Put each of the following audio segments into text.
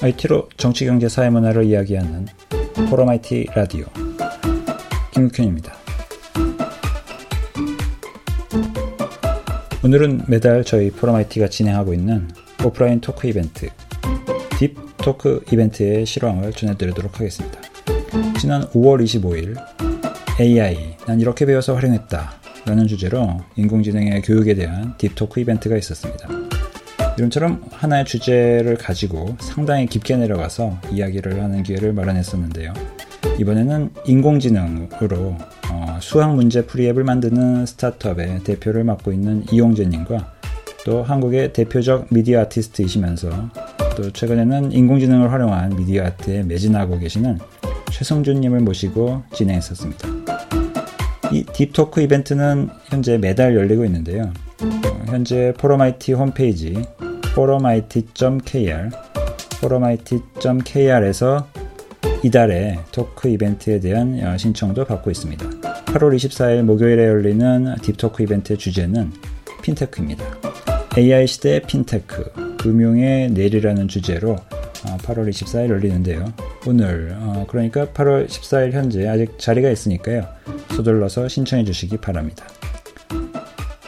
IT로 정치, 경제, 사회, 문화를 이야기하는 포럼IT 라디오 김육현입니다. 오늘은 매달 저희 포럼IT가 진행하고 있는 오프라인 talk 이벤트 Deep Talk 이벤트의 실황을 전해드리도록 하겠습니다. 지난 5월 25일 AI 난 이렇게 배워서 활용했다 라는 주제로 인공지능의 교육에 대한 Deep Talk 이벤트가 있었습니다. 이름처럼 하나의 주제를 가지고 상당히 깊게 내려가서 이야기를 하는 기회를 마련했었는데요. 이번에는 인공지능으로 어, 수학 문제 풀이 앱을 만드는 스타트업의 대표를 맡고 있는 이용재님과 또 한국의 대표적 미디어 아티스트이시면서 또 최근에는 인공지능을 활용한 미디어 아트에 매진하고 계시는 최성준님을 모시고 진행했었습니다. 이 딥토크 이벤트는 현재 매달 열리고 있는데요. 어, 현재 포럼IT 홈페이지 포럼IT.kr 포럼IT.kr에서 이달의 talk 이벤트에 대한 어, 신청도 받고 있습니다. 8월 24일 목요일에 열리는 Deep Talk 이벤트의 주제는 핀테크입니다. AI 시대의 핀테크, 금융의 내일이라는 주제로 8월 어, 24일 열리는데요. 오늘, 그러니까 8월 14일 현재 아직 자리가 있으니까요. 서둘러서 신청해 주시기 바랍니다.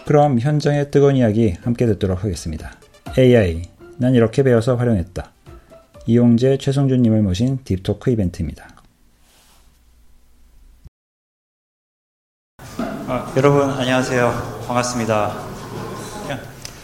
그럼 현장의 뜨거운 이야기 함께 듣도록 하겠습니다. AI, 난 이렇게 배워서 활용했다. 이용재, 최성준님을 모신 딥토크 이벤트입니다. 어, 여러분 안녕하세요. 반갑습니다.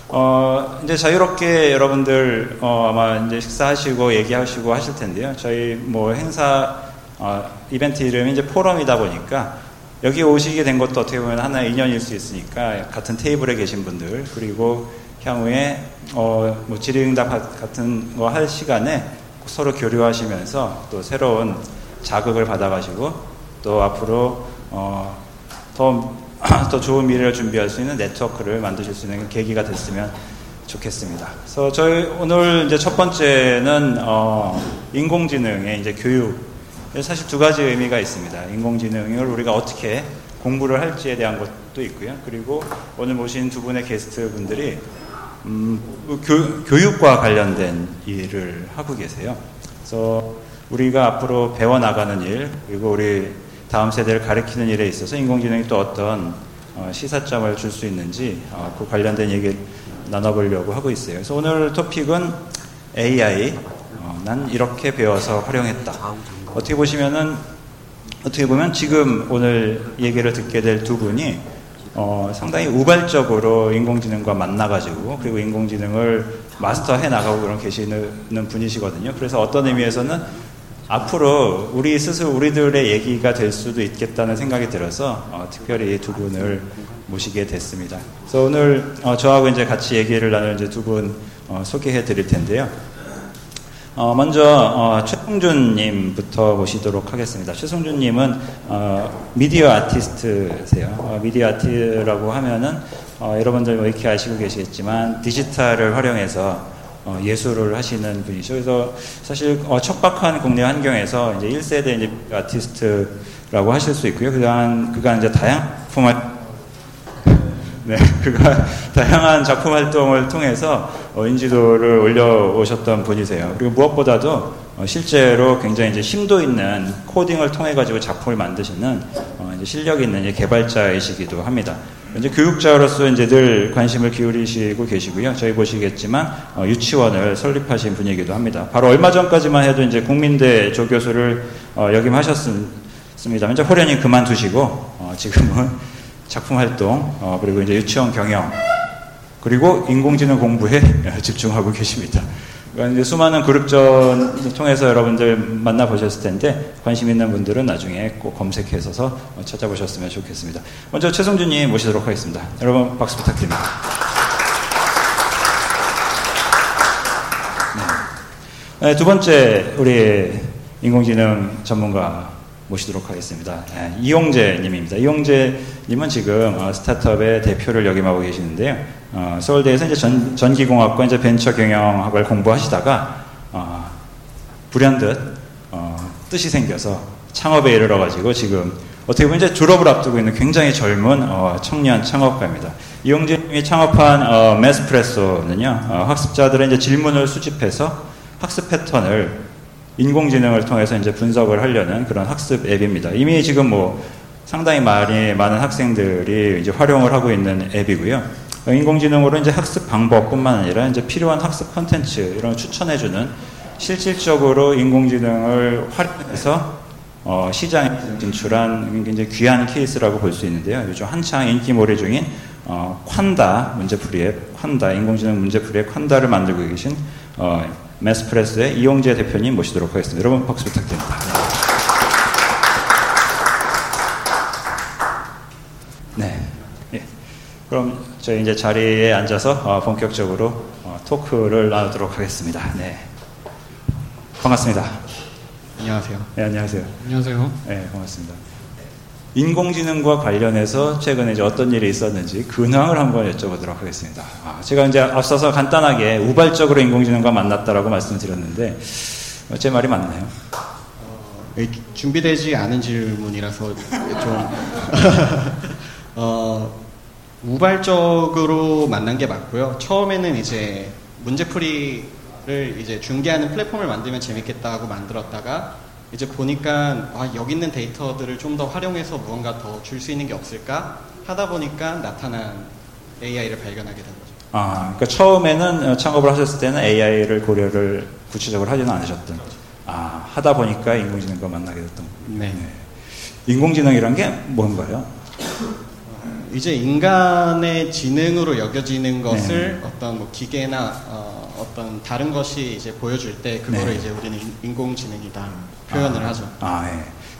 어, 이제 자유롭게 여러분들 어, 아마 이제 식사하시고 얘기하시고 하실 텐데요. 저희 뭐 행사 어, 이벤트 이름이 이제 포럼이다 보니까 여기 오시게 된 것도 어떻게 보면 하나의 인연일 수 있으니까 같은 테이블에 계신 분들 그리고 향후에 어, 뭐 질의응답 같은 거 할 시간에 서로 교류하시면서 또 새로운 자극을 받아가시고 또 앞으로 어, 더, 더 좋은 미래를 준비할 수 있는 네트워크를 만드실 수 있는 계기가 됐으면 좋겠습니다. 그래서 저희 오늘 이제 첫 번째는 어, 인공지능의 이제 교육. 사실 두 가지 의미가 있습니다. 인공지능을 우리가 어떻게 공부를 할지에 대한 것도 있고요. 그리고 오늘 모신 두 분의 게스트 분들이 음, 교, 교육과 관련된 일을 하고 계세요. 그래서 우리가 앞으로 배워 나가는 일, 그리고 우리 다음 세대를 가르치는 일에 있어서 인공지능이 또 어떤 어, 시사점을 줄 수 있는지 어, 그 관련된 얘기를 나눠보려고 하고 있어요. 그래서 오늘 토픽은 AI, 어, 난 이렇게 배워서 활용했다. 어떻게 보시면은 어떻게 보면 지금 오늘 얘기를 듣게 될 두 분이 어, 상당히 우발적으로 인공지능과 만나가지고 그리고 인공지능을 마스터해 나가고 그런 계시는 분이시거든요. 그래서 어떤 의미에서는 앞으로 우리 스스로 우리들의 얘기가 될 수도 있겠다는 생각이 들어서 어, 특별히 두 분을 모시게 됐습니다. 그래서 오늘 어, 저하고 이제 같이 얘기를 나눌 이제 두분 어, 소개해 드릴 텐데요. 어, 먼저 어, 최성준님부터 모시도록 하겠습니다. 최성준님은 어, 미디어 아티스트세요. 어, 미디어 아티라고 하면은 어, 여러분들 뭐 이렇게 아시고 계시겠지만 디지털을 활용해서 어, 예술을 하시는 분이죠. 그래서 사실 척박한 국내 환경에서 이제 1세대 이제 아티스트라고 하실 수 있고요. 그간 그간 이제 다양한 네, 그가 다양한 작품 활동을 통해서 어, 인지도를 올려오셨던 분이세요. 그리고 무엇보다도 어, 실제로 굉장히 이제 심도 있는 코딩을 통해 가지고 작품을 만드시는 어, 실력 있는 개발자이시기도 합니다. 이제 교육자로서 이제 늘 관심을 기울이시고 계시고요. 저희 보시겠지만 유치원을 설립하신 분이기도 합니다. 바로 얼마 전까지만 해도 이제 국민대 조교수를 역임하셨습니다. 이제 호련히 그만두시고 지금은 작품 활동, 어, 그리고 이제 유치원 경영, 그리고 인공지능 공부에 집중하고 계십니다. 그러니까 수많은 그룹전 통해서 여러분들 만나보셨을 텐데 관심 있는 분들은 나중에 꼭 검색해서 찾아보셨으면 좋겠습니다. 먼저 최성준님 모시도록 하겠습니다. 여러분 박수 부탁드립니다. 네. 네, 두 번째 우리 인공지능 전문가 모시도록 하겠습니다. 네, 이용재 님입니다. 이용재 님은 지금 어, 스타트업의 대표를 역임하고 계시는데요. 어, 서울대에서 이제 전, 전기공학과 이제 벤처 경영학을 공부하시다가 어, 불현듯 어, 뜻이 생겨서 창업에 이르러 가지고 지금 어떻게 보면 이제 졸업을 앞두고 있는 굉장히 젊은 어, 청년 창업가입니다. 이용재 님이 창업한 어, 메스프레소는요 학습자들의 이제 질문을 수집해서 학습 패턴을 인공지능을 통해서 이제 분석을 하려는 그런 학습 앱입니다. 이미 지금 뭐 상당히 많이 많은 학생들이 이제 활용을 하고 있는 앱이고요. 인공지능으로 이제 학습 방법뿐만 아니라 이제 필요한 학습 콘텐츠 이런 걸 추천해주는 실질적으로 인공지능을 활용해서 어, 시장에 진출한 굉장히 귀한 케이스라고 볼 수 있는데요. 요즘 한창 인기몰이 중인 어, 콴다 문제풀이 앱, 콴다 인공지능 문제풀이 앱 콴다를 만들고 계신 어, 메스프레스의 이용재 대표님 모시도록 하겠습니다. 여러분 박수 부탁드립니다. 네. 예. 그럼 저희 이제 자리에 앉아서 어, 본격적으로 어, 토크를 나누도록 하겠습니다. 네. 반갑습니다. 안녕하세요. 네, 안녕하세요. 안녕하세요. 네, 고맙습니다. 인공지능과 관련해서 최근에 이제 어떤 일이 있었는지 근황을 한번 여쭤보도록 하겠습니다. 아, 제가 이제 앞서서 간단하게 우발적으로 인공지능과 만났다라고 말씀드렸는데 어, 제 말이 맞나요? 어, 준비되지 않은 질문이라서 좀 어, 우발적으로 만난 게 맞고요. 처음에는 이제 문제풀이를 이제 중계하는 플랫폼을 만들면 재밌겠다고 만들었다가 이제 보니까 아, 여기 있는 데이터들을 좀 더 활용해서 무언가 더 줄 수 있는 게 없을까 하다 보니까 나타난 AI를 발견하게 된 거죠. 아, 그러니까 처음에는 어, 창업을 하셨을 때는 AI를 고려를 구체적으로 하지는 않으셨던. 아, 하다 보니까 인공지능과 만나게 됐던. 네. 네. 인공지능이란 게 뭔가요? 이제 인간의 지능으로 여겨지는 것을 네. 어떤 뭐 기계나 어, 떤 다른 것이 이제 보여줄 때 그거를 네. 이제 우리는 인공지능이다 표현을 아, 하죠. 아, 예.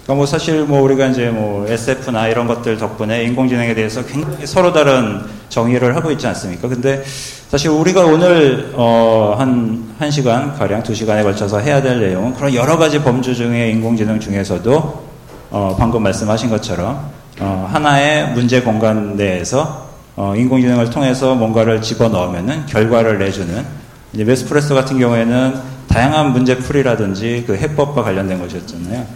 그러니까 뭐 사실 뭐 우리가 이제 뭐 SF나 이런 것들 덕분에 인공지능에 대해서 굉장히 서로 다른 정의를 하고 있지 않습니까? 근데 사실 우리가 오늘 어한 1시간 가량 2시간에 걸쳐서 해야 될 내용은 그런 여러 가지 범주 중에 인공지능 중에서도 어 방금 말씀하신 것처럼 어, 하나의 문제 공간 내에서 어, 인공지능을 통해서 뭔가를 집어넣으면은 결과를 내주는 이제 메스프레소 같은 경우에는 다양한 문제풀이라든지 그 해법과 관련된 것이었잖아요.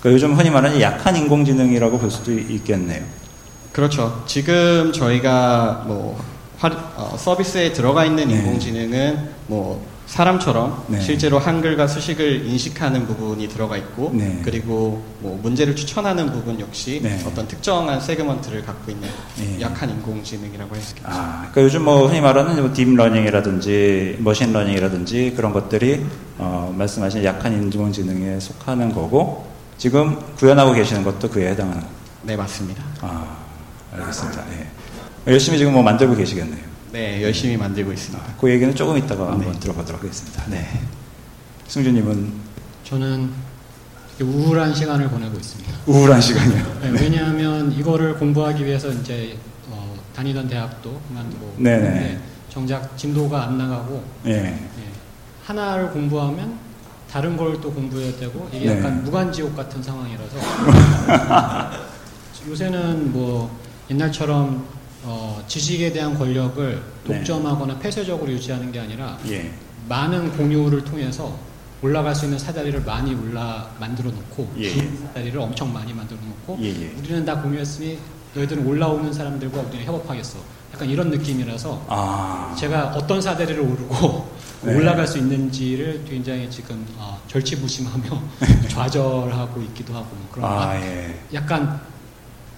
그러니까 요즘 흔히 말하는 약한 인공지능이라고 볼 수도 있겠네요. 그렇죠. 지금 저희가 뭐 화, 어, 서비스에 들어가 있는 네. 인공지능은 뭐 사람처럼 네. 실제로 한글과 수식을 인식하는 부분이 들어가 있고 네. 그리고 뭐 문제를 추천하는 부분 역시 네. 어떤 특정한 segment를 갖고 있는 네. 약한 인공지능이라고 할 수 있겠죠. 아, 그러니까 요즘 뭐 흔히 말하는 뭐 딥러닝이라든지 머신러닝이라든지 그런 것들이 어, 말씀하신 약한 인공지능에 속하는 거고 지금 구현하고 계시는 것도 그에 해당하는 거. 네 맞습니다. 아 알겠습니다. 네. 열심히 지금 뭐 만들고 계시겠네요. 네, 열심히 만들고 있습니다. 그 얘기는 조금 이따가 한번 네. 들어보도록 하겠습니다. 네. 승준님은? 저는 우울한 시간을 보내고 있습니다. 우울한 시간이요? 네, 왜냐하면 이거를 공부하기 위해서 이제 어, 다니던 대학도 그만두고 네네. 정작 진도가 안 나가고 네. 네. 하나를 공부하면 다른 걸 또 공부해야 되고 이게 네. 약간 무간지옥 같은 상황이라서 요새는 뭐 옛날처럼 어, 지식에 대한 권력을 네. 독점하거나 네. 폐쇄적으로 유지하는 게 아니라 예. 많은 공유를 통해서 올라갈 수 있는 사다리를 많이 올라 만들어 놓고 예. 사다리를 엄청 많이 만들어 놓고 예, 예. 우리는 다 공유했으니 너희들은 올라오는 사람들과 우리는 협업하겠어. 약간 이런 느낌이라서 아. 제가 어떤 사다리를 오르고 네. 올라갈 수 있는지를 굉장히 지금 어, 절치부심하며 좌절하고 있기도 하고 뭐 그런 아, 예. 약간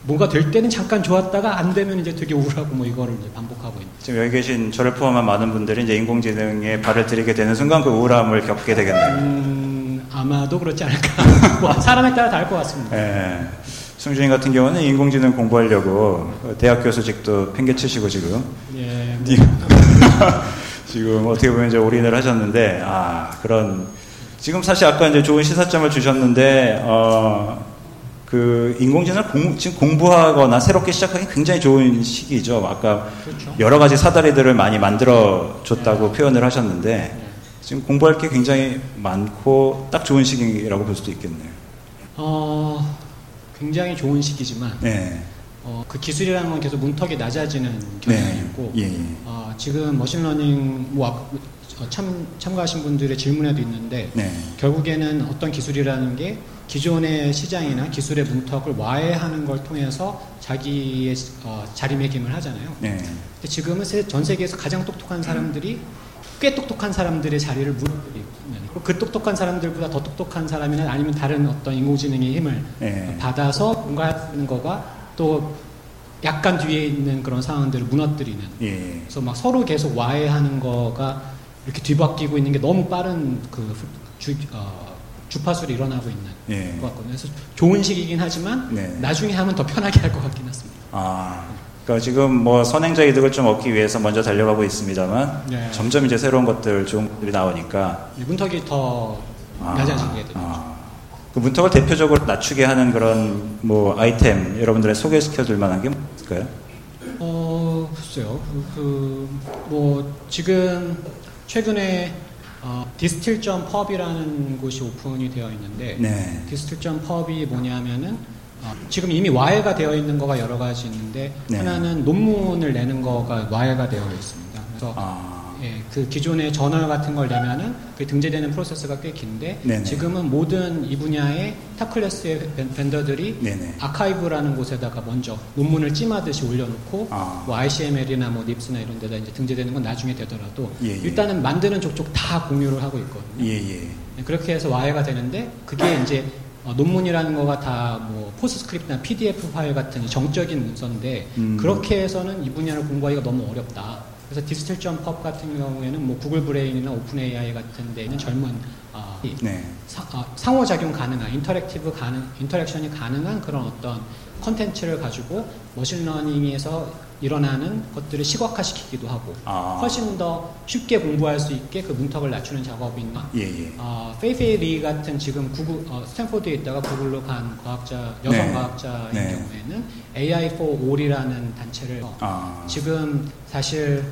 뭔가 될 때는 잠깐 좋았다가 안 되면 이제 되게 우울하고 뭐 이거를 이제 반복하고 있는. 지금 여기 계신 저를 포함한 많은 분들이 이제 인공지능에 발을 들이게 되는 순간 그 우울함을 겪게 되겠네요. 음, 아마도 그렇지 않을까. 뭐 사람에 따라 다를 것 같습니다. 예. 승준이 같은 경우는 인공지능 공부하려고 대학 교수직도 팽개치시고 지금. 예. 뭐. 지금 어떻게 보면 이제 올인을 하셨는데 아 그런 지금 사실 아까 이제 좋은 시사점을 주셨는데 어. 그 인공지능을 공, 지금 공부하거나 새롭게 시작하기 굉장히 좋은 시기죠. 아까 그렇죠. 여러 가지 사다리들을 많이 만들어 줬다고 네. 표현을 하셨는데 네. 지금 공부할 게 굉장히 많고 딱 좋은 시기라고 볼 수도 있겠네요. 어, 굉장히 좋은 시기지만 네. 어, 그 기술이라는 건 계속 문턱이 낮아지는 경향이 네. 있고 예, 예. 어, 지금 machine learning 뭐 참, 참가하신 분들의 질문에도 있는데 네. 결국에는 어떤 기술이라는 게 기존의 시장이나 기술의 문턱을 와해하는 걸 통해서 자기의 어, 자리매김을 하잖아요. 네. 근데 지금은 전 세계에서 가장 똑똑한 사람들이 꽤 똑똑한 사람들의 자리를 무너뜨리고 그 똑똑한 사람들보다 더 똑똑한 사람이나 아니면 다른 어떤 인공지능의 힘을 네. 받아서 뭔가 하는 거가 또 약간 뒤에 있는 그런 상황들을 무너뜨리는. 예. 그래서 막 서로 계속 와해하는 거가 이렇게 뒤바뀌고 있는 게 너무 빠른 그 주, 어, 주파수로 일어나고 있는 예. 것 같거든요. 그래서 좋은 시기이긴 하지만 네. 나중에 하면 더 편하게 할 것 같긴 했습니다. 아, 그러니까 지금 뭐 선행자 이득을 좀 얻기 위해서 먼저 달려가고 있습니다만 네. 점점 이제 새로운 것들 좋은 것들이 나오니까 문턱이 더 아, 낮아지게 되죠. 아. 그 문턱을 대표적으로 낮추게 하는 그런 뭐 아이템 여러분들의 소개시켜줄 만한 게 있을까요? 어 글쎄요. 그, 뭐 지금 최근에 어, Distill.pub이라는 곳이 오픈이 되어 있는데 네. Distill.pub이 뭐냐면은 어, 지금 이미 와해가 되어 있는 거가 여러 가지 있는데 네. 하나는 논문을 내는 거가 와해가 되어 있습니다. 그래서 아. 예, 그 기존의 저널 같은 걸 내면은 그 등재되는 프로세스가 꽤 긴데 네네. 지금은 모든 이 분야의 top class의 vendor들이 네네. arXiv라는 곳에다가 먼저 논문을 찜하듯이 올려놓고 아. 뭐 ICML이나 뭐 NIPS나 이런 데다 이제 등재되는 건 나중에 되더라도 예, 예. 일단은 만드는 족족 다 공유를 하고 있거든요. 예, 예. 네, 그렇게 해서 와해가 되는데 그게 이제 어, 논문이라는 거가 다 뭐 PostScript나 PDF 파일 같은 정적인 문서인데 음. 그렇게 해서는 이 분야를 공부하기가 너무 어렵다. 그래서 Distill.pub 같은 경우에는 뭐 Google Brain이나 OpenAI 같은 데는 젊은 어, 네. 사, 어, 상호작용 가능한 interactive 가능 interaction이 가능한 그런 어떤 컨텐츠를 가지고 machine learning에서 일어나는 것들을 시각화시키기도 하고 아. 훨씬 더 쉽게 공부할 수 있게 그 문턱을 낮추는 작업이나 예, 예. 어, Fei-Fei Li 같은 지금 구글 어, 스탠포드에 있다가 구글로 간 과학자 여성 네. 과학자인 네. 경우에는 AI for All이라는 단체를 아. 지금 사실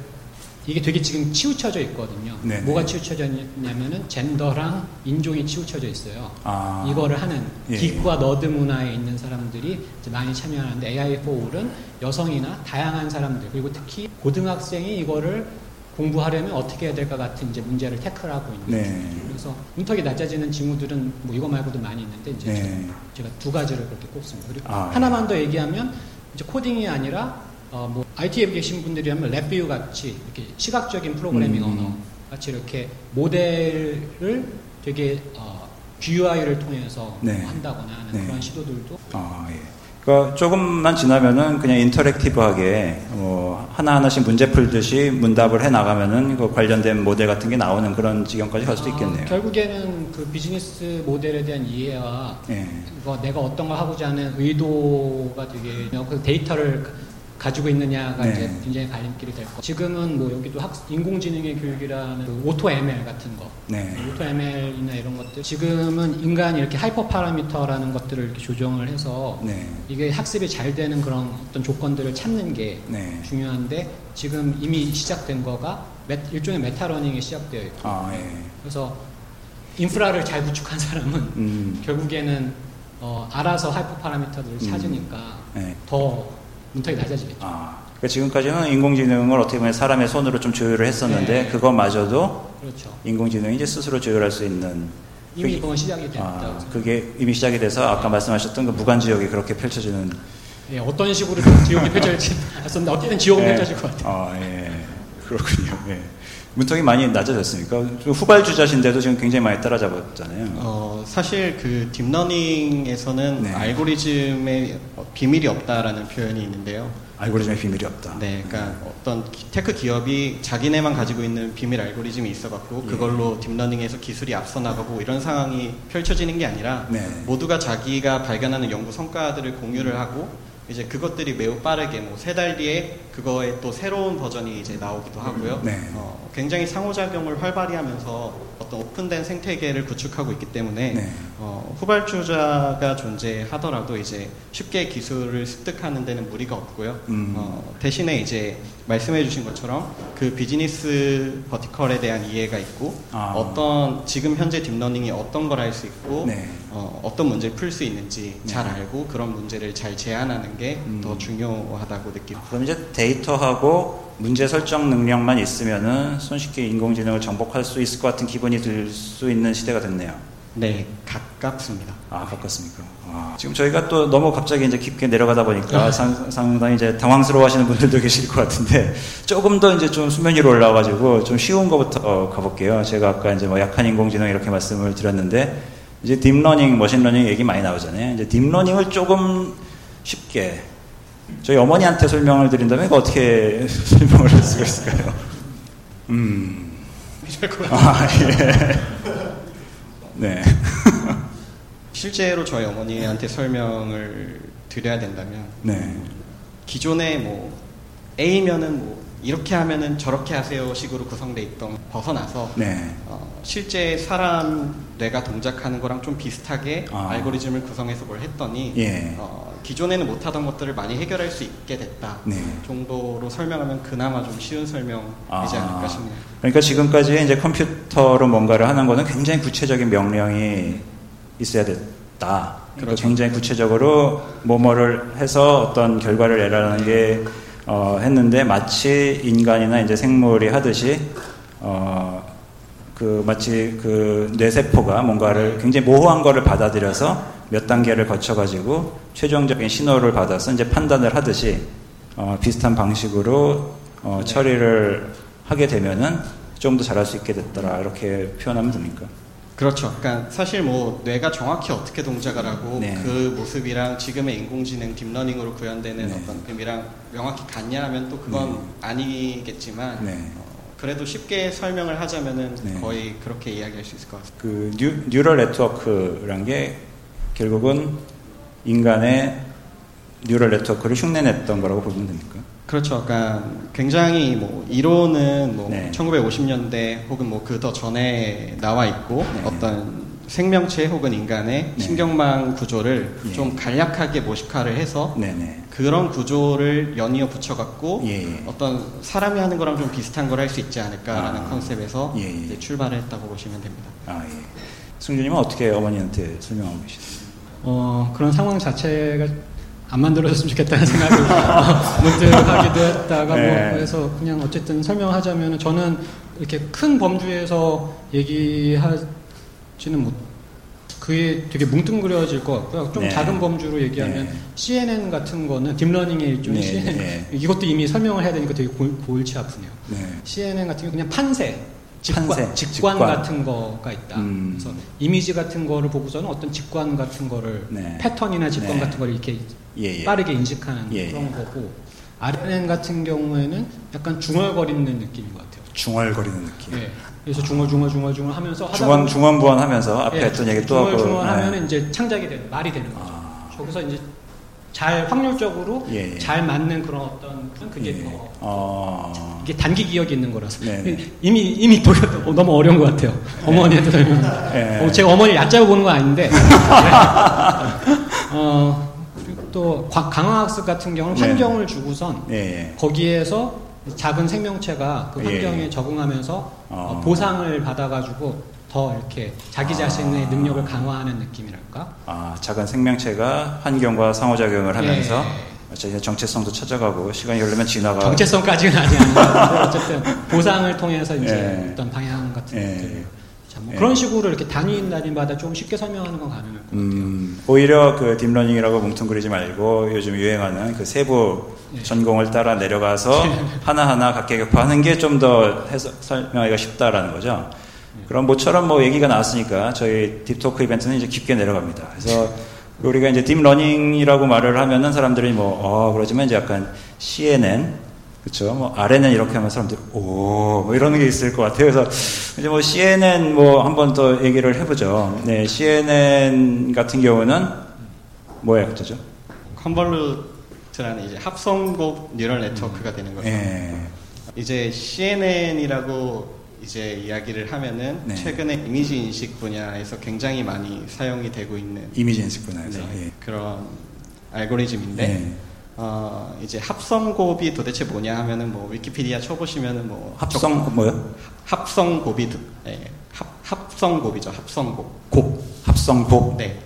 이게 되게 지금 치우쳐져 있거든요. 네네. 뭐가 치우쳐져 있냐면은 젠더랑 인종이 치우쳐져 있어요. 아. 이거를 하는 예. 기과 너드 문화에 있는 사람들이 많이 참여하는데 AI4는 여성이나 다양한 사람들 그리고 특히 고등학생이 이거를 공부하려면 어떻게 해야 될까 같은 이제 문제를 태클하고 있는 네. 그래서 문턱이 낮아지는 징후들은 뭐 이거 말고도 많이 있는데 이제 네. 제가 두 가지를 그렇게 꼽습니다. 그리고 아, 하나만 더 얘기하면 이제 코딩이 아니라 어, 뭐 IT에 계신 분들이 하면 랩뷰 같이 이렇게 시각적인 프로그래밍 음. 언어 같이 이렇게 모델을 되게 어, GUI를 통해서 네. 뭐 한다거나 하는 네. 그런 시도들도 아, 예. 그러니까 조금만 지나면은 그냥 인터랙티브하게 어, 하나하나씩 문제 풀듯이 문답을 해 나가면은 그 관련된 모델 같은 게 나오는 그런 지경까지 갈 수도 아, 있겠네요. 아, 결국에는 그 비즈니스 모델에 대한 이해와 네. 내가 어떤 걸 하고자 하는 의도가 되게 그 데이터를 가지고 있느냐가 네. 이제 굉장히 갈림길이 될 거. 지금은 뭐 여기도 학, 인공지능의 교육이라는 그 Auto ML 같은 거, 네. Auto ML이나 이런 것들. 지금은 인간이 이렇게 hyper parameter라는 것들을 이렇게 조정을 해서 네. 이게 학습이 잘 되는 그런 어떤 조건들을 찾는 게 네. 중요한데 지금 이미 시작된 거가 메, 일종의 meta learning이 시작되어 있고. 아, 예. 그래서 인프라를 잘 구축한 사람은 음. 결국에는 어, 알아서 하이퍼 파라미터들을 음. 찾으니까 네. 더 문턱이 낮아지겠죠. 아, 그러니까 지금까지는 인공지능을 어떻게 보면 사람의 손으로 좀 조율을 했었는데 네. 그것마저도 그렇죠. 인공지능이 이제 스스로 조율할 수 있는 이미 그건 시작이 됐다. 아, 그게 이미 시작이 돼서 아까 말씀하셨던 그 무간지옥이 그렇게 펼쳐지는. 예, 어떤 식으로 지옥이 펼쳐질지 알았는데 어쨌든 지옥은 예. 펼쳐질 것 같아요. 아, 예. 그렇군요. 예. 문턱이 많이 낮아졌으니까 후발주자신데도 지금 굉장히 많이 따라잡았잖아요. 어, 사실 그 딥러닝에서는 네. 알고리즘에 비밀이 없다라는 표현이 있는데요. 알고리즘에 비밀이 없다. 네, 그러니까 어떤 테크 기업이 자기네만 가지고 있는 비밀 알고리즘이 있어갖고 예. 그걸로 딥러닝에서 기술이 앞서 나가고 이런 상황이 펼쳐지는 게 아니라 네. 모두가 자기가 발견하는 연구 성과들을 공유를 하고 이제 그것들이 매우 빠르게 뭐 세 달 뒤에 그거에 또 새로운 버전이 이제 나오기도 하고요. 네. 어, 굉장히 상호작용을 활발히 하면서 어떤 오픈된 생태계를 구축하고 있기 때문에 네. 어, 후발주자가 존재하더라도 이제 쉽게 기술을 습득하는 데는 무리가 없고요. 음. 어, 대신에 이제 말씀해 주신 것처럼 그 비즈니스 vertical에 대한 이해가 있고 아. 어떤 지금 현재 딥러닝이 어떤 걸 할 수 있고 네. 어떤 문제를 풀 수 있는지 네. 잘 알고 그런 문제를 잘 제안하는 게 더 음. 중요하다고 느낍니다. 그럼 이제 데이터하고 문제 설정 능력만 있으면은 손쉽게 인공지능을 정복할 수 있을 것 같은 기분이 들 수 있는 시대가 됐네요. 네, 가깝습니다. 아, 가깝습니까? 아, 지금 저희가 또 너무 갑자기 이제 깊게 내려가다 보니까 아. 상, 상당히 이제 당황스러워 하시는 분들도 계실 것 같은데 조금 더 이제 좀 수면 위로 올라와가지고 좀 쉬운 것부터 가볼게요. 제가 아까 이제 뭐 약한 인공지능 이렇게 말씀을 드렸는데 이제 딥러닝, 머신러닝 얘기 많이 나오잖아요. 이제 딥러닝을 조금 쉽게 저희 어머니한테 설명을 드린다면 이거 어떻게 설명을 할 수가 있을까요? 음. 아, 예. 네. 실제로 저희 어머니한테 설명을 드려야 된다면 네. 기존에 뭐 A면은 뭐 이렇게 하면은 저렇게 하세요 식으로 구성돼 있던 벗어나서 네. 어, 실제 사람 뇌가 동작하는 거랑 좀 비슷하게 아. 알고리즘을 구성해서 뭘 했더니 예. 어, 기존에는 못하던 것들을 많이 해결할 수 있게 됐다 네. 정도로 설명하면 그나마 좀 쉬운 설명이지 아. 않을까 싶네요. 그러니까 지금까지 이제 컴퓨터로 뭔가를 하는 거는 굉장히 구체적인 명령이 있어야 됐다. 그러니까 그렇죠. 굉장히 구체적으로 뭐뭐를 해서 어떤 결과를 내라는 게 어, 했는데 마치 인간이나 이제 생물이 하듯이 어, 그 마치 그 뇌세포가 뭔가를 굉장히 모호한 거를 받아들여서 몇 단계를 거쳐가지고 최종적인 신호를 받아서 이제 판단을 하듯이 어, 비슷한 방식으로 어, 처리를 하게 되면은 좀 더 잘할 수 있게 됐더라 이렇게 표현하면 됩니까? 그렇죠. 그러니까 사실 뭐 뇌가 정확히 어떻게 동작을 하고 네. 그 모습이랑 지금의 인공지능 딥러닝으로 구현되는 네. 어떤 뱀이랑 명확히 같냐 하면 또 그건 네. 아니겠지만 네. 어, 그래도 쉽게 설명을 하자면은 네. 거의 그렇게 이야기할 수 있을 것 같습니다. 그 뉴, neural network란 게 결국은 인간의 뉴럴 네트워크를 흉내냈던 거라고 보면 됩니까? 그렇죠. 그러니까 굉장히 뭐 이론은 뭐 네. 1950년대 혹은 뭐 그 더 전에 나와 있고 네. 어떤 생명체 혹은 인간의 네. 신경망 구조를 네. 좀 간략하게 모식화를 해서 네, 네. 그런 구조를 연이어 붙여갖고 예, 예. 어떤 사람이 하는 거랑 좀 비슷한 걸 할 수 있지 않을까라는 아, 컨셉에서 예, 예. 출발을 했다고 보시면 됩니다. 아, 예. 승준님은 어떻게 어머니한테 설명하고 계시나요? 어, 그런 상황 자체가 안 만들어졌으면 좋겠다는 생각을 문득 하기도 했다가 뭐 네. 뭐 해서 그냥 어쨌든 설명하자면 저는 이렇게 큰 범주에서 얘기하지는 못 그게 되게 뭉뚱그려질 것 같고요. 좀 네. 작은 범주로 얘기하면 네. CNN 같은 거는 딥러닝의 일종의 네. CNN 네. 이것도 이미 설명을 해야 되니까 되게 골, 골치 아프네요. 네. CNN 같은 경우 그냥 판세 직관, 직관, 직관, 같은 거가 있다. 음. 그래서 이미지 같은 거를 보고서는 어떤 직관 같은 거를 네. 패턴이나 직관 네. 같은 걸 이렇게 예, 예. 빠르게 인식하는 예, 그런 예. 거고 RNN 같은 경우에는 약간 중얼거리는 느낌인 것 같아요. 중얼거리는 느낌. 예. 그래서 중얼중얼 중얼중얼 하면서 중원 중원부원 하면서 앞에 예. 했던 얘기 또 하고 중얼중얼 하면 네. 이제 창작이 되는 말이 되는 거죠. 아. 저기서 이제 잘 확률적으로 예, 예. 잘 맞는 그런 어떤 그게 예. 더 어... 이게 단기 기억이 있는 거라서 네네. 네. 이미 이미 도, 어, 너무 어려운 것 같아요. 네. 어머니한테 설명. 네. 어, 제가 어머니 얕잡아 보는 건 아닌데. 어, 그리고 또 강화학습 같은 경우는 네. 환경을 주고선 네. 거기에서 작은 생명체가 그 환경에 예. 적응하면서 어. 보상을 받아가지고 더 이렇게 자기 자신의 아. 능력을 강화하는 느낌이랄까? 아, 작은 생명체가 환경과 상호작용을 하면서 예. 정체성도 찾아가고 시간이 흐르면 지나가. 정체성까지는 아니야. 어쨌든 보상을 통해서 이제 예. 어떤 방향 같은 예. 것들. 뭐 예. 그런 식으로 이렇게 단위 단위마다 좀 쉽게 설명하는 건 가능할 것 같아요. 음, 오히려 그 딥러닝이라고 뭉뚱그리지 말고 요즘 유행하는 그 세부 예. 전공을 따라 내려가서 하나하나 각계격파하는 게 좀 더 설명하기가 쉽다라는 거죠. 그럼 모처럼 뭐 얘기가 나왔으니까 저희 딥토크 이벤트는 이제 깊게 내려갑니다. 그래서 우리가 이제 딥러닝이라고 말을 하면은 사람들이 뭐, 어, 그러지만 이제 약간 CNN, 그쵸. 뭐, RNN 이렇게 하면 사람들이, 오, 뭐 이러는 게 있을 것 같아요. 그래서 이제 뭐 CNN 뭐 한 번 더 얘기를 해보죠. 네, CNN 같은 경우는 뭐예요, 그죠? convolute라는 이제 합성곱 neural network가 되는 거죠. 네. 이제 CNN이라고 이제 이야기를 하면은 네. 최근에 이미지 인식 분야에서 굉장히 많이 사용이 되고 있는 이미지 인식 분야에서 네, 예. 그런 알고리즘인데 네. 어, 이제 합성곱이 도대체 뭐냐 하면은 뭐 위키피디아 쳐보시면은 뭐 합성 적, 뭐요? 합성곱이 네, 합, 합성곱이죠 합성곱 곱 합성곱 네 아,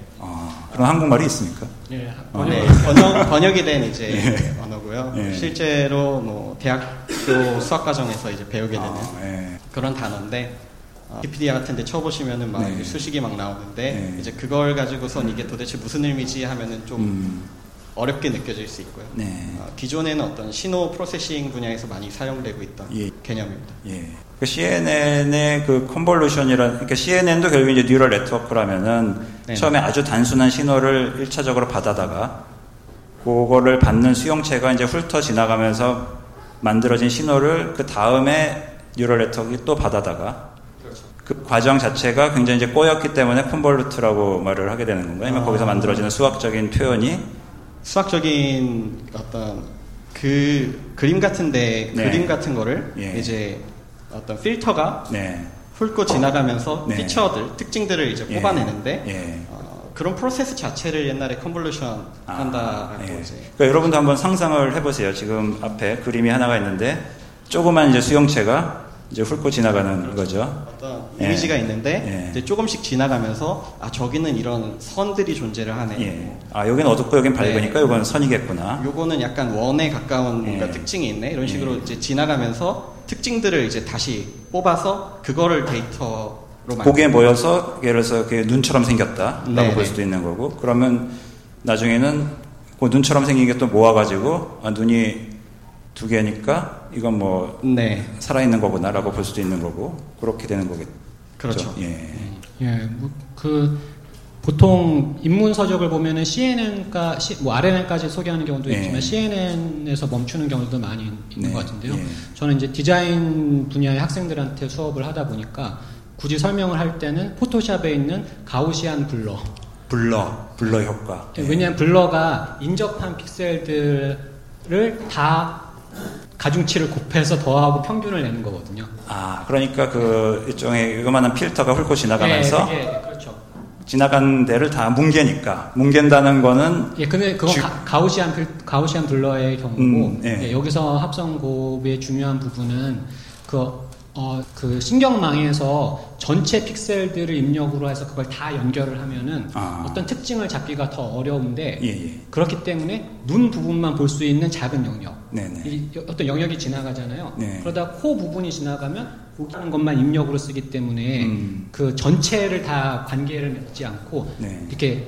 그런 한국말이 있습니까? 네, 번역, 네, 번역, 번역 이 된 이제 네. 언어고요. 네. 실제로 뭐 대학교 수학 과정에서 이제 배우게 되는 아, 네. 그런 단어인데 위키피디아 같은 데 쳐보시면은 막 네. 수식이 막 나오는데 네. 이제 그걸 가지고선 이게 도대체 무슨 의미지 하면은 좀 음. 어렵게 느껴질 수 있고요. 네. 어, 기존에는 어떤 신호 processing 분야에서 많이 사용되고 있던 예. 개념입니다. 예. 그 CNN의 그 convolution이란, 그러니까 CNN도 결국 이제 neural network라면은 네. 처음에 아주 단순한 신호를 1차적으로 받아다가 그거를 받는 수용체가 이제 훑어 지나가면서 만들어진 신호를 그 다음에 neural network가 또 받아다가 그렇죠. 그 과정 자체가 굉장히 이제 꼬였기 때문에 convolute라고 말을 하게 되는 건가요? 아니면 아, 거기서 만들어지는 수학적인 표현이 수학적인 어떤 그 그림 같은데 네. 그림 같은 거를 예. 이제 어떤 필터가 네. 훑고 지나가면서 네. feature들 특징들을 이제 예. 뽑아내는데 예. 어, 그런 프로세스 자체를 옛날에 convolution 아, 한다라고 예. 이제 그러니까 여러분도 한번 상상을 해보세요. 지금 앞에 그림이 하나가 있는데 조그만 이제 수용체가 이제 훑고 지나가는 거죠. 어떤 예. 이미지가 있는데 예. 이제 조금씩 지나가면서 아 저기는 이런 선들이 존재를 하네. 예. 아 여기는 어둡고 여긴 밝으니까 네. 이건 선이겠구나. 요거는 약간 원에 가까운 뭔가 예. 특징이 있네. 이런 식으로 예. 이제 지나가면서 특징들을 이제 다시 뽑아서 그거를 데이터로 고기에 모여서 예를 들어서 그게 눈처럼 생겼다라고 네. 볼 수도 있는 거고 그러면 나중에는 그 눈처럼 생긴 게 또 모아가지고 아, 눈이 두 개니까 이건 뭐 네. 살아있는 거구나라고 볼 수도 있는 거고 그렇게 되는 거겠죠. 그렇죠. 예. 예, 뭐 그 보통 인문 서적을 보면은 CNN과 뭐 RNN까지 소개하는 경우도 예. 있지만 CNN에서 멈추는 경우도 많이 있는 네. 것 같은데요. 예. 저는 이제 디자인 분야의 학생들한테 수업을 하다 보니까 굳이 설명을 할 때는 포토샵에 있는 가우시안 블러 블러 블러 효과. 예. 왜냐하면 블러가 인접한 픽셀들을 다 가중치를 곱해서 더하고 평균을 내는 거거든요. 아, 그러니까 그 일종의 요만한 필터가 훑고 지나가면서 네, 네. 지나간 데를 다 뭉개니까 뭉갠다는 거는 예, 근데 그건 주... 가, 우시안 가우시안 블러의 경우고 음, 예. 예, 여기서 합성 곱의 중요한 부분은 그 어, 그 신경망에서 전체 픽셀들을 입력으로 해서 그걸 다 연결을 하면은 아. 어떤 특징을 잡기가 더 어려운데 예, 예. 그렇기 때문에 눈 부분만 볼 수 있는 작은 영역 이, 어떤 영역이 지나가잖아요. 네. 그러다 코 부분이 지나가면 보기하는 것만 입력으로 쓰기 때문에 음. 그 전체를 다 관계를 맺지 않고 네. 이렇게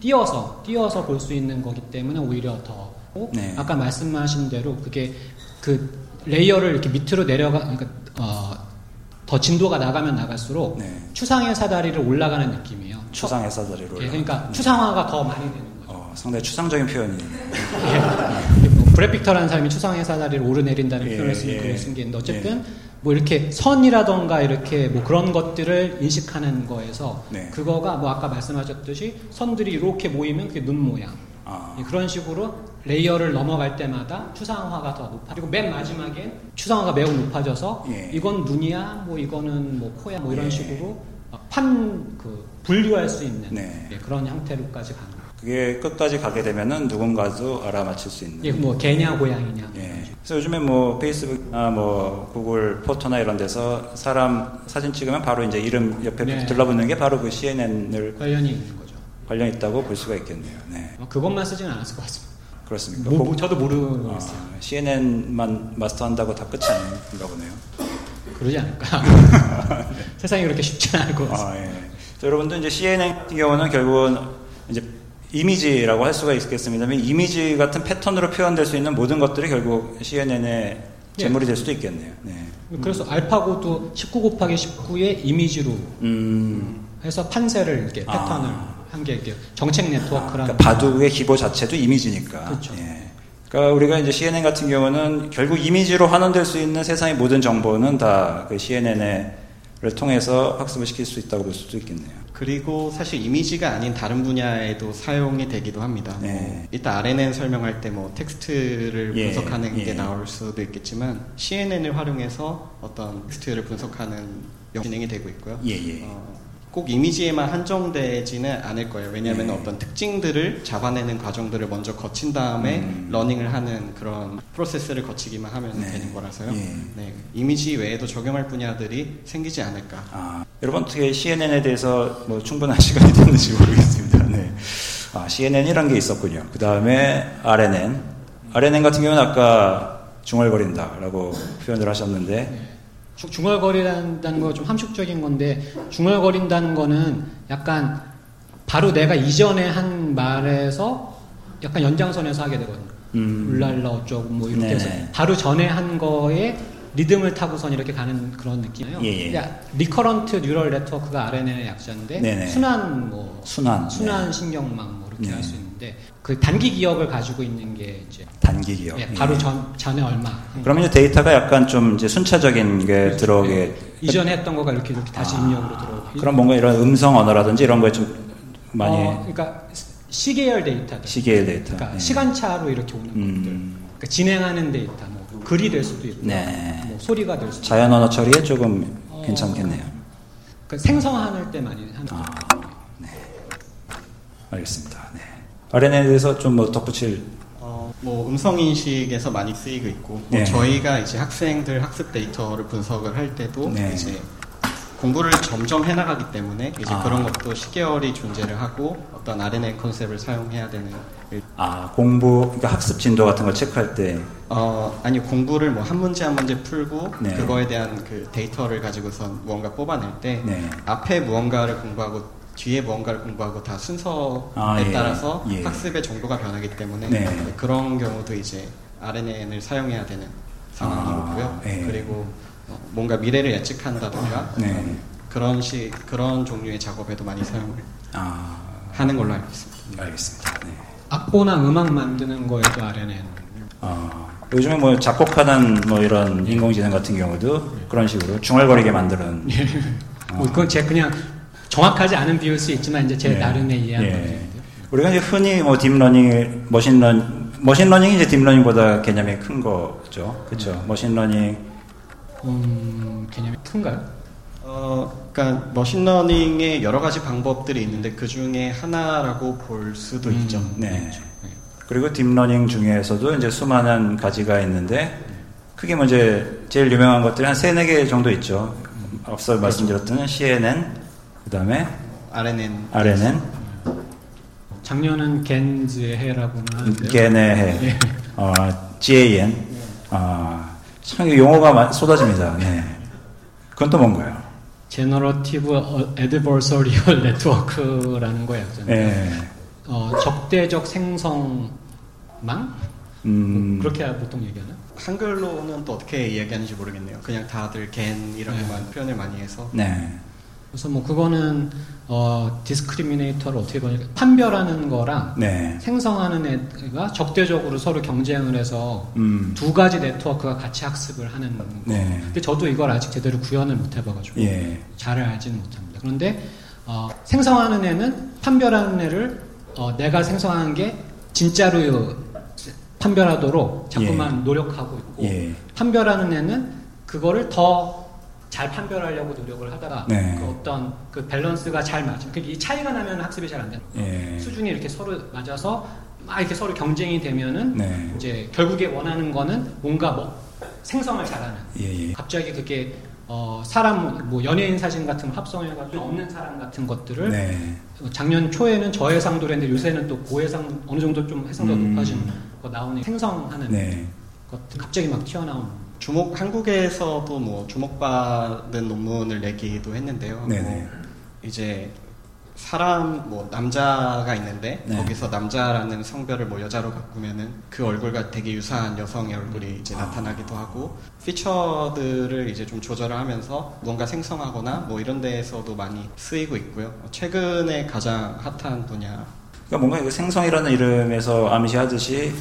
띄어서 띄어서 볼 수 있는 거기 때문에 오히려 더 네. 아까 말씀하신 대로 그게 그 layer를 이렇게 밑으로 내려가 그러니까 어, 더 진도가 나가면 나갈수록 네. 추상의 사다리를 올라가는 느낌이에요. 추상의 사다리로. 예, 그러니까 네. 추상화가 더 많이 되는 거죠. 어, 상당히 추상적인 표현이네요. 예, 뭐 브렛 빅터라는 사람이 추상의 사다리를 오르내린다는 예, 표현을 쓰니 예, 그걸 쓴게 있는데 어쨌든 예. 뭐 이렇게 선이라던가 이렇게 뭐 그런 것들을 인식하는 거에서 네. 그거가 뭐 아까 말씀하셨듯이 선들이 이렇게 모이면 그게 눈 모양. 아. 예, 그런 식으로 layer를 넘어갈 때마다 추상화가 더 높아. 그리고 맨 마지막엔 추상화가 매우 높아져서 예. 이건 눈이야, 뭐 이거는 뭐 코야, 뭐 이런 예. 식으로 판 그 분류할 수 있는 네. 예, 그런 형태로까지 가는. 그게 끝까지 가게 되면은 누군가도 알아맞힐 수 있는. 예, 뭐 개냐 고양이냐. 예. 그래서 요즘에 뭐 페이스북이나 뭐 구글 포토나 이런 데서 사람 사진 찍으면 바로 이제 이름 옆에 네. 들러붙는 게 바로 그 CNN을 관련이 있는 거죠. 관련 있다고 볼 수가 있겠네요. 네. 그것만 쓰지는 않았을 것 같습니다. 그렇습니까? 뭐, 뭐, 저도 모르겠어요. 아, CNN만 마스터한다고 다 끝이 아닌가 보네요. 그러지 않을까? 네. 세상이 그렇게 쉽지 않을 것 같습니다. 아, 예. 여러분들 이제 CNN 같은 경우는 결국은 이제 이미지라고 할 수가 있겠습니다만 이미지 같은 패턴으로 표현될 수 있는 모든 것들이 결국 CNN의 재물이 될 수도 있겠네요. 네. 그래서 음. 알파고도 19 곱하기 19의 이미지로 음. 해서 판세를 이렇게 아. 패턴을 아. 한게 정책 네트워크라는. 그러니까 바둑의 기보 자체도 이미지니까. 그렇죠. 예. 그러니까 우리가 이제 CNN 같은 경우는 결국 이미지로 환원될 수 있는 세상의 모든 정보는 다 그 CNN을 통해서 학습을 시킬 수 있다고 볼 수도 있겠네요. 그리고 사실 이미지가 아닌 다른 분야에도 사용이 되기도 합니다. 네. 뭐 일단 RNN 설명할 때 뭐 텍스트를 예, 분석하는 예. 게 나올 수도 있겠지만 CNN을 활용해서 어떤 텍스트를 분석하는 진행이 되고 있고요. 예, 예. 어, 꼭 이미지에만 한정되지는 않을 거예요. 왜냐하면 네. 어떤 특징들을 잡아내는 과정들을 먼저 거친 다음에 음. learning을 하는 그런 프로세스를 거치기만 하면 네. 되는 거라서요. 예. 네. 이미지 외에도 적용할 분야들이 생기지 않을까. 아, 여러분 어떻게 CNN에 대해서 뭐 충분한 시간이 됐는지 모르겠습니다. 네. 아, CNN이란 게 있었군요. 그 다음에 RNN. RNN 같은 경우는 아까 중얼거린다라고 표현을 하셨는데 네. 중얼거린다는 거 좀 함축적인 건데 중얼거린다는 거는 약간 바로 내가 이전에 한 말에서 약간 연장선에서 하게 되거든요. 음. 울랄라 어쩌고 뭐 이렇게 네. 해서 바로 전에 한 거에 리듬을 타고선 이렇게 가는 그런 느낌이에요. 예, 예. recurrent neural network가 RNN의 약자인데 네네. 순환 뭐 순환 순환 네. 신경망 뭐 이렇게 네. 할수 있는데 그 단기 기억을 가지고 있는 게 이제 단기 기억. 예, 바로 예. 전 전에 얼마. 그러면 이제 데이터가 약간 좀 이제 순차적인 게 그렇죠. 들어오게 예. 이전에 했던 거가 이렇게 이렇게 다시 아, 입력으로 들어오고. 그럼 뭔가 이런 음성 언어라든지 이런 거에 좀 많이. 어, 그러니까 시계열 데이터. 시계열 데이터. 그러니까 네. 시간차로 이렇게 오는 음. 것들. 그러니까 진행하는 데이터. 뭐 글이 될 수도 있고, 네. 뭐 소리가 될 수도. 자연 언어 처리에 조금 어, 괜찮겠네요. 그러니까 생성할 때 많이 하는. 아, 네. 알겠습니다. 네. RNN에 대해서 좀 뭐 덧붙일. 어, 뭐 음성 인식에서 많이 쓰이고 있고, 뭐 네. 저희가 이제 학생들 학습 데이터를 분석을 할 때도 네. 이제 공부를 점점 해나가기 때문에 이제 아. 그런 것도 시계열이 존재를 하고 어떤 RNA 컨셉을 사용해야 되는 아 공부 그러니까 학습 진도 같은 걸 체크할 때 어, 아니 공부를 뭐 한 문제 한 문제 풀고 네. 그거에 대한 그 데이터를 가지고선 무언가 뽑아낼 때 네. 앞에 무언가를 공부하고 뒤에 무언가를 공부하고 다 순서에 아, 예. 따라서 예. 학습의 정도가 변하기 때문에 네. 그런 경우도 이제 RNN을 사용해야 되는 상황이고요. 아, 예. 그리고 뭔가 미래를 예측한다든가 네. 그런 시 그런 종류의 작업에도 많이 사용을 아. 하는 걸로 알고 있습니다. 알겠습니다. 네. 악보나 음악 만드는 거에도 RNN. 아, 요즘에 뭐 작곡하는 뭐 이런 인공지능 같은 경우도 그런 식으로 중얼거리게 만드는. 예. 뭐 그건 제 그냥 정확하지 않은 비유일 수 있지만 이제 제 예. 나름의 이해한 예. 건데. 우리가 이제 흔히 뭐 딥러닝, 머신런, 머신러닝이 이제 deep learning보다 개념이 큰 거죠. 그렇죠. 음. machine learning 음, 개념이 큰가요? 어, 그러니까 machine learning의 여러 가지 방법들이 있는데 그 중에 하나라고 볼 수도 음, 있죠. 네. 네. 그리고 deep learning 중에서도 이제 수많은 가지가 있는데 크게 뭐 이제 제일 유명한 것들이 한 세네 개 정도 있죠. 앞서 그렇죠. 말씀드렸던 CNN, 그 다음에 RNN. RNN. 작년은 GANs의 해라고는 하는데. GAN의 해. 네. 어, GAN. 어, 참 용어가 쏟아집니다. 네. 그건 또 뭔가요? generative adversarial network라는 거예요. 네. 어, 적대적 생성망? 음. 뭐 그렇게 보통 얘기하나? 한글로는 또 어떻게 이야기하는지 모르겠네요. 그냥 다들 GAN이라고만 네. 표현을 많이 해서. 네. 그래서 뭐 그거는 어, discriminator를 어떻게 보냐 판별하는 거랑 네. 생성하는 애가 적대적으로 서로 경쟁을 해서 음. 두 가지 네트워크가 같이 학습을 하는 거. 네. 근데 저도 이걸 아직 제대로 구현을 못 해봐가지고 예. 잘 알지는 못합니다. 그런데 어, 생성하는 애는 판별하는 애를 어, 내가 생성한 게 진짜로 판별하도록 자꾸만 예. 노력하고 있고 예. 판별하는 애는 그거를 더 잘 판별하려고 노력을 하다가 네. 그 어떤 그 밸런스가 잘 맞으면 이 차이가 나면 학습이 잘 안 되는 예. 수준이 이렇게 서로 맞아서 막 이렇게 서로 경쟁이 되면은 네. 이제 결국에 원하는 거는 뭔가 뭐 생성을 잘하는 예, 예. 갑자기 그게 어 사람 뭐 연예인 사진 같은 합성해가지고 없는 사람 같은 것들을 네. 작년 초에는 저해상도로 했는데 요새는 또 고해상 어느 정도 좀 해상도 음. 높아진 거 나오는 생성하는 네. 것 갑자기 막 튀어나오는 주목 한국에서도 뭐 주목받는 논문을 내기도 했는데요. 뭐 이제 사람 뭐 남자가 있는데 네. 거기서 남자라는 성별을 뭐 여자로 바꾸면은 그 얼굴과 되게 유사한 여성의 얼굴이 이제 아. 나타나기도 하고 피처들을 이제 좀 조절을 하면서 뭔가 생성하거나 뭐 이런 데에서도 많이 쓰이고 있고요. 최근에 가장 핫한 분야. 그러니까 뭔가 그 생성이라는 이름에서 암시하듯이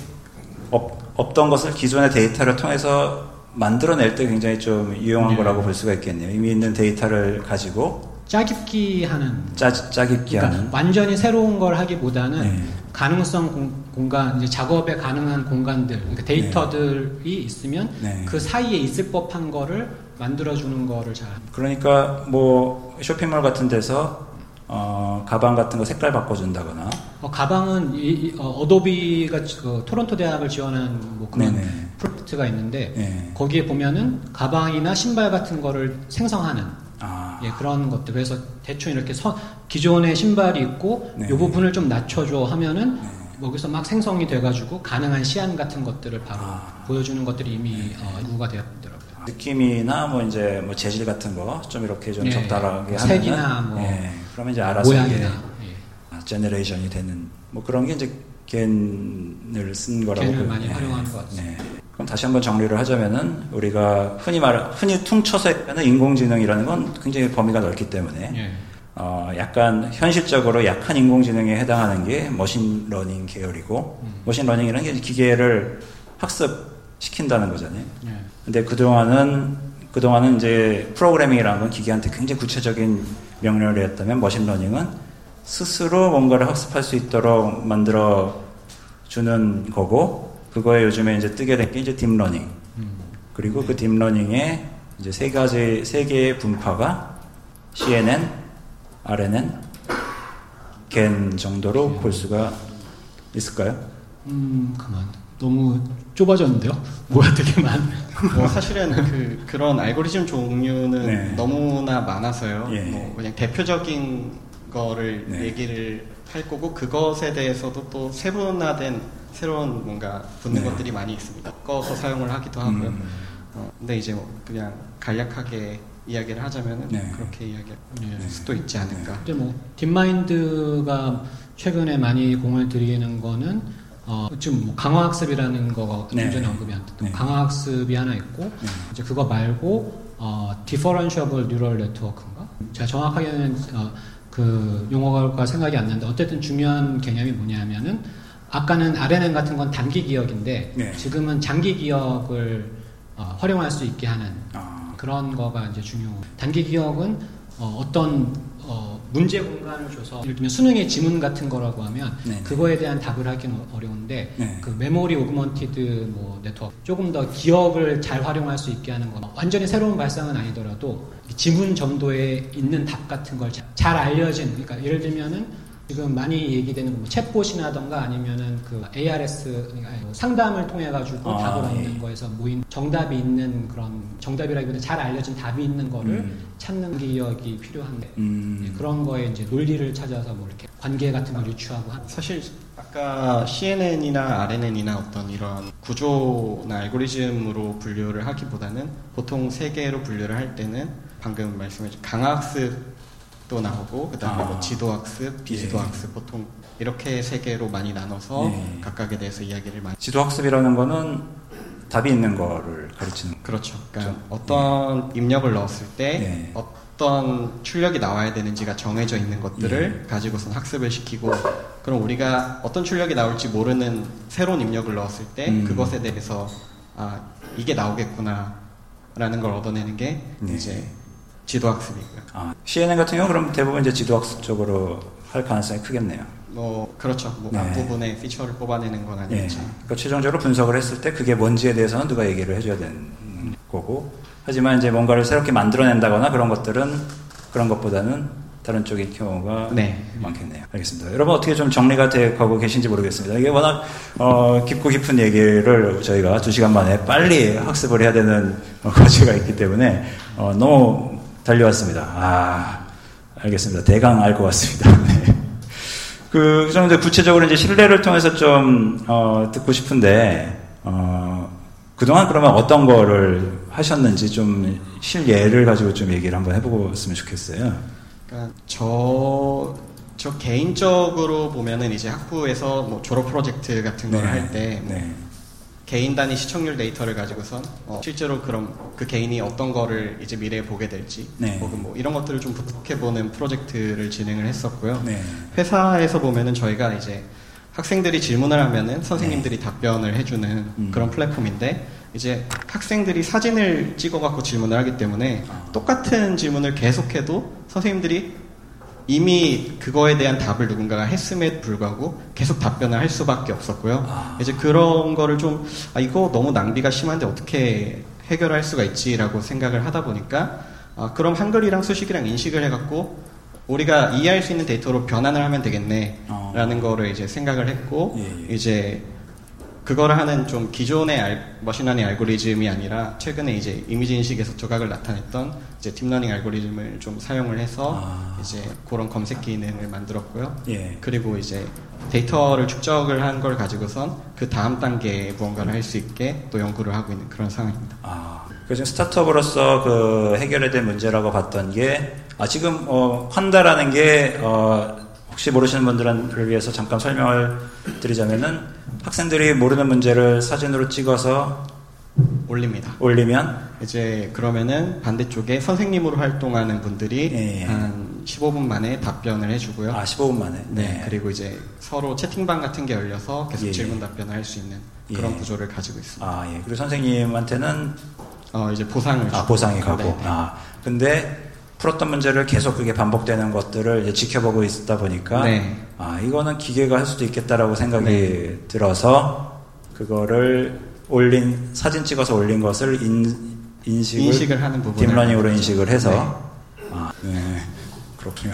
없, 없던 것을 기존의 데이터를 통해서 만들어낼 때 굉장히 좀 유용한 네. 거라고 볼 수가 있겠네요. 이미 있는 데이터를 가지고 짜깁기 하는 짜, 짜깁기 그러니까 하는 완전히 새로운 걸 하기보다는 네. 가능성 공, 간 이제 작업에 가능한 공간들 그러니까 데이터들이 네. 있으면 네. 그 사이에 있을 법한 거를 만들어 주는 거를 잘 그러니까 뭐 쇼핑몰 같은 데서 어, 가방 같은 거 색깔 바꿔준다거나. 어, 가방은 이, 이, 어, 도비가 그, 토론토 대학을 지원한 뭐 그런 네네. 프로젝트가 있는데 네. 거기에 보면은 가방이나 신발 같은 거를 생성하는 아. 예, 그런 것들. 그래서 대충 이렇게 서, 기존의 신발이 있고 이 부분을 좀 낮춰줘 하면은 네. 여기서 막 생성이 돼가지고 가능한 시안 같은 것들을 바로 아. 보여주는 것들이 이미 네. 어, 연구가 되었더라고요. 느낌이나 뭐 이제 뭐 재질 같은 거 좀 이렇게 좀 예, 적당하게 하면 색이나 뭐 예, 그러면 이제 알아서 모양이나 예. generation이 되는 뭐 그런 게 이제 GAN을 쓴 거라고 GAN을 많이 활용하는 것 같습니다. 네. 그럼 다시 한번 정리를 하자면은 우리가 흔히 말 흔히 퉁쳐서 하는 인공지능이라는 건 굉장히 범위가 넓기 때문에 예. 어, 약간 현실적으로 약한 인공지능에 해당하는 게 machine learning 계열이고 음. machine learning이라는 게 기계를 학습 시킨다는 거잖아요. 예. 근데 그동안은 그동안은 이제 프로그래밍이라는 건 기계한테 굉장히 구체적인 명령을 했다면 machine learning은 스스로 뭔가를 학습할 수 있도록 만들어 주는 거고 그거에 요즘에 이제 뜨게 된 게 이제 deep learning. 그리고 그 deep learning의 이제 세 가지, 세 개의 분파가 CNN, RNN, GAN 정도로 볼 수가 있을까요? 음, 그만. 너무 좁아졌는데요? 뭐가 되게 많. 뭐 사실은 그 그런 알고리즘 종류는 네. 너무나 많아서요. 예. 뭐 그냥 대표적인 거를 네. 얘기를 할 거고 그것에 대해서도 또 세분화된 새로운 뭔가 붙는 네. 것들이 많이 있습니다. 꺼서 사용을 하기도 하고요. 음. 어, 근데 이제 뭐 그냥 간략하게 이야기를 하자면은 네. 그렇게 이야기할 네. 수도 있지 않을까. 근데 뭐 딥마인드가 최근에 많이 공을 들이는 거는 어, 지금 뭐 강화학습이라는 거가 좀 전에 언급이 안 됐던 네. 강화학습이 하나 있고 네. 이제 그거 말고 어, differentiable neural network인가? 제가 정확하게는 어, 그 용어가 생각이 안 나는데 어쨌든 중요한 개념이 뭐냐면은 아까는 RNN 같은 건 단기 기억인데 네. 지금은 장기 기억을 어, 활용할 수 있게 하는 아. 그런 거가 이제 중요. 단기 기억은 어, 떤 어, 문제 공간을 줘서 예를 들면 수능의 지문 같은 거라고 하면 네 그거에 대한 답을 하기는 어려운데 네. 그 memory augmented 뭐 네트워크 조금 더 기억을 잘 활용할 수 있게 하는 거 완전히 새로운 발상은 아니더라도 지문 정도에 있는 답 같은 걸 잘 알려진 그러니까 예를 들면은 지금 많이 얘기되는 뭐 chatbot이라던가 아니면은 그 ARS 그러니까 뭐 상담을 통해 가지고 아, 답을 얻는 예. 거에서 모인 정답이 있는 그런 정답이라기보다 잘 알려진 답이 있는 거를 음. 찾는 기억이 필요한데 음. 예, 그런 거에 이제 논리를 찾아서 뭐 이렇게 관계 같은 걸 유추하고 한 사실 아까 CNN이나 RNN이나 어떤 이런 구조나 알고리즘으로 분류를 하기보다는 보통 세 개로 분류를 할 때는 방금 말씀해 주신 강학습 또 나오고 그다음에 뭐 아. 뭐 지도학습, 비지도학습 예. 보통 이렇게 세 개로 많이 나눠서 예. 각각에 대해서 이야기를 많이. 지도학습이라는 거는 답이 있는 거를 가르치는. 그렇죠. 그러니까 그렇죠. 어떤 예. 입력을 넣었을 때 예. 어떤 출력이 나와야 되는지가 정해져 있는 것들을 예. 가지고선 학습을 시키고 그럼 우리가 어떤 출력이 나올지 모르는 새로운 입력을 넣었을 때 음. 그것에 대해서 아 이게 나오겠구나라는 걸 얻어내는 게 네. 이제 지도학습이고요. 아, CNN 같은 경우 그럼 대부분 이제 지도학습 쪽으로 할 가능성이 크겠네요. 뭐 그렇죠. 뭐 네. 앞부분에 피처를 뽑아내는 건 아니겠죠. 네. 그러니까 최종적으로 분석을 했을 때 그게 뭔지에 대해서는 누가 얘기를 해줘야 되는 거고 하지만 이제 뭔가를 새롭게 만들어낸다거나 그런 것들은 그런 것보다는 다른 쪽인 경우가 네. 많겠네요. 알겠습니다. 여러분 어떻게 좀 정리가 되고 계신지 모르겠습니다. 이게 워낙 어, 깊고 깊은 얘기를 저희가 두 시간 만에 빨리 학습을 해야 되는 과제가 있기 때문에 어, 너무 달려왔습니다. 아, 알겠습니다. 대강 알 것 같습니다. 네. 그, 좀 이제 구체적으로 이제 실례를 통해서 좀, 어, 듣고 싶은데, 어, 그동안 그러면 어떤 거를 하셨는지 좀 실예를 가지고 좀 얘기를 한번 해보고있으면 좋겠어요. 그러니까 저, 저 개인적으로 보면은 이제 학부에서 뭐 졸업 프로젝트 같은 걸 할때 네. 네. 개인 단위 시청률 데이터를 가지고선 어, 실제로 그럼 그 개인이 어떤 거를 이제 미래에 보게 될지 네. 혹은 뭐 이런 것들을 좀 분석해 보는 프로젝트를 진행을 했었고요. 네. 회사에서 보면은 저희가 이제 학생들이 질문을 하면은 선생님들이 네. 답변을 해주는 음. 그런 플랫폼인데 이제 학생들이 사진을 찍어갖고 질문을 하기 때문에 아. 똑같은 질문을 계속해도 선생님들이 이미 그거에 대한 답을 누군가가 했음에 불구하고 계속 답변을 할 수밖에 없었고요. 아. 이제 그런 거를 좀, 아, 이거 너무 낭비가 심한데 어떻게 해결할 수가 있지라고 생각을 하다 보니까, 아, 그럼 한글이랑 수식이랑 인식을 해갖고, 우리가 이해할 수 있는 데이터로 변환을 하면 되겠네, 라는 어. 거를 이제 생각을 했고, 예, 예. 이제 그거를 하는 좀 기존의 알, machine learning 알고리즘이 아니라 최근에 이제 이미지 인식에서 두각을 나타냈던 이제 deep learning 알고리즘을 좀 사용을 해서 아. 이제 그런 검색 기능을 만들었고요. 예. 그리고 이제 데이터를 축적을 한 걸 가지고선 그 다음 단계에 무언가를 할 수 있게 또 연구를 하고 있는 그런 상황입니다. 아. 그 지금 startup으로서 그 해결해야 될 문제라고 봤던 게, 아, 지금, 어, 콴다라는 게, 어, 혹시 모르시는 분들을 위해서 잠깐 설명을 드리자면은 학생들이 모르는 문제를 사진으로 찍어서 올립니다. 올리면 이제 그러면은 반대쪽에 선생님으로 활동하는 분들이 예. 한 15분 만에 답변을 해주고요. 아 15분 만에. 네. 네. 그리고 이제 서로 채팅방 같은 게 열려서 계속 예. 질문 답변을 할 수 있는 그런 예. 구조를 가지고 있습니다. 아 예. 그리고 선생님한테는 어 이제 보상을 아 보상이 가고. 네. 아 근데 풀었던 문제를 계속 그게 반복되는 것들을 지켜보고 있다 보니까 네. 아 이거는 기계가 할 수도 있겠다라고 생각이 네. 들어서 그거를 올린 사진 찍어서 올린 것을 인, 인식을, 인식을 하는 부분 deep learning으로 인식을 해서 네. 아, 네. 그렇군요.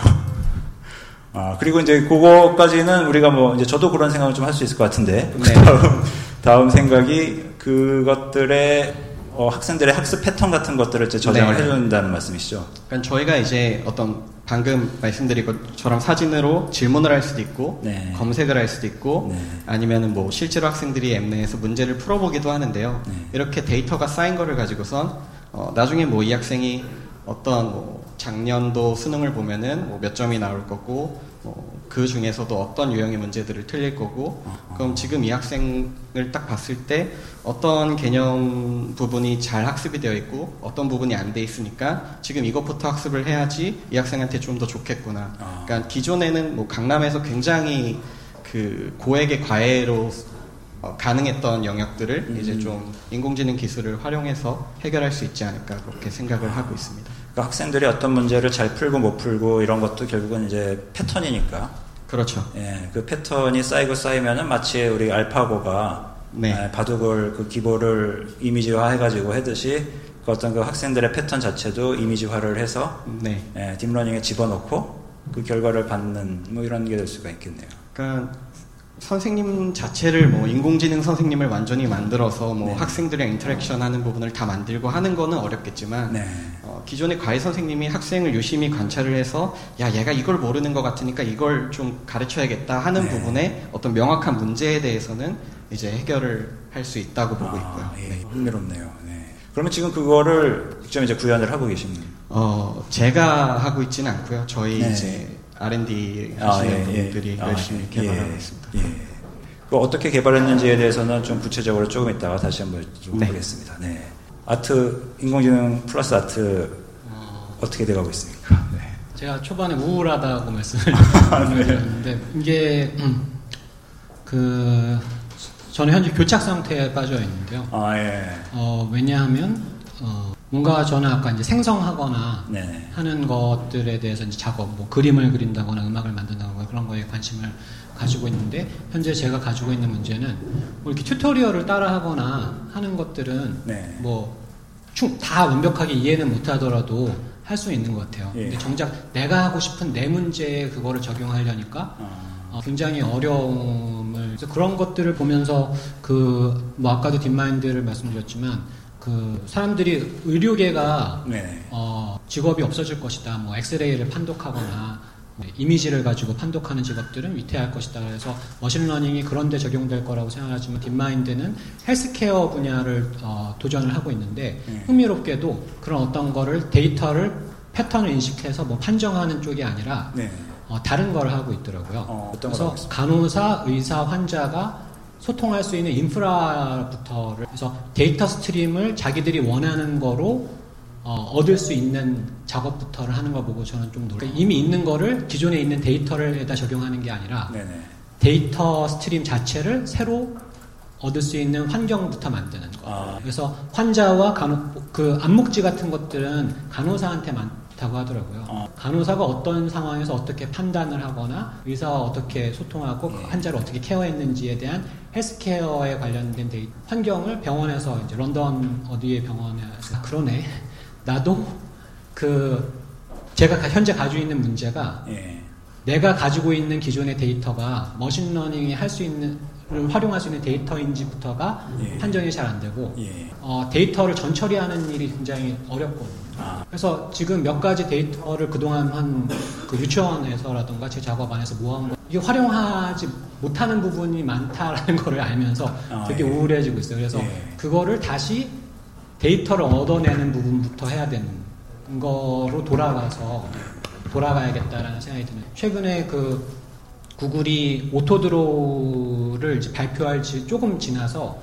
아, 그리고 이제 그거까지는 우리가 뭐 이제 저도 그런 생각을 좀 할 수 있을 것 같은데 네. 다음 다음 생각이 그것들의 어, 학생들의 학습 패턴 같은 것들을 이제 저장을 네. 해준다는 말씀이시죠? 그러니까 저희가 이제 어떤 방금 말씀드린 것처럼 사진으로 질문을 할 수도 있고 네. 검색을 할 수도 있고 네. 아니면은 뭐 실제로 학생들이 앱 내에서 문제를 풀어보기도 하는데요. 네. 이렇게 데이터가 쌓인 거를 가지고선 어, 나중에 뭐 이 학생이 어떤 뭐 작년도 수능을 보면은 뭐 몇 점이 나올 거고 뭐그 중에서도 어떤 유형의 문제들을 틀릴 거고 그럼 지금 이 학생을 딱 봤을 때 어떤 개념 부분이 잘 학습이 되어 있고 어떤 부분이 안 돼 있으니까 지금 이것부터 학습을 해야지 이 학생한테 좀 더 좋겠구나. 아. 그러니까 기존에는 뭐 강남에서 굉장히 그 고액의 과외로 어, 가능했던 영역들을 음. 이제 좀 인공지능 기술을 활용해서 해결할 수 있지 않을까 그렇게 생각을 하고 있습니다. 그러니까 학생들이 어떤 문제를 잘 풀고 못 풀고 이런 것도 결국은 이제 패턴이니까. 그렇죠. 예, 그 패턴이 쌓이고 쌓이면은 마치 우리 AlphaGo가 네. 예, 바둑을 그 기보를 이미지화 해가지고 하듯이 그 어떤 그 학생들의 패턴 자체도 이미지화를 해서 네. 예, deep learning에 집어넣고 그 결과를 받는 뭐 이런 게 될 수가 있겠네요. 그러니까 선생님 자체를 뭐 인공지능 선생님을 완전히 만들어서 뭐 네. 학생들의 interaction 하는 부분을 다 만들고 하는 거는 어렵겠지만 네. 어, 기존의 과외 선생님이 학생을 유심히 관찰을 해서 야 얘가 이걸 모르는 것 같으니까 이걸 좀 가르쳐야겠다 하는 네. 부분에 어떤 명확한 문제에 대해서는 이제 해결을 할 수 있다고 보고 아, 있고요. 예, 네. 흥미롭네요. 네. 그러면 지금 그거를 직접 이제 구현을 하고 계십니까? 어, 제가 하고 있지는 않고요. 저희 네. 이제 R&D 아, 하시는 아, 예, 분들이 예. 열심히 아, 개발하고 예. 있습니다. 예. 그 어떻게 개발했는지에 대해서는 좀 구체적으로 조금 이따가 다시 한번 좀 네. 보겠습니다. 네. 아트 인공지능 플러스 아트 어... 떻게 돼가고 있습니까? 네. 제가 초반에 우울하다고 말씀을 아, 네. 드렸는데 이게 음, 그 저는 현재 교착 상태에 빠져 있는데요. 아, 예. 어, 왜냐하면 어, 뭔가 저는 아까 이제 생성하거나 네 하는 것들에 대해서 이제 작업, 뭐 그림을 그린다거나 음악을 만든다거나 그런 거에 관심을 가지고 있는데 현재 제가 가지고 있는 문제는 뭐 이렇게 튜토리얼을 따라하거나 하는 것들은 네. 뭐다 완벽하게 이해는 못하더라도 할 수 있는 것 같아요. 예. 근데 정작 내가 하고 싶은 내 문제에 그거를 적용하려니까 아. 어, 굉장히 어려움을 그래서 그런 것들을 보면서 그 뭐 아까도 DeepMind를 말씀드렸지만 그 사람들이 의료계가 네. 어, 직업이 없어질 것이다. 뭐 엑스레이를 판독하거나 뭐 이미지를 가지고 판독하는 직업들은 위태할 것이다. 그래서 machine learning이 그런데 적용될 거라고 생각하지만 DeepMind는 healthcare 분야를 어, 도전을 하고 있는데 네. 흥미롭게도 그런 어떤 거를 데이터를 패턴을 인식해서 뭐 판정하는 쪽이 아니라 네. 어, 다른 걸 하고 있더라고요. 어, 그래서 간호사, 의사, 환자가 소통할 수 있는 인프라부터를 해서 data stream을 자기들이 원하는 거로 어, 얻을 수 있는 작업부터를 하는 걸 보고 저는 좀 놀래. 이미 있는 거를 기존에 있는 데이터를에다 적용하는 게 아니라 네네. data stream 자체를 새로 얻을 수 있는 환경부터 만드는 거. 아. 그래서 환자와 간호 그 암묵지 같은 것들은 간호사한테 만, 있다고 하더라고요. 어. 간호사가 어떤 상황에서 어떻게 판단을 하거나 의사와 어떻게 소통하고 예. 환자를 어떻게 care했는지에 대한 헬스케어에 관련된 데이 환경을 병원에서 이제 런던 어디의 병원에서 아, 그러네. 나도 그 제가 현재 가지고 있는 문제가 예. 내가 가지고 있는 기존의 데이터가 machine learning이 할 수 있는 활용할 수 있는 데이터인지부터가 예. 판정이 잘 안 되고 예. 어, 데이터를 전 처리하는 일이 굉장히 어렵거든요. 아. 그래서 지금 몇 가지 데이터를 그동안 한 그 유치원에서라든가 제 작업 안에서 모아온 거 이게 활용하지 못하는 부분이 많다라는 거를 알면서 아, 되게 예. 우울해지고 있어요. 그래서 예. 그거를 다시 데이터를 얻어내는 부분부터 해야 되는 거로 돌아가서 돌아가야겠다라는 생각이 드는. 최근에 그 Google이 AutoDraw를 발표할 지 조금 지나서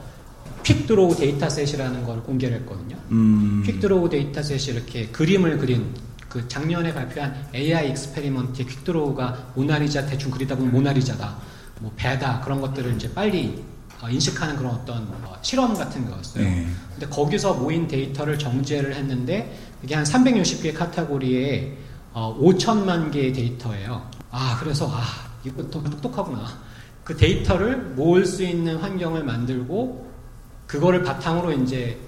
Quick Draw dataset이라는 걸 공개를 했거든요. 음. Quick Draw dataset이 이렇게 그림을 그린 그 작년에 발표한 AI 익스페리먼트의 퀵드로우가 모나리자 대충 그리다 보면 모나리자다, 뭐 배다 그런 것들을 이제 빨리 어, 인식하는 그런 어떤 어, 실험 같은 거였어요. 네. 근데 거기서 모인 데이터를 정제를 했는데 이게 한 360개 카테고리에 어, 5천만 개의 데이터예요. 아 그래서 아 이것도 똑똑하구나. 그 데이터를 모을 수 있는 환경을 만들고 그거를 바탕으로 이제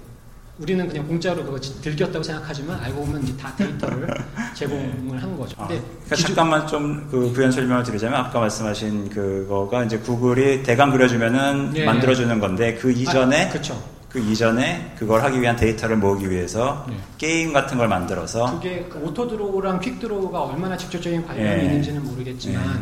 우리는 그냥 공짜로 그거 즐겼다고 생각하지만 알고 보면 다 데이터를 제공을 한 거죠. 아, 그러니까 기준... 잠깐만 좀 그 부연 설명을 드리자면 아까 말씀하신 그거가 이제 Google이 대강 그려주면은 네. 만들어주는 건데 그 이전에 아, 그쵸. 그 이전에 그걸 하기 위한 데이터를 모으기 위해서 네. 게임 같은 걸 만들어서 그게 그 AutoDraw랑 Quick Draw가 얼마나 직접적인 관련이 네. 있는지는 모르겠지만 네.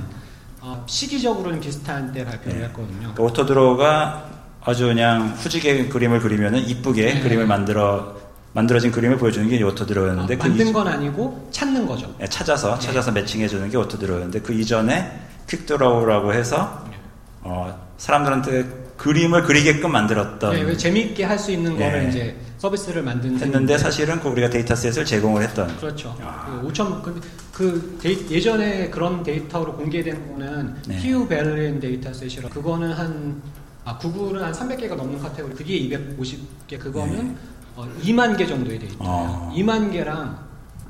어, 시기적으로는 비슷한 때 발표를 네. 했거든요. 그 AutoDraw가 아주 그냥 후지게 그림을 그리면은 이쁘게 네. 그림을 만들어 만들어진 그림을 보여주는 게 AutoDraw였는데 아, 그 만든 건 아니고 찾는 거죠. 네, 찾아서 네. 찾아서 매칭해 주는 게 AutoDraw였는데 그 이전에 Quick Draw라고 해서 네. 어, 사람들한테 그림을 그리게끔 만들었던. 네, 재미있게 할 수 있는 거를 네. 이제 서비스를 만든. 했는데 사실은 그 우리가 dataset을 제공을 했던. 그렇죠. 아. 그 5천 그, 그 데이, 예전에 그런 데이터로 공개된 거는 네. TU Berlin dataset이라 그거는 한 아, Google은 한 300개가 넘는 카테고리, 그게 250개, 그거는 네. 어, 2만 개 정도의 데이터예요. 아. 2만 개랑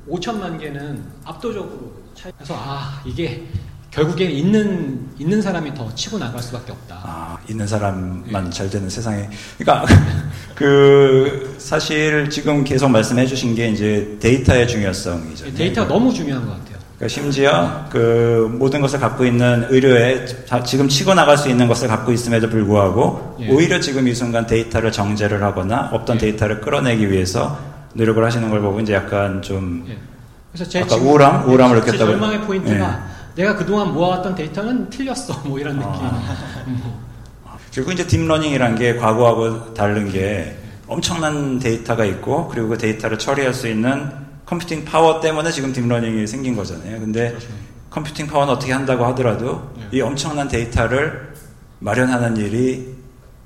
5천만 개는 압도적으로 차이. 그래서 아 이게 결국에 있는 있는 사람이 더 치고 나갈 수밖에 없다. 아 있는 사람만 네. 잘 되는 세상에. 그러니까 그 사실 지금 계속 말씀해 주신 게 이제 데이터의 중요성이죠. 데이터가 너무 중요한 것 같아요. 그러니까 심지어 그 모든 것을 갖고 있는 의료에 지금 치고 나갈 수 있는 것을 갖고 있음에도 불구하고 예. 오히려 지금 이 순간 데이터를 정제를 하거나 없던 예. 데이터를 끌어내기 위해서 노력을 하시는 걸 보고 이제 약간 좀 예. 그래서 제 아까 우울함 우울함을 느꼈다고. 제 절망의 포인트가 예. 내가 그동안 모아왔던 데이터는 틀렸어 뭐 이런 느낌. 아. 그리고 이제 deep learning이란 게 과거하고 다른 게 엄청난 데이터가 있고 그리고 그 데이터를 처리할 수 있는 computing power 때문에 지금 deep learning이 생긴 거잖아요. 근데 그렇죠. computing power는 어떻게 한다고 하더라도 네. 이 엄청난 데이터를 마련하는 일이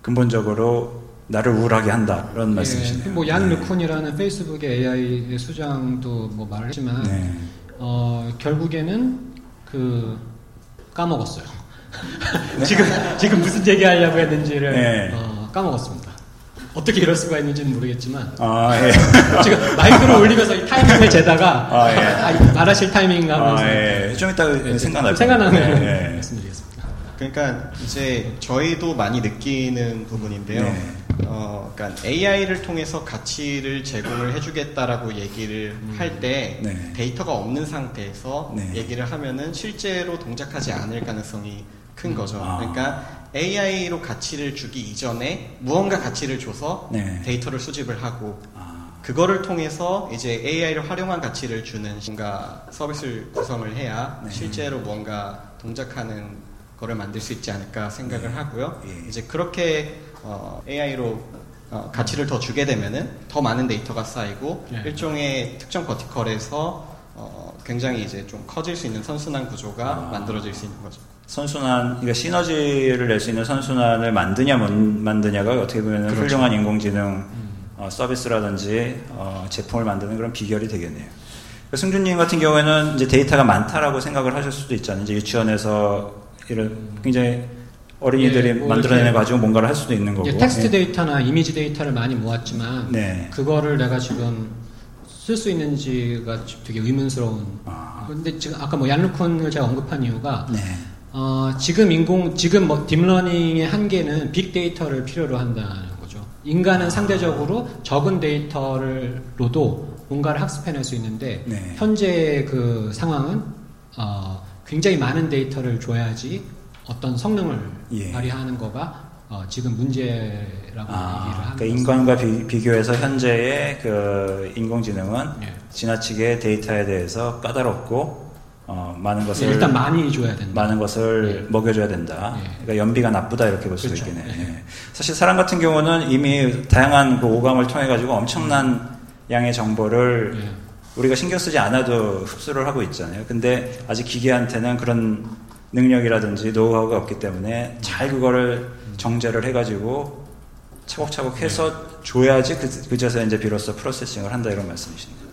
근본적으로 나를 우울하게 한다 그런 네. 말씀이시네요. 뭐 얀 네. 르쿤이라는 페이스북의 AI 수장도 뭐 말을 했지만 네. 어, 결국에는 그 까먹었어요. 지금 지금 무슨 얘기하려고 했는지를 네. 어, 까먹었습니다. 어떻게 이럴 수가 있는지는 모르겠지만 아, 예. 지금 마이크를 올리면서 이 타이밍을 재다가 아, 예. 아, 말하실 타이밍 하면서 아, 예. 좀 이따 네, 생각날 생각나는 네. 말씀드리겠습니다. 그러니까 이제 저희도 많이 느끼는 부분인데요. 네. 어, 그러니까 AI를 통해서 가치를 제공을 해주겠다라고 얘기를 음. 할때 네. 데이터가 없는 상태에서 네. 얘기를 하면은 실제로 동작하지 않을 가능성이 큰 음. 거죠. 아. 그러니까 AI로 가치를 주기 이전에 무언가 가치를 줘서 네. 데이터를 수집을 하고 아. 그거를 통해서 이제 AI를 활용한 가치를 주는 뭔가 서비스를 구성을 해야 네. 실제로 무언가 동작하는 거를 만들 수 있지 않을까 생각을 네. 하고요. 예. 이제 그렇게 어, AI로 어, 가치를 더 주게 되면은 더 많은 데이터가 쌓이고 네. 일종의 특정 버티컬에서 어, 굉장히 이제 좀 커질 수 있는 선순환 구조가 아. 만들어질 수 있는 거죠. 선순환, 그러니까 시너지를 낼 수 있는 선순환을 만드냐, 못 만드냐가 어떻게 보면 그렇죠. 훌륭한 인공지능 음. 어, 서비스라든지 어, 제품을 만드는 그런 비결이 되겠네요. 그러니까 승준님 같은 경우에는 이제 데이터가 많다라고 생각을 하실 수도 있잖아요. 이제 유치원에서 이런 굉장히 어린이들이 예, 뭐 만들어내는 가지고 뭔가를 할 수도 있는 거고. 텍스트 예. 데이터나 이미지 데이터를 많이 모았지만 네. 그거를 내가 지금 쓸 수 있는지가 되게 의문스러운. 아. 근데 지금 아까 뭐 얀 르쿤을 제가 언급한 이유가 네. 어, 지금 인공, 지금 뭐 deep learning의 한계는 빅데이터를 필요로 한다는 거죠. 인간은 상대적으로 적은 데이터를로도 뭔가를 학습해낼 수 있는데 네. 현재 그 상황은 어, 굉장히 많은 데이터를 줘야지 어떤 성능을 예. 발휘하는 거가 어, 지금 문제라고 아, 얘기를 하는 그러니까 인간과 비, 교해서 현재의 그 인공지능은 예. 지나치게 데이터에 대해서 까다롭고 어, 많은 것을 일단 많이 줘야 된다. 많은 것을 네. 먹여줘야 된다. 네. 그러니까 연비가 나쁘다 이렇게 볼 수도 그렇죠. 있겠네요. 네. 사실 사람 같은 경우는 이미 다양한 그 오감을 통해 가지고 엄청난 양의 정보를 네. 우리가 신경 쓰지 않아도 흡수를 하고 있잖아요. 근데 아직 기계한테는 그런 능력이라든지 노하우가 없기 때문에 잘 그거를 정제를 해가지고 차곡차곡 해서 네. 줘야지 그, 그제서 이제 비로소 프로세싱을 한다 이런 말씀이십니다.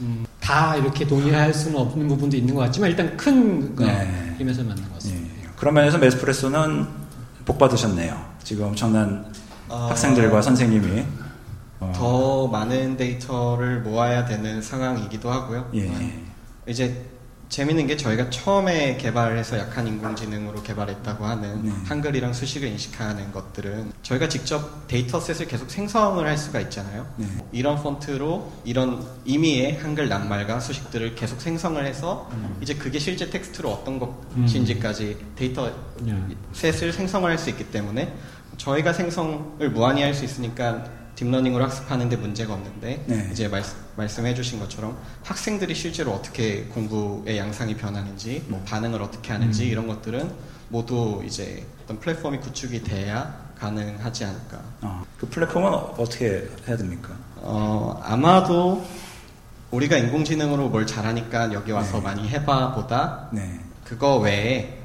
음, 다 이렇게 동의할 수는 없는 부분도 있는 것 같지만 일단 큰 네. 힘에서 맞는 것 같습니다. 네. 그런 면에서 메스프레소는 복 받으셨네요. 지금 엄청난 어... 학생들과 선생님이 어... 더 많은 데이터를 모아야 되는 상황이기도 하고요. 예. 이제 재밌는 게 저희가 처음에 개발해서 약한 인공지능으로 개발했다고 하는 네. 한글이랑 수식을 인식하는 것들은 저희가 직접 dataset을 계속 생성을 할 수가 있잖아요. 네. 이런 폰트로 이런 의미의 한글 낱말과 수식들을 계속 생성을 해서 음. 이제 그게 실제 텍스트로 어떤 것인지까지 음. 데이터 네. set을 생성을 할 수 있기 때문에 저희가 생성을 무한히 할 수 있으니까 deep learning으로 학습하는데 문제가 없는데 네. 이제 말씀, 말씀해 주신 것처럼 학생들이 실제로 어떻게 공부의 양상이 변하는지 뭐 반응을 어떻게 하는지 음. 이런 것들은 모두 이제 어떤 플랫폼이 구축이 돼야 가능하지 않을까. 어, 그 플랫폼은 어떻게 해야 됩니까? 어, 아마도 우리가 인공지능으로 뭘 잘하니까 여기 와서 네. 많이 해봐보다 네. 그거 외에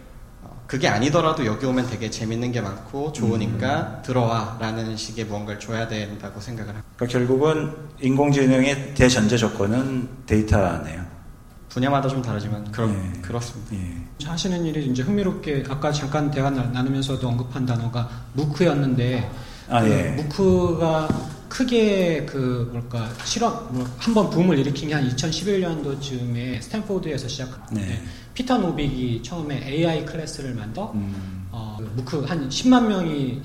그게 아니더라도 여기 오면 되게 재밌는 게 많고 좋으니까 음. 들어와 라는 식의 무언가를 줘야 된다고 생각을 합니다. 그러니까 결국은 인공지능의 대전제 조건은 데이터네요. 분야마다 좀 다르지만 그렇, 예. 그렇습니다. 예. 하시는 일이 이제 흥미롭게 아까 잠깐 대화 나누면서도 언급한 단어가 무크였는데 아, 그 예. 무크가 크게 그 뭘까 실험 뭐 한번 붐을 일으킨 게 한 2011년도 쯤에 스탠포드에서 시작한 네. 피터 노빅이 처음에 AI class를 만들어 음. 어, MOOC 한 10만 명이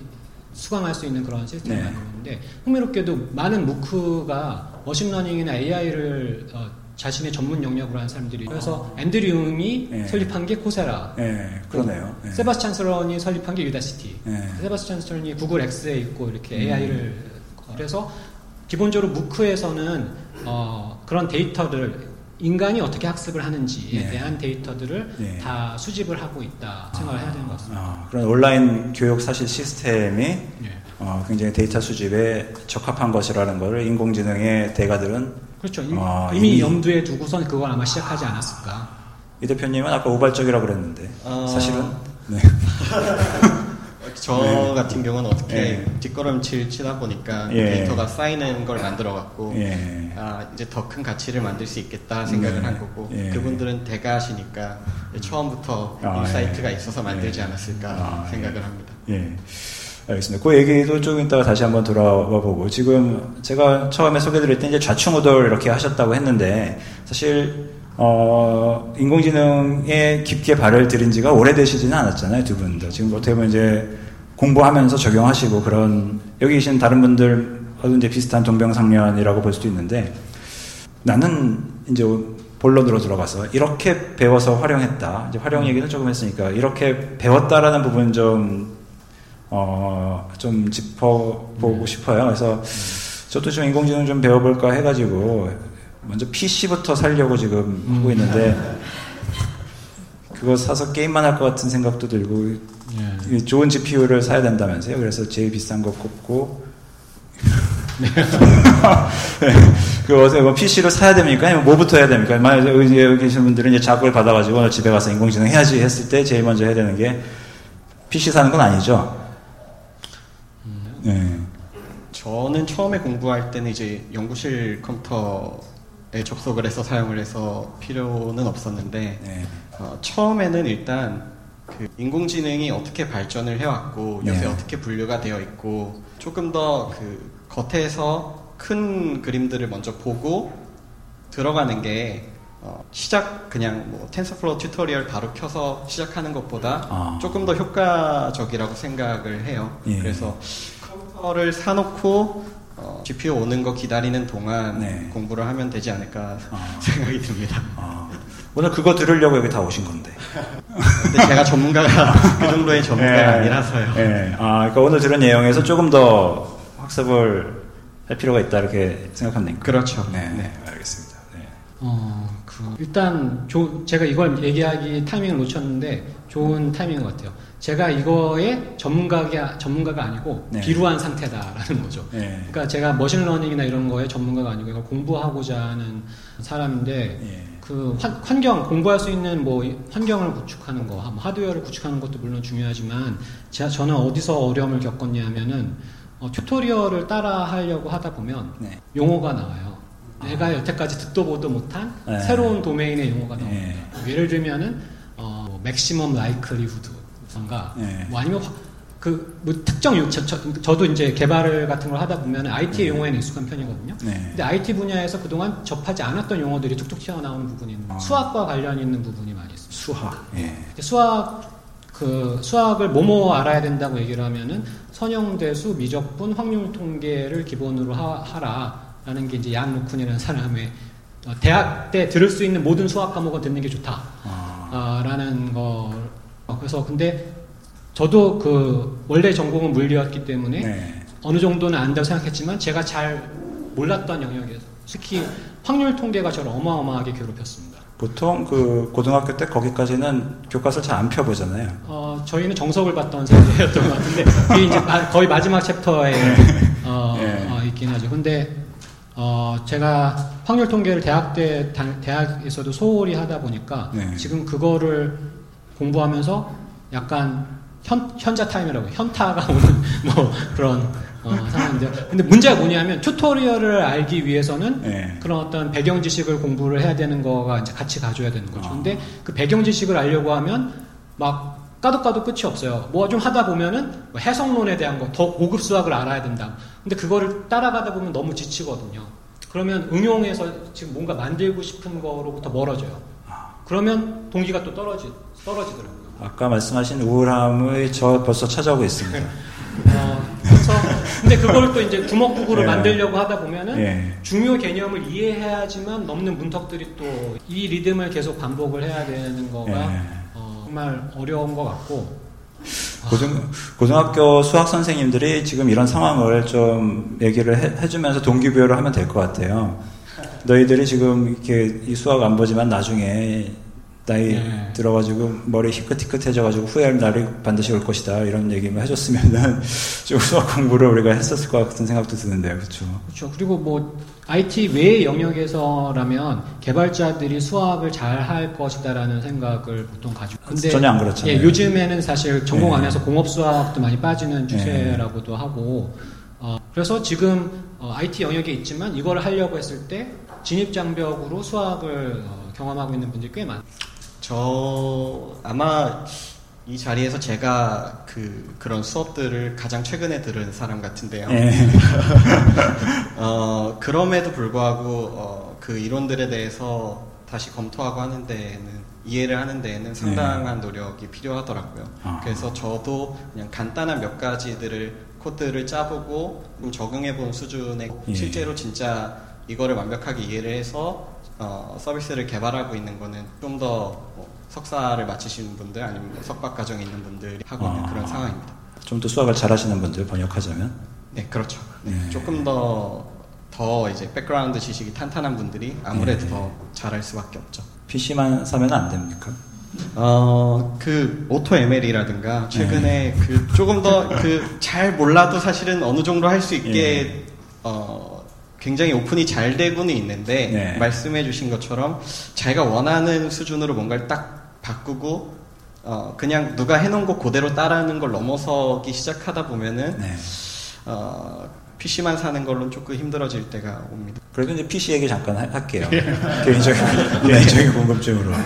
수강할 수 있는 그런 시스템을 네. 만들었는데 흥미롭게도 많은 MOOC가 machine learning이나 AI를 어, 자신의 전문 영역으로 한 사람들이 그래서 아. 앤드류 응이 네. 설립한 게 Coursera 네, 그러네요 네. 세바스찬 스런이 설립한 게 Udacity 네. 세바스찬 스런이 구글 X에 있고 이렇게 음. AI를 그래서 기본적으로 MOOC에서는 어, 그런 데이터를 인간이 어떻게 학습을 하는지에 네. 대한 데이터들을 네. 다 수집을 하고 있다 생각을 아, 해야 되는 것 같습니다. 아, 그런 온라인 교육 사실 시스템이 네. 어, 굉장히 데이터 수집에 적합한 것이라는 것을 인공지능의 대가들은 그렇죠. 어, 이미, 이미, 염두에 두고선 그걸 아마 시작하지 않았을까. 이 대표님은 아까 우발적이라고 그랬는데 어... 사실은 네. 저 네. 같은 경우는 어떻게 네. 뒷걸음질 치다 보니까 예. 데이터가 쌓이는 걸 만들어 갖고 예. 아 이제 더 큰 가치를 만들 수 있겠다 생각을 네. 한 거고 예. 그분들은 대가시니까 처음부터 아, insight가 예. 있어서 만들지 예. 않았을까 아, 생각을 합니다. 예. 알겠습니다. 그 얘기도 조금 이따가 다시 한번 돌아와 보고 지금 제가 처음에 소개드릴 때 이제 좌충우돌 이렇게 하셨다고 했는데 사실 어, 인공지능에 깊게 발을 들인 지가 오래되시지는 않았잖아요, 두 분 다. 지금 어떻게 보면 이제 공부하면서 적용하시고 그런, 여기 계신 다른 분들, 이제 비슷한 동병상련이라고 볼 수도 있는데, 나는 이제 본론으로 들어가서 이렇게 배워서 활용했다. 이제 활용 얘기는 조금 했으니까, 이렇게 배웠다라는 부분 좀, 어, 좀 짚어보고 싶어요. 그래서 저도 좀 인공지능 좀 배워볼까 해가지고, 먼저 PC부터 살려고 지금 음. 하고 있는데 그거 사서 게임만 할 것 같은 생각도 들고 예. 좋은 GPU를 사야 된다면서요. 그래서 제일 비싼 거 꼽고 네. 그 어제 뭐 PC를 사야 됩니까? 아니면 뭐부터 해야 됩니까? 만약 여기, 여기 계신 분들은 이제 자극을 받아가지고 집에 가서 인공지능 해야지 했을 때 제일 먼저 해야 되는 게 PC 사는 건 아니죠. 음. 네. 저는 처음에 공부할 때는 이제 연구실 컴퓨터 에 접속을 해서 사용을 해서 필요는 없었는데 네. 어, 처음에는 일단 그 인공지능이 어떻게 발전을 해왔고 요새 네. 어떻게 분류가 되어 있고 조금 더 그 겉에서 큰 그림들을 먼저 보고 들어가는 게 어, 시작 그냥 뭐 TensorFlow tutorial 바로 켜서 시작하는 것보다 아. 조금 더 효과적이라고 생각을 해요. 예. 그래서 컴퓨터를 사놓고 어, GPU 오는 거 기다리는 동안 네. 공부를 하면 되지 않을까 아. 생각이 듭니다. 아. 오늘 그거 들으려고 여기 다 오신 건데. 근데 제가 전문가가 그 정도의 전문가가 네. 아니라서요. 네. 아, 그러니까 오늘 들은 내용에서 조금 더 학습을 할 필요가 있다 이렇게 생각합니까? 그렇죠. 네, 네. 알겠습니다. 네. 어, 그 어, 일단 조, 제가 이걸 얘기하기 타이밍을 놓쳤는데 좋은 타이밍인 것 같아요. 제가 이거의 전문가가 전문가가 아니고 네. 비루한 상태다라는 거죠. 네. 그러니까 제가 machine learning이나 이런 거에 전문가가 아니고 이걸 공부하고자 하는 사람인데 네. 그 환, 경 공부할 수 있는 뭐 환경을 구축하는 거, 뭐 하드웨어를 구축하는 것도 물론 중요하지만 제가 저는 어디서 어려움을 겪었냐면은 어, tutorial을 따라 하려고 하다 보면 네. 용어가 나와요. 내가 여태까지 듣도 보도 못한 네. 새로운 도메인의 용어가 나옵니다. 네. 예를 들면은 어, maximum likelihood 뭔가 네. 뭐 아니면 그뭐 특정 유, 저, 저, 도 이제 개발을 같은 걸 하다 보면 IT 네. 용어에는 익숙한 편이거든요. 네. 근데 IT 분야에서 그동안 접하지 않았던 용어들이 툭툭 튀어나오는 부분이 있는 아. 수학과 관련 있는 부분이 많이 있습니다. 수학. 예. 수학 그 수학을 뭐뭐 알아야 된다고 얘기를 하면은 선형대수, 미적분, 확률 통계를 기본으로 하, 라라는 게 이제 얀 루쿤이라는 사람의 어, 대학 때 들을 수 있는 모든 수학 과목은 듣는 게 좋다라는 아. 거. 그래서 근데 저도 그 원래 전공은 물리였기 때문에 네. 어느 정도는 안다고 생각했지만 제가 잘 몰랐던 영역에서 특히 확률 통계가 저를 어마어마하게 괴롭혔습니다. 보통 그 고등학교 때 거기까지는 교과서를 잘 안 펴보잖아요. 어, 저희는 정석을 봤던 세대였던 것 같은데 그게 이제 거의 마지막 챕터에 네. 어, 네. 어, 있긴 하죠. 근데 어, 제가 확률 통계를 대학 때 대학에서도 소홀히 하다 보니까 네. 지금 그거를 공부하면서 약간 현, 현자 타임이라고 현타가 오는 뭐 그런 어, 상황인데 근데 문제가 뭐냐면 tutorial을 알기 위해서는 네. 그런 어떤 배경 지식을 공부를 해야 되는 거가 이제 같이 가져야 되는 거죠. 어. 근데 그 배경 지식을 알려고 하면 막 까도 까도 끝이 없어요. 뭐 좀 하다 보면은 뭐 해석론에 대한 거 더 고급 수학을 알아야 된다. 근데 그거를 따라가다 보면 너무 지치거든요. 그러면 응용해서 지금 뭔가 만들고 싶은 거로부터 멀어져요. 아. 그러면 동기가 또 떨어지 떨어지더라고요. 아까 말씀하신 우울함을 저 벌써 찾아오고 있습니다. 어, 그래서 근데 그걸 또 이제 주먹국으로 예. 만들려고 하다 보면은 예. 중요 개념을 이해해야지만 넘는 문턱들이 또 이 리듬을 계속 반복을 해야 되는 거가 예. 어, 정말 어려운 것 같고 고등, 고등학교 수학 선생님들이 지금 이런 상황을 좀 얘기를 해, 주면서 동기부여를 하면 될 것 같아요. 너희들이 지금 이렇게 이 수학 안 보지만 나중에 나이 네. 들어가지고 머리 희끗희끗해져가지고 후회할 날이 반드시 올 것이다 이런 얘기만 해줬으면은 좀 수학 공부를 우리가 했었을 것 같은 생각도 드는데요, 그렇죠? 그렇죠. 그리고 뭐 IT 외의 영역에서라면 개발자들이 수학을 잘 할 것이다라는 생각을 보통 가지고. 근데 전혀 안 그렇잖아요. 예, 요즘에는 사실 전공 네. 안에서 공업 수학도 많이 빠지는 네. 추세라고도 네. 하고. 어, 그래서 지금 어, IT 영역에 있지만 이걸 하려고 했을 때 진입 장벽으로 수학을 어, 경험하고 있는 분들이 꽤 많아요. 저 아마 이 자리에서 제가 그 그런 수업들을 가장 최근에 들은 사람 같은데요. 네. 어, 그럼에도 불구하고 어, 그 이론들에 대해서 다시 검토하고 하는 데에는 이해를 하는 데에는 상당한 네. 노력이 필요하더라고요. 아. 그래서 저도 그냥 간단한 몇 가지들을 코드를 짜보고 적응해 본 수준의 예. 실제로 진짜 이거를 완벽하게 이해를 해서 어, 서비스를 개발하고 있는 거는 좀더 뭐 석사를 마치시는 분들 아니면 뭐 석박 과정에 있는 분들이 하고 있는 아, 그런 상황입니다. 좀 더 수학을 잘하시는 분들 번역하자면? 네, 그렇죠. 네. 네. 조금 더, 더 이제 백그라운드 지식이 탄탄한 분들이 아무래도 네. 더 잘할 수밖에 없죠. PC만 사면 안 됩니까? 어, 그, AutoML이라든가, 최근에 네. 그, 조금 더, 그, 잘 몰라도 사실은 어느 정도 할 수 있게, 네. 어, 굉장히 오픈이 잘 되고는 있는데 네. 말씀해 주신 것처럼 자기가 원하는 수준으로 뭔가를 딱 바꾸고 어, 그냥 누가 해놓은 거 그대로 따라하는 걸 넘어서기 시작하다 보면은 네. 어, PC만 사는 걸로는 조금 힘들어질 때가 옵니다. 그래도 이제 PC 얘기 잠깐 하, 할게요. 예. 개인적인, 개인적인 궁금증으로. 네.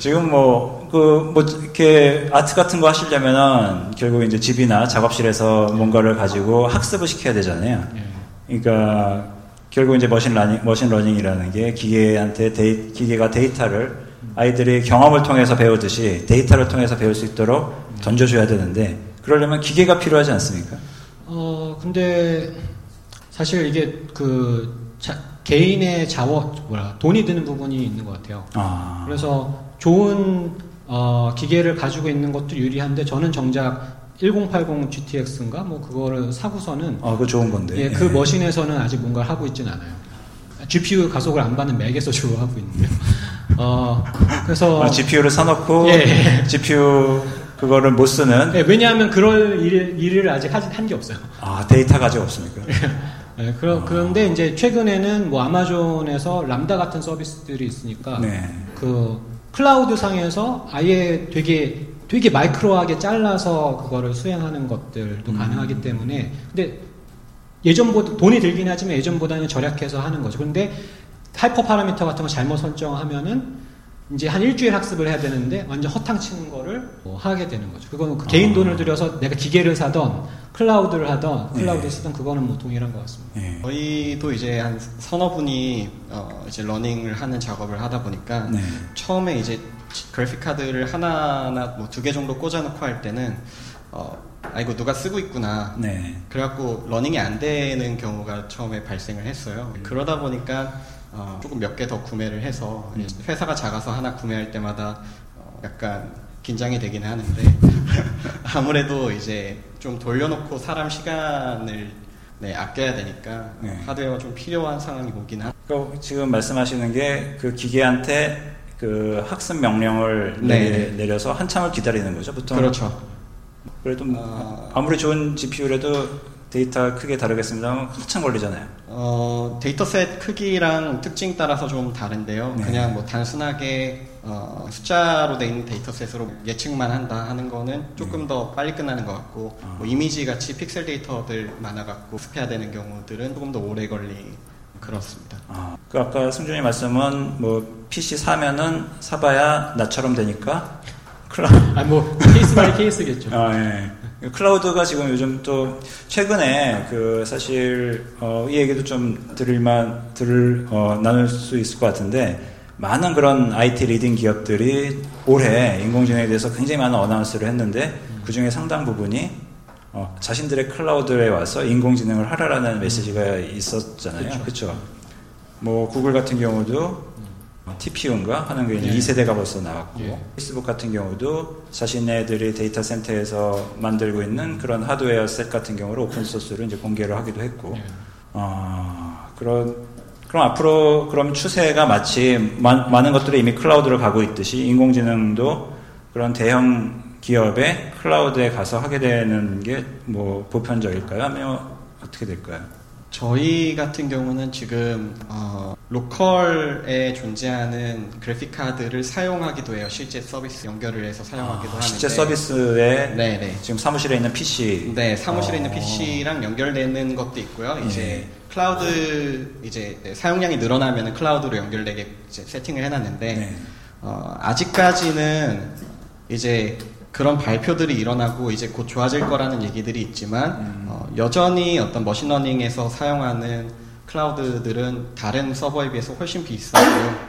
지금 뭐, 그, 뭐, 이렇게 아트 같은 거 하시려면은 결국 이제 집이나 작업실에서 뭔가를 가지고 학습을 시켜야 되잖아요. 예. 그러니까 결국 이제 machine learning, machine learning이라는 게 기계한테 데이, 기계가 데이터를 아이들이 경험을 통해서 배우듯이 데이터를 통해서 배울 수 있도록 던져줘야 되는데 그러려면 기계가 필요하지 않습니까? 어 근데 사실 이게 그 자, 개인의 자원 뭐라 돈이 드는 부분이 있는 것 같아요. 아. 그래서 좋은 어, 기계를 가지고 있는 것도 유리한데 저는 정작 1080 GTX인가 뭐 그거를 사고서는 아, 그 좋은 건데. 예, 그 예. machine에서는 아직 뭔가 하고 있진 않아요. GPU 가속을 안 받는 맥에서 주로 하고 있는데요. 어, 그래서 어, GPU를 사놓고 예. GPU 그거를 못 쓰는. 네, 왜냐하면 그럴 일, 일을 아직 한 게 없어요. 아 데이터 가지고 없습니까? 네, 그러, 아. 그런데 이제 최근에는 뭐 아마존에서 람다 같은 서비스들이 있으니까 네. 그 클라우드 상에서 아예 되게 되게 micro하게 잘라서 그거를 수행하는 것들도 음. 가능하기 때문에 근데 예전보다 돈이 들긴 하지만 예전보다는 절약해서 하는 거죠. 그런데 hyperparameter 같은 거 잘못 설정하면은 이제 한 일주일 학습을 해야 되는데 완전 허탕 치는 거를 뭐 하게 되는 거죠. 그거는 그 개인 아. 돈을 들여서 내가 기계를 사던 클라우드를 하던 클라우드 네. 쓰던 그거는 뭐 동일한 것 같습니다. 네. 저희도 이제 한 서너 분이 어 이제 learning을 하는 작업을 하다 보니까 네. 처음에 이제 그래픽 카드를 하나나 뭐 두 개 정도 꽂아놓고 할 때는 어 아이고 누가 쓰고 있구나. 네. 그래갖고 러닝이 안 되는 경우가 처음에 발생을 했어요. 그러다 보니까 어, 조금 몇 개 더 구매를 해서 음. 회사가 작아서 하나 구매할 때마다 어, 약간 긴장이 되긴 하는데 아무래도 이제 좀 돌려놓고 사람 시간을 네, 아껴야 되니까 네. 하드웨어가 좀 필요한 상황이 오긴 하. 그 지금 말씀하시는 게 그 기계한테 그 학습 명령을 네. 내, 려서 한참을 기다리는 거죠, 보통. 그렇죠. 그래도 어... 아무리 좋은 GPU라도 데이터 크게 다르겠습니다. 한참 걸리잖아요. 어, dataset 크기랑 특징 따라서 좀 다른데요. 네. 그냥 뭐 단순하게 어, 숫자로 돼 있는 dataset으로 예측만 한다 하는 거는 조금 네. 더 빨리 끝나는 것 같고 아. 뭐 이미지 같이 픽셀 데이터들 많아 갖고 학습해야 되는 경우들은 조금 더 오래 걸리 그렇습니다. 아, 그 아까 승준이 말씀은 뭐 PC 사면은 사봐야 나처럼 되니까 클라. 아뭐 case by case겠죠. 아 예. 클라우드가 지금 요즘 또 최근에 그 사실 어, 이 얘기도 좀 들을만 들을 어, 나눌 수 있을 것 같은데 많은 그런 IT leading 기업들이 올해 인공지능에 대해서 굉장히 많은 announce를 했는데 그 중에 상당 부분이 어, 자신들의 클라우드에 와서 인공지능을 하라라는 메시지가 있었잖아요. 그렇죠. 뭐 구글 같은 경우도 TPU인가 하는 게 네. 2세대가 벌써 나왔고 네. 페이스북 같은 경우도 자신네들이 데이터 센터에서 만들고 있는 그런 하드웨어 set 같은 경우로 open source를 이제 공개를 하기도 했고 네. 어, 그런 그럼 앞으로 그럼 추세가 마치 마, 많은 것들이 이미 클라우드로 가고 있듯이 인공지능도 그런 대형 기업의 클라우드에 가서 하게 되는 게 뭐 보편적일까요? 아니면 어떻게 될까요? 저희 같은 경우는 지금 어, local에 존재하는 그래픽 카드를 사용하기도 해요. 실제 서비스 연결을 해서 사용하기도 아, 하는데 실제 서비스에 네네. 네. 지금 사무실에 있는 PC 네 사무실에 어. 있는 PC랑 연결되는 것도 있고요. 네. 이제 클라우드 이제 네, 사용량이 늘어나면 클라우드로 연결되게 세팅을 해놨는데 네. 어, 아직까지는 이제 그런 발표들이 일어나고 이제 곧 좋아질 거라는 얘기들이 있지만 음. 어, 여전히 어떤 machine learning에서 사용하는 클라우드들은 다른 서버에 비해서 훨씬 비싸고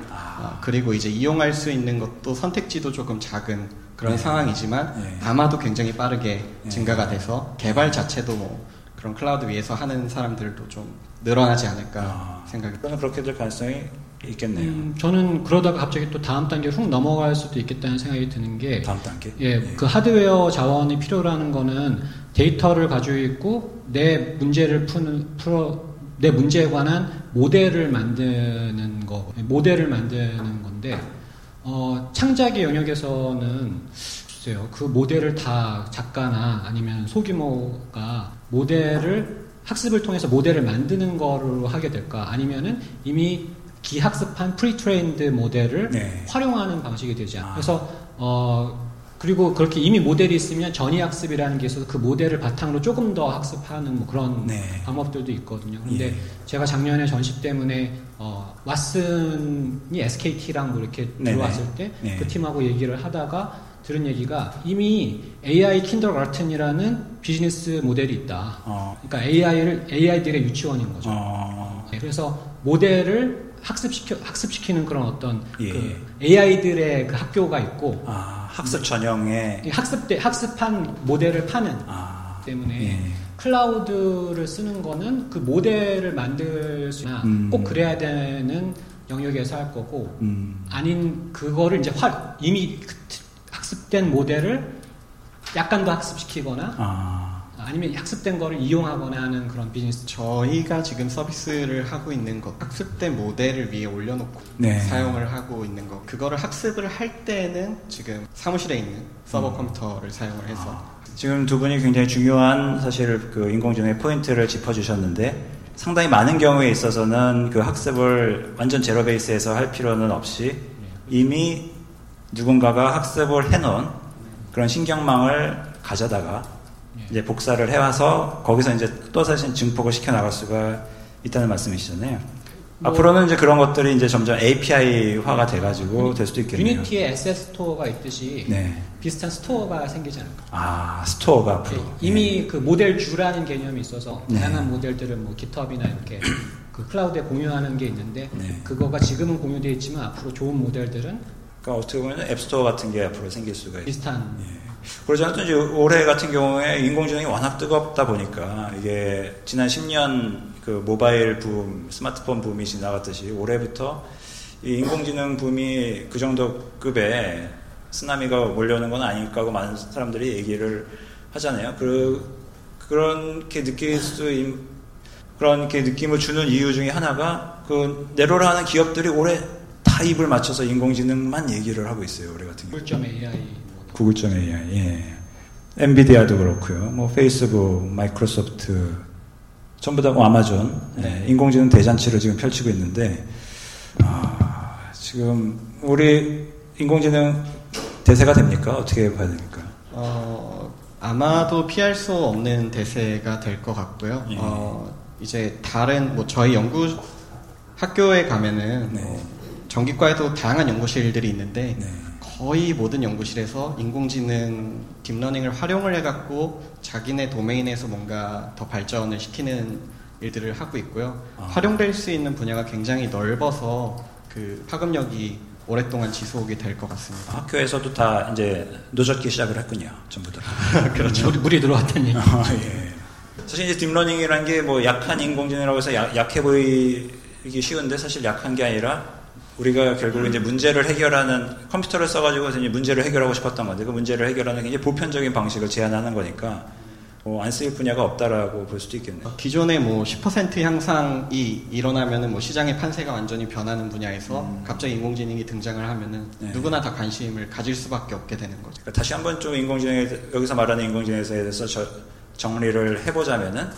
아. 어, 그리고 이제 이용할 수 있는 것도 선택지도 조금 작은 그런 네. 상황이지만 네. 아마도 굉장히 빠르게 네. 증가가 돼서 개발 자체도 뭐 그런 클라우드 위에서 하는 사람들도 좀 늘어나지 않을까 아. 생각이 저는 그렇게 될 가능성이 있겠네요. 음, 저는 그러다가 갑자기 또 다음 단계 훅 넘어갈 수도 있겠다는 생각이 드는 게 다음 단계? 예, 네. 그 하드웨어 자원이 필요라는 거는 데이터를 가지고 있고 내 문제를 푸는 풀어 내 문제에 관한 모델을 만드는 거, 모델을 만드는 건데 어, 창작의 영역에서는 글쎄요, 그 모델을 다 작가나 아니면 소규모가 모델을 학습을 통해서 모델을 만드는 거로 하게 될까? 아니면은 이미 기학습한 pretrained model을 네. 활용하는 방식이 되지 않아. 아. 그래서 어 그리고 그렇게 이미 모델이 있으면 전이학습이라는 게 있어서 그 모델을 바탕으로 조금 더 학습하는 뭐 그런 네. 방법들도 있거든요. 근데 예. 제가 작년에 전시 때문에 어, 왓슨이 SKT랑 뭐 이렇게 네 들어왔을 때그 네. 팀하고 얘기를 하다가 들은 얘기가 이미 AI 킨더가튼이라는 비즈니스 모델이 있다. 어. 그러니까 AI를 AI들의 유치원인 거죠. 어. 네, 그래서 모델을 학습시켜 학습시키는 그런 어떤 예. 그 AI들의 그 학교가 있고 아, 학습 전형의 학습 때 학습한 모델을 파는 아, 때문에 예. 클라우드를 쓰는 거는 그 모델을 만들 수나 음. 꼭 그래야 되는 영역에서 할 거고 음. 아닌 그거를 이제 화, 이미 그 학습된 모델을 약간 더 학습시키거나 아. 아니면 학습된 거를 이용하거나 하는 그런 비즈니스? 저희가 지금 서비스를 하고 있는 것, 학습된 모델을 위해 올려놓고 네. 사용을 하고 있는 것, 그거를 학습을 할 때는 지금 사무실에 있는 서버 음. 컴퓨터를 사용을 해서 아. 지금 두 분이 굉장히 중요한 사실 그 인공지능의 포인트를 짚어주셨는데 상당히 많은 경우에 있어서는 그 학습을 완전 제로 베이스에서 할 필요는 없이 이미 누군가가 학습을 해놓은 그런 신경망을 가져다가 이제 복사를 해와서 거기서 이제 또 사실 증폭을 시켜 나갈 수가 있다는 말씀이시잖아요. 뭐 앞으로는 이제 그런 것들이 이제 점점 API화가 돼가지고 될 수도 있겠네요. 유니티에 SS 스토어가 있듯이 네. 비슷한 store가 생기지 않을까? 아 store가 앞으로 네, 이미 네. 그 model zoo라는 개념이 있어서 네. 다양한 모델들을 뭐 GitHub이나 이렇게 그 클라우드에 공유하는 게 있는데 네. 그거가 지금은 공유되어 있지만 앞으로 좋은 모델들은 그러니까 어떻게 보면 앱스토어 같은 게 앞으로 생길 수가 있어요. 비슷한. 예. 그러지 이제 올해 같은 경우에 인공지능이 워낙 뜨겁다 보니까 이게 지난 10년 그 모바일 붐, 스마트폰 붐이 지나갔듯이 올해부터 이 인공지능 붐이 그 정도 급의 쓰나미가 몰려오는 건 아닐까 하고 많은 사람들이 얘기를 하잖아요. 그, 그렇게 느낄 수, 있, 그렇게 느낌을 주는 이유 중에 하나가 그 내로를 하는 기업들이 올해 다 입을 맞춰서 인공지능만 얘기를 하고 있어요. 올해 같은 경우. 구글 AI. 구글 AI. 예. 엔비디아도 그렇고요. 뭐 페이스북, 마이크로소프트 전부 다 뭐 아마존 네. 예, 인공지능 대잔치를 지금 펼치고 있는데 아, 지금 우리 인공지능 대세가 됩니까? 어떻게 봐야 됩니까? 어, 아마도 피할 수 없는 대세가 될 것 같고요. 예. 어, 이제 다른 뭐 저희 연구 학교에 가면은 네. 뭐 전기과에도 다양한 연구실들이 있는데 네. 거의 모든 연구실에서 인공지능 deep learning을 활용을 해갖고 자기네 도메인에서 뭔가 더 발전을 시키는 일들을 하고 있고요. 아. 활용될 수 있는 분야가 굉장히 넓어서 그 파급력이 오랫동안 지속이 될 것 같습니다. 학교에서도 다 이제 노젓기 시작을 했군요. 전부 다. 그렇죠. 물이, 물이 들어왔다는 얘기. 아, 예. 사실 이제 deep learning이라는 게 뭐 약한 인공지능이라고 해서 약, 약해 보이기 쉬운데 사실 약한 게 아니라 우리가 결국 이제 문제를 해결하는 컴퓨터를 써가지고 이제 문제를 해결하고 싶었던 건데 그 문제를 해결하는 게 보편적인 방식을 제안하는 거니까 뭐 안 쓰일 분야가 없다라고 볼 수도 있겠네요. 기존에 뭐 10% 향상이 일어나면은 뭐 시장의 판세가 완전히 변하는 분야에서 음. 갑자기 인공지능이 등장을 하면은 네. 누구나 다 관심을 가질 수밖에 없게 되는 거죠. 그러니까 다시 한번 좀 인공지능 여기서 말하는 인공지능에 대해서 저, 정리를 해보자면은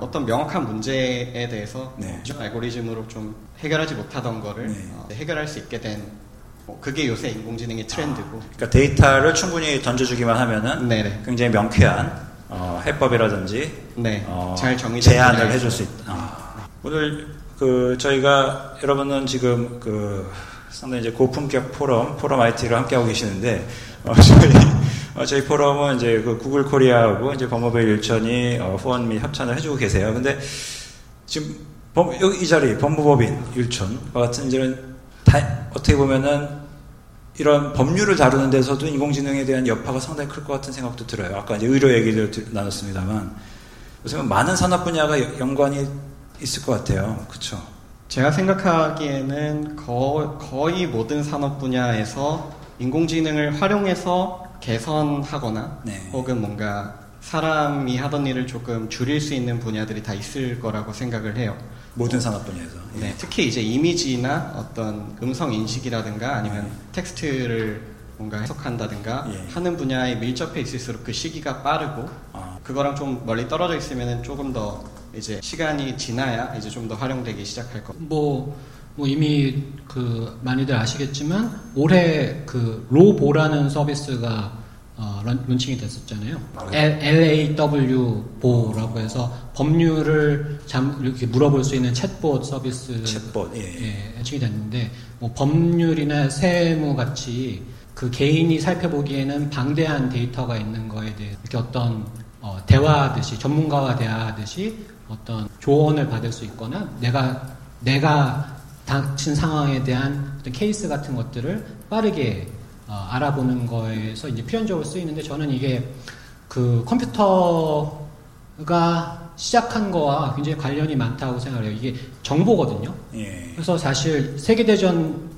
어떤 명확한 문제에 대해서 네. 알고리즘으로 좀 해결하지 못하던 거를 네. 어, 해결할 수 있게 된 뭐 그게 요새 인공지능의 트렌드고. 아, 그러니까 데이터를 충분히 던져주기만 하면은 네네. 굉장히 명쾌한 어, 해법이라든지 네. 어, 잘 정의 제안을 해줄 수 있다. 아. 오늘 그 저희가 여러분은 지금 그 상당히 이제 고품격 포럼 포럼 IT를 함께 하고 계시는데 어, 저희 어, 저희 포럼은 이제 그 구글 코리아하고 이제 법무부의 일천이 어, 후원 및 협찬을 해주고 계세요. 근데 지금 법, 여기 이 자리 법무법인 율촌과 같은 다 어떻게 보면은 이런 법률을 다루는 데서도 인공지능에 대한 여파가 상당히 클 것 같은 생각도 들어요. 아까 이제 의료 얘기를 나눴습니다만 요즘은 많은 산업 분야가 연관이 있을 것 같아요. 그렇죠? 제가 생각하기에는 거, 거의 모든 산업 분야에서 인공지능을 활용해서 개선하거나 네. 혹은 뭔가 사람이 하던 일을 조금 줄일 수 있는 분야들이 다 있을 거라고 생각을 해요. 모든 산업 분야에서. 예. 네, 특히 이제 이미지나 어떤 음성 인식이라든가 아니면 네. 텍스트를 뭔가 해석한다든가 예. 하는 분야에 밀접해 있을수록 그 시기가 빠르고 아. 그거랑 좀 멀리 떨어져 있으면 조금 더 이제 시간이 지나야 이제 좀 더 활용되기 시작할 거. 뭐, 뭐 이미 그 많이들 아시겠지만 올해 그 로보라는 서비스가 어, 런칭이 됐었잖아요. LAWBO라고 해서 법률을 잠, 이렇게 물어볼 수 있는 챗봇 서비스 챗봇, 예. 예, 칭이 됐는데 뭐 법률이나 세무 같이 그 개인이 살펴보기에는 방대한 데이터가 있는 거에 대해 이렇게 어떤 어, 대화하듯이 전문가와 대화하듯이 어떤 조언을 받을 수 있거나 내가 내가 닥친 상황에 대한 어떤 케이스 같은 것들을 빠르게 어, 알아보는 거에서 이제 필연적으로 쓰이는데 저는 이게 그 컴퓨터가 시작한 거와 굉장히 관련이 많다고 생각해요. 이게 정보거든요. 예. 그래서 사실 세계대전,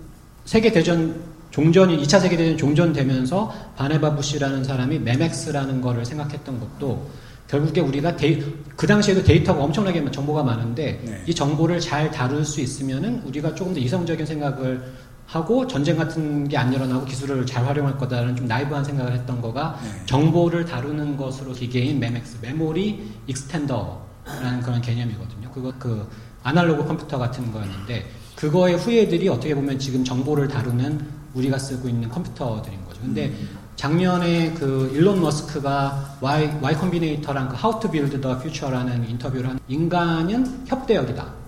세계대전 종전이, 2차 세계대전 종전되면서 바네바 부시라는 사람이 Memex라는 거를 생각했던 것도 결국에 우리가 데이, 그 당시에도 데이터가 엄청나게 정보가 많은데 네. 이 정보를 잘 다룰 수 있으면은 우리가 조금 더 이성적인 생각을 하고 전쟁 같은 게 안 일어나고 기술을 잘 활용할 거다라는 좀 나이브한 생각을 했던 거가 네. 정보를 다루는 것으로 기계인 Memex memory extender라는 그런 개념이거든요. 그거 그 아날로그 컴퓨터 같은 거였는데 그거의 후예들이 어떻게 보면 지금 정보를 다루는 우리가 쓰고 있는 컴퓨터들인 거죠. 근데 음. 작년에 그 일론 머스크가 Y, Y 컴비네이터랑 그 How to Build the Future라는 인터뷰를 한 인간은 협대역이다.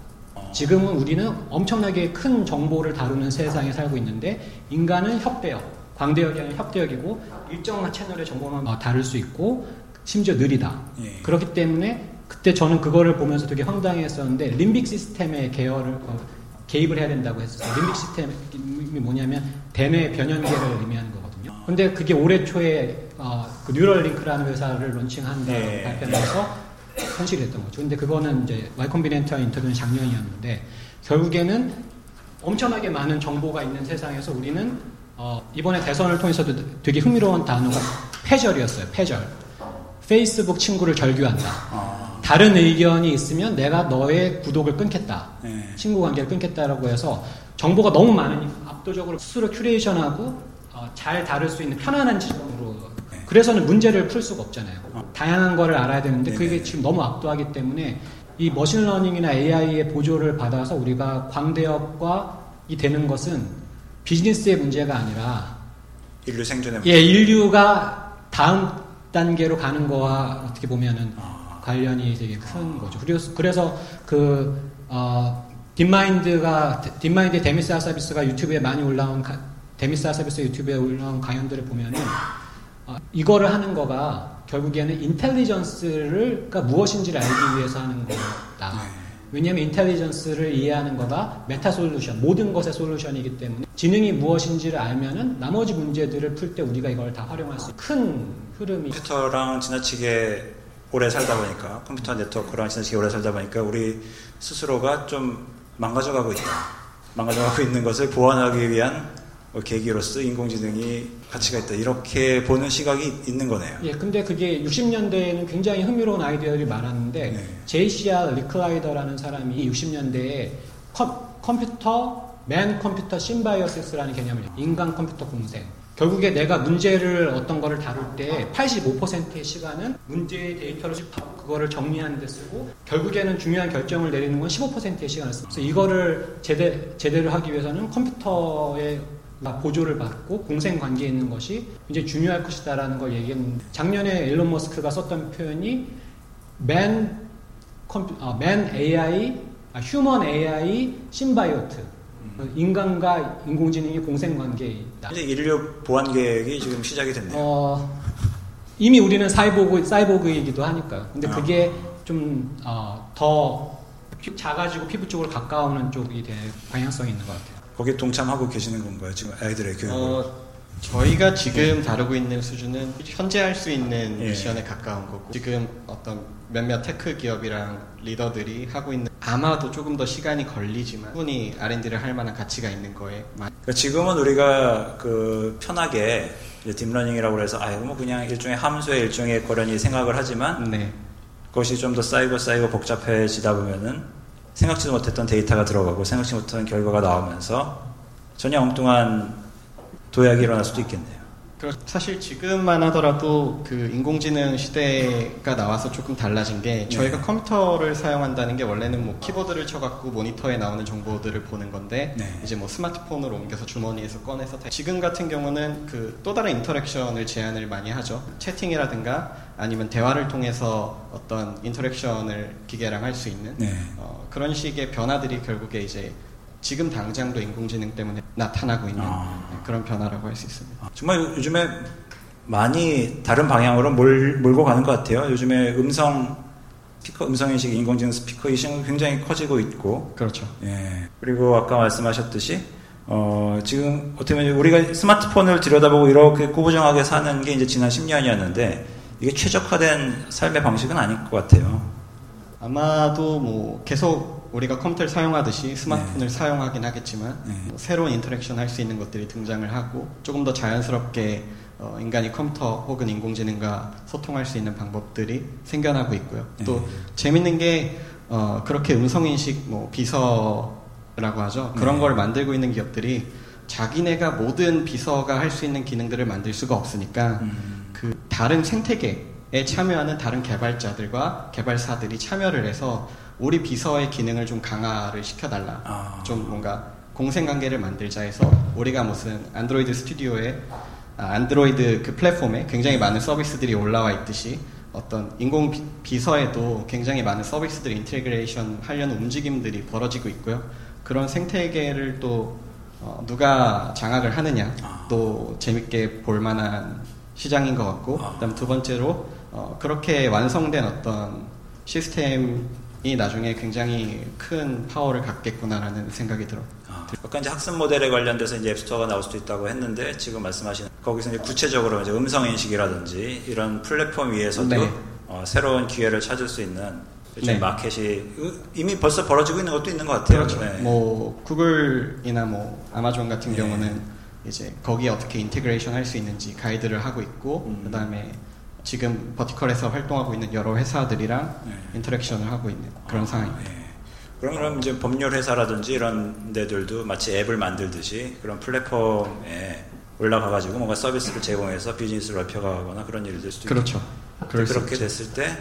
지금은 우리는 엄청나게 큰 정보를 다루는 세상에 살고 있는데 인간은 협대역, 광대역이 아니라 협대역이고 일정한 채널의 정보만 어, 다룰 수 있고 심지어 느리다. 예. 그렇기 때문에 그때 저는 그거를 보면서 되게 황당했었는데 림빅 시스템의 계열을 어, 개입을 해야 된다고 했었어요. 림빅 시스템이 뭐냐면 대뇌 변연계를 의미하는 거거든요. 근데 그게 올해 초에 어, 그 뉴럴링크라는 회사를 론칭한다고 네. 발표하면서 현실이 됐던 거죠. 근데 그거는 이제 와이콤비넨트와 인터뷰는 작년이었는데 결국에는 엄청나게 많은 정보가 있는 세상에서 우리는 어, 이번에 대선을 통해서도 되게 흥미로운 단어가 페절이었어요. 페절. 페이스북 친구를 절교한다. 아. 다른 의견이 있으면 내가 너의 구독을 끊겠다. 네. 친구 관계를 끊겠다라고 해서 정보가 너무 많으니 압도적으로 스스로 curation하고 어, 잘 다룰 수 있는 편안한 지점으로 네. 그래서는 문제를 풀 수가 없잖아요. 어. 다양한 거를 알아야 되는데. 그게 지금 너무 압도하기 때문에 이 머신러닝이나 AI의 보조를 받아서 우리가 광대역과 이 되는 것은 비즈니스의 문제가 아니라 인류 생존의 문제. 예, 인류가 다음 단계로 가는 거와 어떻게 보면은 아. 관련이 되게 큰 거죠. 그래서 그래서 그 어, 딥마인드가 딥마인드 데미스 하사비스가 유튜브에 많이 올라온 가, 데미스 하사비스 유튜브에 올라온 강연들을 보면은 어, 이거를 하는 거가 결국에는 intelligence를 가 무엇인지를 알기 위해서 하는 거다. 네. 왜냐하면 intelligence를 이해하는 거가 meta solution, 모든 것의 solution이기 때문에 지능이 무엇인지를 알면은 나머지 문제들을 풀 때 우리가 이걸 다 활용할 수 있는 큰 흐름이. 컴퓨터랑 지나치게 오래 살다 보니까 컴퓨터 네트워크랑 지나치게 오래 살다 보니까 우리 스스로가 좀 망가져가고 있다. 망가져가고 있는 것을 보완하기 위한 뭐 계기로서 인공지능이 가치가 있다. 이렇게 보는 시각이 있는 거네요. 예, 근데 그게 60년대에는 굉장히 흥미로운 아이디어들이 많았는데, 네. JCR 릭라이더라는 사람이 60년대에 컴, 퓨터 man computer symbiosis라는 개념을, 인간 컴퓨터 공생. 결국에 내가 문제를 어떤 거를 다룰 때 85%의 시간은 문제의 데이터를 그거를 정리하는 데 쓰고 결국에는 중요한 결정을 내리는 건 15%의 시간을 씁니다. 그래서 이거를 제대, 제대로 하기 위해서는 컴퓨터의 보조를 받고 공생 관계에 있는 것이 이제 중요할 것이다라는 걸 얘기했는데 작년에 일론 머스크가 썼던 표현이 man, 컴퓨, 아, man AI, 아, human AI 심바이오트 음. 인간과 인공지능이 공생 관계에 있다. 이제 인류 보안 계획이 지금 시작이 됐네요. 어, 이미 우리는 사이보그 사이보그이기도 하니까. 근데 아. 그게 좀더 어, 작아지고 피부 쪽으로 가까우는 쪽이 될 방향성이 있는 것 같아요. 거기에 동참하고 계시는 건가요? 지금 아이들의 교육을? 어, 저희가 지금 다루고 있는 수준은 현재 할 수 있는 예. 미션에 가까운 거고 지금 어떤 몇몇 tech 기업이랑 리더들이 하고 있는 아마도 조금 더 시간이 걸리지만 충분히 R&D를 할 만한 가치가 있는 거에 그러니까 지금은 우리가 그 편하게 deep learning이라고 해서 아이고 뭐 그냥 일종의 함수의 일종의 거려니 생각을 하지만 네. 그것이 좀 더 쌓이고 쌓이고 복잡해지다 보면은 생각지도 못했던 데이터가 들어가고 생각지 못한 결과가 나오면서 전혀 엉뚱한 도약이 일어날 수도 있겠네요. 사실 지금만 하더라도 그 인공지능 시대가 나와서 조금 달라진 게 저희가 네. 컴퓨터를 사용한다는 게 원래는 뭐 키보드를 쳐갖고 모니터에 나오는 정보들을 보는 건데 네. 이제 뭐 스마트폰으로 옮겨서 주머니에서 꺼내서 지금 같은 경우는 그 또 다른 interaction을 제안을 많이 하죠. 채팅이라든가 아니면 대화를 통해서 어떤 interaction을 기계랑 할 수 있는 네. 어, 그런 식의 변화들이 결국에 이제 지금 당장도 인공지능 때문에 나타나고 있는 아. 그런 변화라고 할 수 있습니다. 아, 정말 요즘에 많이 다른 방향으로 몰, 몰고 가는 것 같아요. 요즘에 음성 스피커 음성 인식 인공지능 스피커 이식은 굉장히 커지고 있고 그렇죠. 예. 그리고 아까 말씀하셨듯이 어, 지금 어떻게 보면 우리가 스마트폰을 들여다보고 이렇게 꾸부정하게 사는 게 이제 지난 10년이었는데 이게 최적화된 삶의 방식은 아닐 것 같아요. 아마도 뭐 계속 우리가 컴퓨터를 사용하듯이 스마트폰을 네. 사용하긴 하겠지만 네. 뭐 새로운 interaction 할 수 있는 것들이 등장을 하고 조금 더 자연스럽게 어, 인간이 컴퓨터 혹은 인공지능과 소통할 수 있는 방법들이 생겨나고 있고요. 또 네. 재밌는 게 어, 그렇게 음성인식 뭐 비서라고 하죠. 그런 네. 걸 만들고 있는 기업들이 자기네가 모든 비서가 할 수 있는 기능들을 만들 수가 없으니까 음. 그 다른 생태계에 참여하는 다른 개발자들과 개발사들이 참여를 해서 우리 비서의 기능을 좀 강화를 시켜달라. 아. 좀 뭔가 공생관계를 만들자 해서 우리가 무슨 안드로이드 스튜디오에 아, 안드로이드 그 플랫폼에 굉장히 많은 서비스들이 올라와 있듯이 어떤 인공 비서에도 굉장히 많은 서비스들 integration 하려는 움직임들이 벌어지고 있고요. 그런 생태계를 또 어, 누가 장악을 하느냐 아. 또 재밌게 볼 만한 시장인 것 같고 아. 그다음 두 번째로 어, 그렇게 완성된 어떤 시스템이 나중에 굉장히 큰 파워를 갖겠구나라는 생각이 들어요. 아까 이제 학습 모델에 관련돼서 이제 앱스토어가 나올 수도 있다고 했는데 지금 말씀하신 거기서 이제 구체적으로 이제 음성 인식이라든지 이런 플랫폼 위에서도 네. 어, 새로운 기회를 찾을 수 있는 네. 마켓이 이미 벌써 벌어지고 있는 것도 있는 것 같아요. 그렇죠. 네. 뭐 구글이나 뭐 아마존 같은 네. 경우는 이제 거기에 어떻게 integration 할 수 있는지 가이드를 하고 있고 음. 그다음에 지금 버티컬에서 활동하고 있는 여러 회사들이랑 네. 인터랙션을 하고 있는 그런 아, 상황입니다. 네. 그럼 이제 법률 회사라든지 이런 데들도 마치 앱을 만들듯이 그런 플랫폼에 올라가가지고 뭔가 서비스를 제공해서 비즈니스를 넓혀가거나 그런 일이 될 수도 그렇죠. 그렇게 됐을 때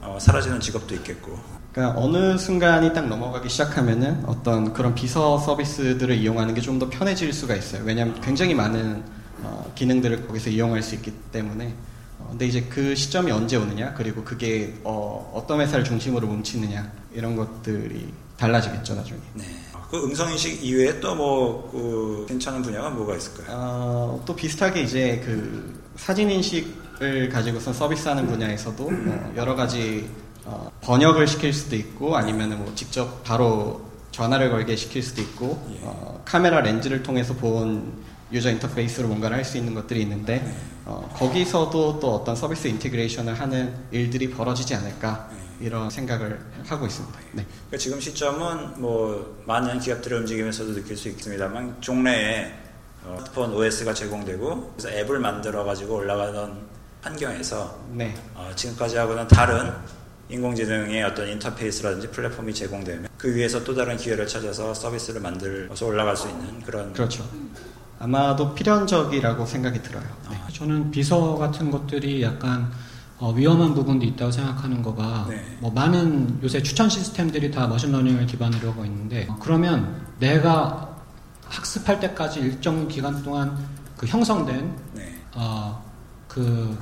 어, 사라지는 직업도 있겠고. 그러니까 어느 순간이 딱 넘어가기 시작하면은 어떤 그런 비서 서비스들을 이용하는 게 좀 더 편해질 수가 있어요. 왜냐하면 굉장히 많은 어, 기능들을 거기서 이용할 수 있기 때문에. 어, 근데 이제 그 시점이 언제 오느냐, 그리고 그게 어, 어떤 회사를 중심으로 뭉치느냐 이런 것들이 달라지겠죠 나중에. 네. 그 음성 인식 이외에 또 뭐 그 괜찮은 분야가 뭐가 있을까요? 어, 또 비슷하게 이제 그 사진 인식을 가지고서 서비스하는 분야에서도 뭐 여러 가지 어, 번역을 시킬 수도 있고 아니면 뭐 직접 바로 전화를 걸게 시킬 수도 있고 예. 어, 카메라 렌즈를 통해서 본 user interface로 뭔가를 할 수 있는 것들이 있는데 네. 어, 거기서도 또 어떤 서비스 integration을 하는 일들이 벌어지지 않을까 네. 이런 생각을 하고 있습니다. 네. 그러니까 지금 시점은 뭐 많은 기업들의 움직임에서도 느낄 수 있습니다만 종래에 어, 스마트폰 OS가 제공되고 그래서 앱을 만들어 가지고 올라가던 환경에서 네. 어, 지금까지 하고는 다른 인공지능의 어떤 인터페이스라든지 플랫폼이 제공되면 그 위에서 또 다른 기회를 찾아서 서비스를 만들어서 올라갈 수 있는 그런 그렇죠. 아마도 필연적이라고 생각이 들어요. 네. 아, 저는 비서 같은 것들이 약간 어, 위험한 부분도 있다고 생각하는 거가 네. 뭐 많은 요새 추천 시스템들이 다 머신러닝을 기반으로 하고 있는데 어, 그러면 내가 학습할 때까지 일정 기간 동안 그 형성된 네. 어, 그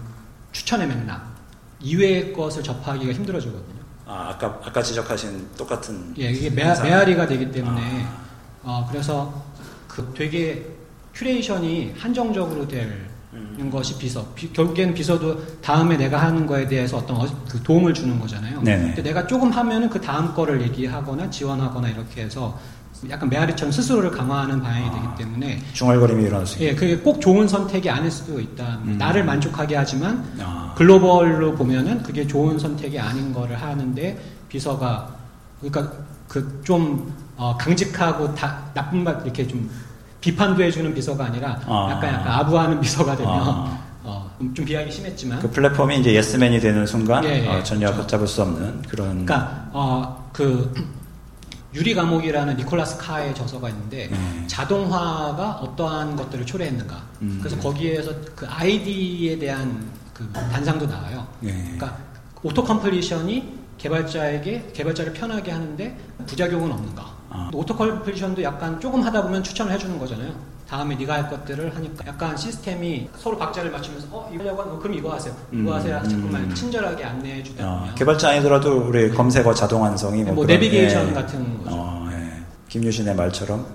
추천의 맥락 이외의 것을 접하기가 힘들어지거든요. 아 아까 아까 지적하신 똑같은 예 이게 매, 메아리가 되기 때문에 아. 어, 그래서 그 되게 큐레이션이 한정적으로 되는 음. 것이 비서. 비, 결국에는 비서도 다음에 내가 하는 거에 대해서 어떤 어, 그 도움을 주는 거잖아요. 네네. 근데 내가 조금 하면은 그 다음 거를 얘기하거나 지원하거나 이렇게 해서 약간 메아리처럼 스스로를 강화하는 방향이 아, 되기 때문에 중얼거림이 일어날 수 예, 그게 꼭 좋은 선택이 아닐 수도 있다. 음. 나를 만족하게 하지만 아. 글로벌로 보면은 그게 좋은 선택이 아닌 거를 하는데 비서가 그러니까 그좀 어, 강직하고 다, 나쁜 말 이렇게 좀 비판도 해주는 비서가 아니라 아. 약간 약간 아부하는 비서가 되면 아. 어, 좀 비하기 심했지만 그 플랫폼이 이제 예스맨이 되는 순간 예, 예, 어, 전혀 그렇죠. 걷잡을 수 없는 그런 그러니까 어, 그 유리 감옥이라는 니콜라스 카의 저서가 있는데 음. 자동화가 어떠한 것들을 초래했는가 음. 그래서 거기에서 그 아이디에 대한 그 단상도 나와요. 예. 그러니까 auto completion이 개발자에게 개발자를 편하게 하는데 부작용은 없는가? 아. auto completion도 약간 조금 하다 보면 추천을 해주는 거잖아요. 다음에 네가 할 것들을 하니까 약간 시스템이 서로 박자를 맞추면서 어 이거 하려고 하면 그럼 이거 하세요. 이거 음, 하세요. 자꾸만 음. 친절하게 안내해 주다 어, 보면 개발자 아니더라도 우리 검색어 자동 완성이 뭐, 뭐 내비게이션 예. 같은 거죠. 어, 예. 김유신의 말처럼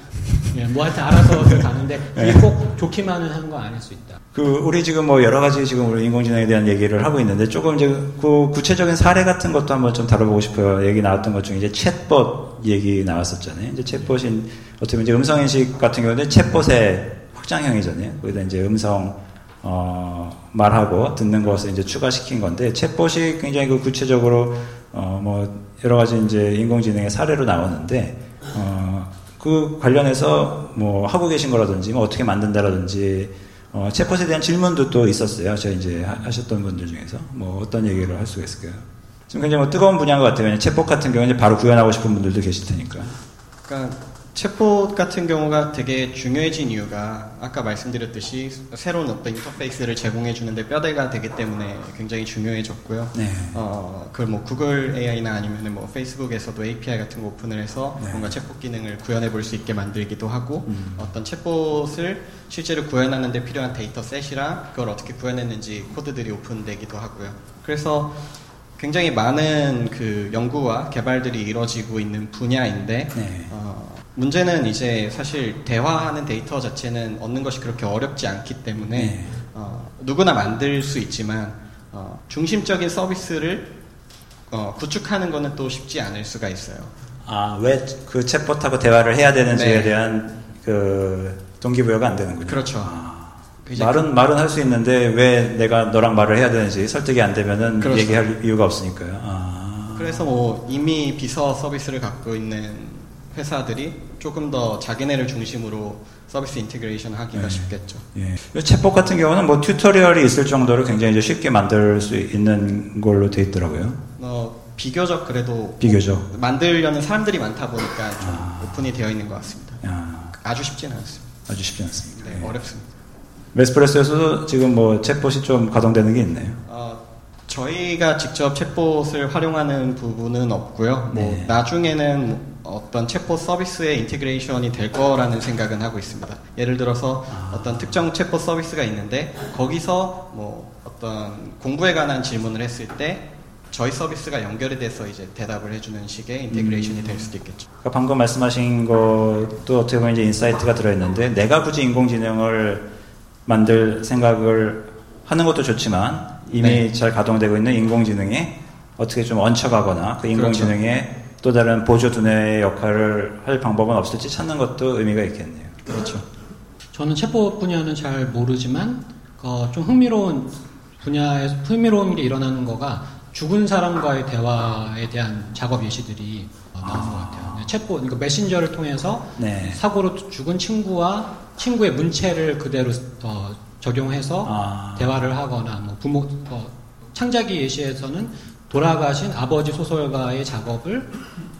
예, 뭐 하여튼 알아서 가는데 그게 예. 꼭 좋기만은 하는 건 아닐 수 있다. 그 우리 지금 뭐 여러 가지 지금 우리 인공지능에 대한 얘기를 하고 있는데 조금 이제 그 구체적인 사례 같은 것도 한번 좀 다뤄보고 싶어요. 얘기 나왔던 것 중에 이제 챗봇 얘기 나왔었잖아요. 이제 챗봇인 어떻게 보면 이제 음성 인식 같은 경우는 챗봇의 확장형이잖아요. 거기다 이제 음성 어, 말하고 듣는 것을 이제 추가시킨 건데 챗봇이 굉장히 그 구체적으로 어, 뭐 여러 가지 이제 인공지능의 사례로 나오는데 어, 그 관련해서 뭐 하고 계신 거라든지 뭐 어떻게 만든다라든지 어, 챗봇에 대한 질문도 또 있었어요. 저 이제 하셨던 분들 중에서 뭐 어떤 얘기를 할 수가 있을까요? 지금 굉장히 뭐 뜨거운 분야인 것 같아요. 챗봇 같은 경우는 바로 구현하고 싶은 분들도 계실 테니까. 그러니까 챗봇 같은 경우가 되게 중요해진 이유가 아까 말씀드렸듯이 새로운 어떤 인터페이스를 제공해 주는데 뼈대가 되기 때문에 굉장히 중요해졌고요. 네. 어, 그걸 뭐 구글 AI나 아니면 뭐 페이스북에서도 API 같은 거 오픈을 해서 네. 뭔가 챗봇 기능을 구현해 볼 수 있게 만들기도 하고 음. 어떤 챗봇을 실제로 구현하는 데 필요한 data set이랑 그걸 어떻게 구현했는지 코드들이 오픈되기도 하고요. 그래서 굉장히 많은 그 연구와 개발들이 이루어지고 있는 분야인데 네. 어, 문제는 이제 사실 대화하는 데이터 자체는 얻는 것이 그렇게 어렵지 않기 때문에 네. 어, 누구나 만들 수 있지만 어, 중심적인 서비스를 어, 구축하는 것은 또 쉽지 않을 수가 있어요. 아, 왜 그 챗봇하고 대화를 해야 되는지에 네. 대한 그 동기부여가 안 되는군요. 그렇죠. 아, 말은, 말은 할 수 있는데 왜 내가 너랑 말을 해야 되는지 설득이 안 되면은 그렇죠. 얘기할 이유가 없으니까요. 아. 그래서 뭐 이미 비서 서비스를 갖고 있는 회사들이 조금 더 자기네를 중심으로 서비스 integration 하기가 네. 쉽겠죠. 예. 챗봇 같은 경우는 뭐 tutorial이 있을 정도로 굉장히 이제 쉽게 만들 수 있는 걸로 돼 있더라고요. 어, 비교적 그래도 비교적 만들려는 사람들이 많다 보니까 좀 아. 오픈이 되어 있는 것 같습니다. 아. 주 쉽지는 않습니다. 아주 쉽지 않습니다. 네, 예. 어렵습니다. 매스프레소에서도 지금 뭐 챗봇이 좀 가동되는 게 있나요? 어, 저희가 직접 챗봇을 활용하는 부분은 없고요. 뭐 네. 나중에는 어떤 챗봇 서비스의 integration이 될 거라는 생각은 하고 있습니다. 예를 들어서 아. 어떤 특정 챗봇 서비스가 있는데 거기서 뭐 어떤 공부에 관한 질문을 했을 때 저희 서비스가 연결이 돼서 이제 대답을 해주는 식의 integration이 음. 될 수도 있겠죠. 그러니까 방금 말씀하신 것도 어떻게 보면 이제 insight가 들어있는데 내가 굳이 인공지능을 만들 생각을 하는 것도 좋지만 이미 네. 잘 가동되고 있는 인공지능에 어떻게 좀 얹혀가거나 그 인공지능에 그렇죠. 또 다른 보조 두뇌의 역할을 할 방법은 없을지 찾는 것도 의미가 있겠네요. 그렇죠. 저는 챗봇 분야는 잘 모르지만 어, 좀 흥미로운 분야에 흥미로운 게 일어나는 거가 죽은 사람과의 대화에 대한 작업 예시들이 어, 나오는 아. 것 같아요. 체포, 그러니까 메신저를 통해서 네. 사고로 죽은 친구와 친구의 문체를 그대로 어, 적용해서 아. 대화를 하거나 뭐 부모 어, 창작이 예시에서는 돌아가신 아버지 소설가의 작업을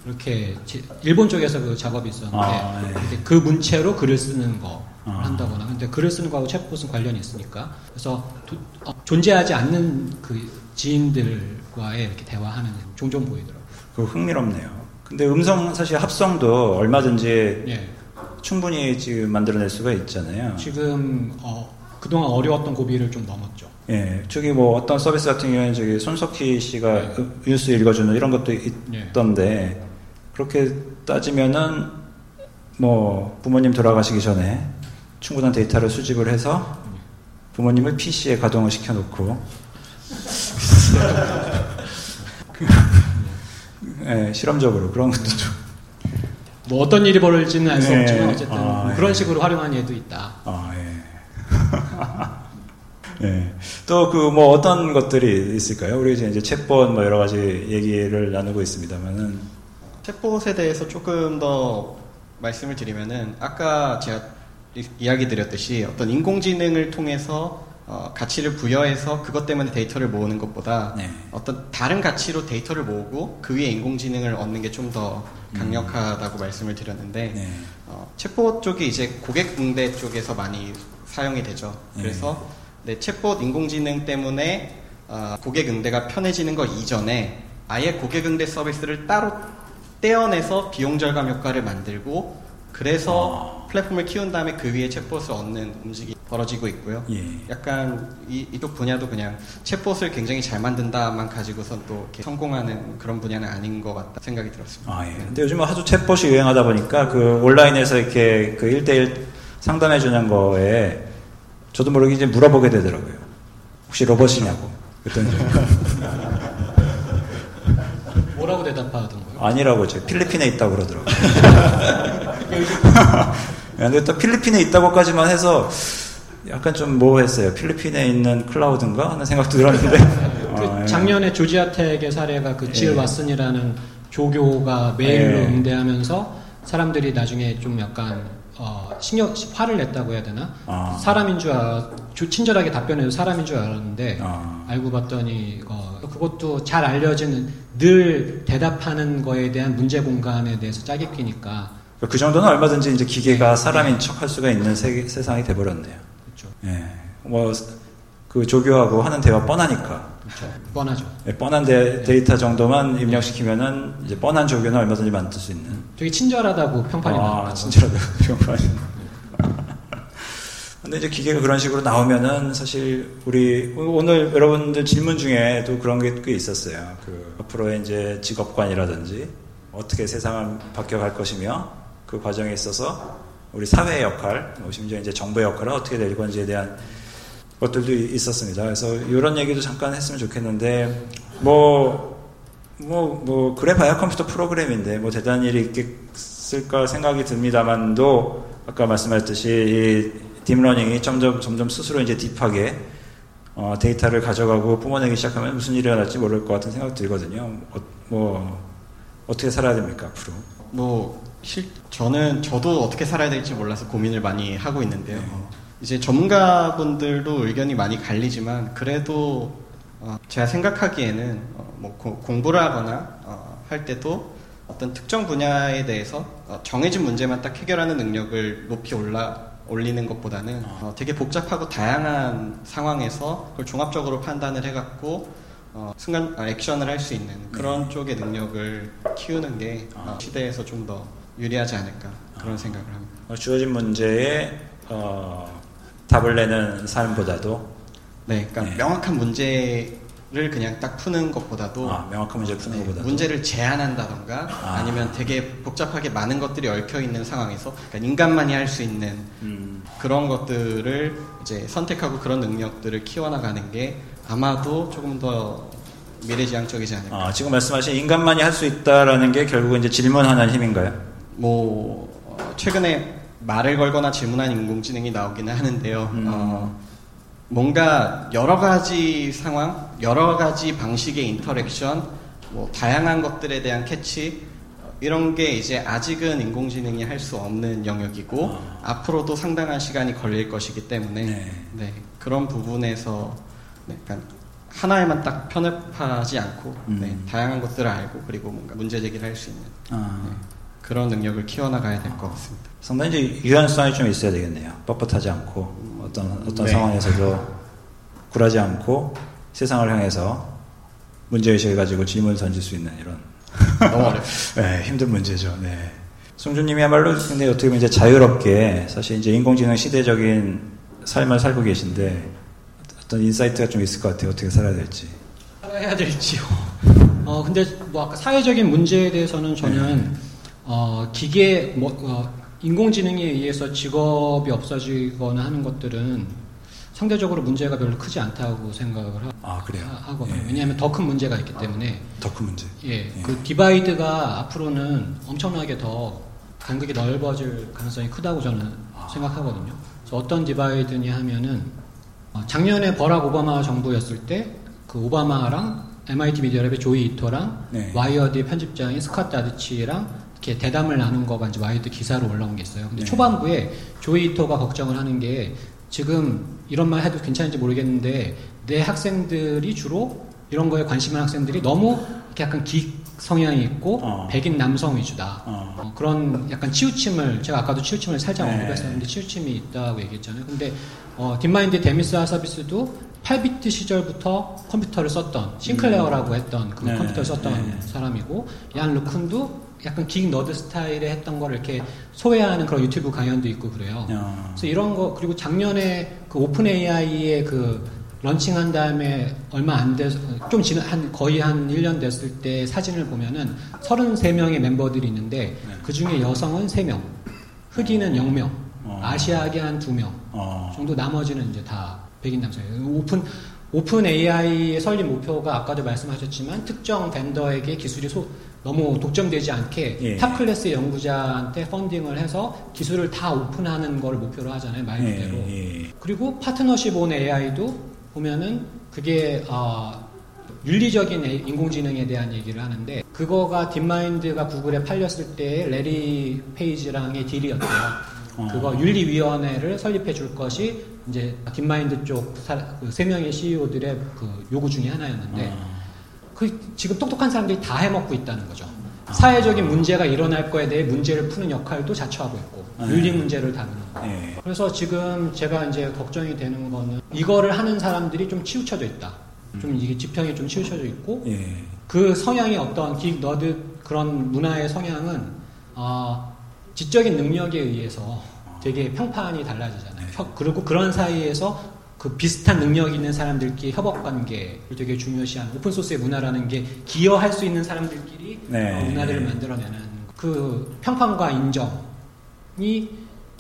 이렇게 일본 쪽에서 그 작업이 있었는데 아, 네. 그 문체로 글을 쓰는 거 아. 한다거나 근데 글을 쓰는 거하고 챗봇은 관련이 있으니까 그래서 도, 어, 존재하지 않는 그 지인들과의 이렇게 대화하는 종종 보이더라고요. 그 흥미롭네요. 근데 음성 사실 합성도 얼마든지 네. 충분히 지금 만들어낼 수가 있잖아요. 지금 어, 그동안 어려웠던 고비를 좀 넘었죠. 예, 저기 뭐 어떤 서비스 같은 경우에는 저기 손석희 씨가 네. 뉴스 읽어주는 이런 것도 있던데 네. 그렇게 따지면은 뭐 부모님 돌아가시기 전에 충분한 데이터를 수집을 해서 부모님을 PC에 가동을 시켜놓고 예, 실험적으로 그런 것도 좀. 뭐 어떤 일이 벌어질지는 알수 네. 없지만 어쨌든 아, 뭐 그런 예. 식으로 활용한 예도 있다. 아, 예. 예. 또그 뭐 어떤 것들이 있을까요? 우리 이제 챗봇 뭐 여러 가지 얘기를 나누고 있습니다만은 챗봇에 대해서 조금 더 말씀을 드리면은 아까 제가 이야기 드렸듯이 어떤 인공지능을 통해서 어, 가치를 부여해서 그것 때문에 데이터를 모으는 것보다 네. 어떤 다른 가치로 데이터를 모으고 그 위에 인공지능을 얻는 게 좀 더 강력하다고 음. 말씀을 드렸는데 네. 어, 챗봇 쪽이 이제 고객 응대 쪽에서 많이 사용이 되죠. 네. 그래서 네, 챗봇 인공지능 때문에 어, 고객 응대가 편해지는 것 이전에 아예 고객 응대 서비스를 따로 떼어내서 비용 절감 효과를 만들고 그래서 아. 플랫폼을 키운 다음에 그 위에 챗봇을 얻는 움직임이 벌어지고 있고요. 예. 약간 이, 이쪽 분야도 그냥 챗봇을 굉장히 잘 만든다만 가지고선 또 성공하는 그런 분야는 아닌 것 같다 생각이 들었습니다. 아, 예. 근데 요즘은 하도 챗봇이 유행하다 보니까 그 온라인에서 이렇게 그 1대1 상담해 주는 거에 저도 모르게 이제 물어보게 되더라고요. 혹시 로봇이냐고. 그랬더니 뭐라고 대답하던거요 아니라고 저 필리핀에 있다고 그러더라고요. 근데 또 필리핀에 있다고까지만 해서 약간 좀 뭐했어요. 필리핀에 있는 클라우드인가 하는 생각도 들었는데. 그 아, 예. 작년에 조지아 텍의 사례가 그질 예. 왓슨이라는 조교가 메일로 예. 응대하면서 사람들이 나중에 좀 약간 어, 신경 화를 냈다고 해야 되나? 아. 사람인 줄 알, 친절하게 답변해도 사람인 줄 알았는데 아. 알고 봤더니 어, 그것도 잘 알려진 늘 대답하는 거에 대한 문제 공간에 대해서 짜게 끼니까 그 정도는 얼마든지 이제 기계가 네. 사람인 척할 수가 있는 세, 세상이 돼버렸네요. 그렇죠. 예. 뭐그 조교하고 하는 대화 뻔하니까. 그렇죠. 뻔하죠. 예, 뻔한 데, 네. 이터 정도만 입력시키면은 이제 뻔한 조교는 얼마든지 만들 수 있는. 되게 친절하다고 평판이 아, 친절하다고 평판이. 근데 이제 기계가 그런 식으로 나오면은 사실 우리 오늘 여러분들 질문 중에도 그런 게 꽤 있었어요. 그 앞으로의 이제 직업관이라든지 어떻게 세상을 바뀌어갈 것이며 그 과정에 있어서 우리 사회의 역할, 뭐 심지어 이제 정부의 역할은 어떻게 될 건지에 대한 것들도 있었습니다. 그래서 이런 얘기도 잠깐 했으면 좋겠는데 뭐, 뭐, 뭐, 그래 봐야 컴퓨터 프로그램인데 뭐 대단한 일이 있겠을까 생각이 듭니다만도 아까 말씀하셨듯이 이 딥러닝이 점점, 점점 스스로 이제 deep하게 어, 데이터를 가져가고 뿜어내기 시작하면 무슨 일이 일어날지 모를 것 같은 생각 들거든요. 어, 뭐, 어떻게 살아야 됩니까, 앞으로? 뭐, 실, 저는, 저도 어떻게 살아야 될지 몰라서 고민을 많이 하고 있는데요. 네. 이제 전문가분들도 의견이 많이 갈리지만, 그래도, 어, 제가 생각하기에는, 어, 뭐, 고, 공부를 하거나, 어, 할 때도 어떤 특정 분야에 대해서 어, 정해진 문제만 딱 해결하는 능력을 높이 올라, 올리는 것보다는 아. 어, 되게 복잡하고 다양한 상황에서 그걸 종합적으로 판단을 해갖고 어, 순간 아, 액션을 할 수 있는 그런 네. 쪽의 능력을 키우는 게 아. 어, 시대에서 좀더 유리하지 않을까 그런 아. 생각을 합니다. 어, 주어진 문제에 어, 답을 내는 삶보다도 네, 그러니까 네. 명확한 문제를 그냥 딱 푸는 것보다도 아, 명확한 문제 푸는 네, 것보다 문제를 제안한다던가 아. 니면 되게 복잡하게 많은 것들이 얽혀 있는 상황에서 그러니까 인간만이 할 수 있는 음. 그런 것들을 이제 선택하고 그런 능력들을 키워나가는 게 아마도 조금 더 미래지향적이지 않을까. 아, 지금 말씀하신 인간만이 할 수 있다라는 게 결국은 이제 질문하는 힘인가요? 뭐 어, 최근에 말을 걸거나 질문한 인공지능이 나오기는 하는데요. 음. 어, 뭔가 여러 가지 상황, 여러 가지 방식의 interaction, 뭐 다양한 것들에 대한 캐치 이런 게 이제 아직은 인공지능이 할 수 없는 영역이고 아. 앞으로도 상당한 시간이 걸릴 것이기 때문에 네. 네, 그런 부분에서 네, 하나에만 딱 편협하지 않고 음. 네, 다양한 것들을 알고 그리고 뭔가 문제 제기를 할 수 있는 아. 네, 그런 능력을 키워나가야 될 것 같습니다. 상당히 이제 유연성이 좀 있어야 되겠네요. 뻣뻣하지 않고 어떤 어떤 네. 상황에서도 굴하지 않고 세상을 향해서 문제 의식을 가지고 질문을 던질 수 있는 이런 너무 어렵. 네, 힘든 문제죠. 네. 송주님이야말로 근데 어떻게 보면 이제 자유롭게 사실 이제 인공지능 시대적인 삶을 살고 계신데 어떤 insight가 좀 있을 것 같아요. 어떻게 살아야 될지. 살아야 될지요. 어, 근데 뭐 아까 사회적인 문제에 대해서는 저는 네. 어, 기계, 뭐, 어, 인공지능에 의해서 직업이 없어지거나 하는 것들은 상대적으로 문제가 별로 크지 않다고 생각을 하, 아, 거든요 예. 왜냐하면 더 큰 문제가 있기 때문에. 더큰 문제. 예, 예, 그 divide가 앞으로는 엄청나게 더 간극이 넓어질 가능성이 크다고 저는 아. 생각하거든요. 그래서 어떤 divide냐 하면은 어, 작년에 버락 오바마 정부였을 때 그 오바마랑 MIT 미디어랩의 조이 이토랑 네. 와이어드의 편집장인 스콧 다디치랑 이렇게 대담을 나눈 거가 이제 와이어드 기사로 올라온 게 있어요. 근데 네. 초반부에 조이 이토가 걱정을 하는 게 지금 이런 말 해도 괜찮은지 모르겠는데 내 학생들이 주로 이런 거에 관심 있는 학생들이 너무 이렇게 약간 geek 성향이 있고 어. 백인 남성 위주다. 어. 어, 그런 약간 치우침을 제가 아까도 치우침을 살짝 네. 언급했었는데 치우침이 있다고 얘기했잖아요. 근데 어, 딥마인드 데미스 하사비스도 8비트 시절부터 컴퓨터를 썼던 싱클레어라고 했던 그 네. 컴퓨터를 썼던 네. 사람이고 얀 르쿤도 약간 geek nerd 스타일에 했던 걸 이렇게 소외하는 그런 유튜브 강연도 있고 그래요. 야. 그래서 이런 거 그리고 작년에 그 오픈 AI의 그 런칭한 다음에 얼마 안 돼서 좀 지난 한 거의 한 1년 됐을 때 사진을 보면은 33명의 멤버들이 있는데 네. 그 중에 여성은 3명, 흑인은 0명, 어. 아시아계 한 2명 어. 정도 나머지는 이제 다 백인 남성이에요. 오픈 오픈 AI의 설립 목표가 아까도 말씀하셨지만 특정 vendor에게 기술이 소, 너무 독점되지 않게 예. top class의 연구자한테 펀딩을 해서 기술을 다 오픈하는 걸 목표로 하잖아요 말 그대로. 예. 예. 그리고 파트너십 온 AI도 보면은 그게 어, 윤리적인 인공지능에 대한 얘기를 하는데 그거가 딥마인드가 구글에 팔렸을 때 래리 페이지랑의 딜이었대요. 어. 그거 윤리위원회를 설립해 줄 것이 이제 딥마인드 쪽 세 그 명의 CEO들의 그 요구 중의 하나였는데 어. 그 지금 똑똑한 사람들이 다 해먹고 있다는 거죠. 아. 사회적인 문제가 일어날 거에 대해 문제를 푸는 역할도 자처하고 있고 네. 윤리 문제를 다루는 거. 네. 그래서 지금 제가 이제 걱정이 되는 거는 이거를 하는 사람들이 좀 치우쳐져 있다. 좀 이게 지평이 좀 치우쳐져 있고 예. 그 성향이 어떤 geek nerd 그런 문화의 성향은 어, 지적인 능력에 의해서 되게 평판이 달라지잖아요. 네. 그리고 그런 사이에서 그 비슷한 능력 있는 사람들끼리 협업 관계를 되게 중요시한 open source의 문화라는 게 기여할 수 있는 사람들끼리 네. 어, 문화들을 만들어내는 그 평판과 인정이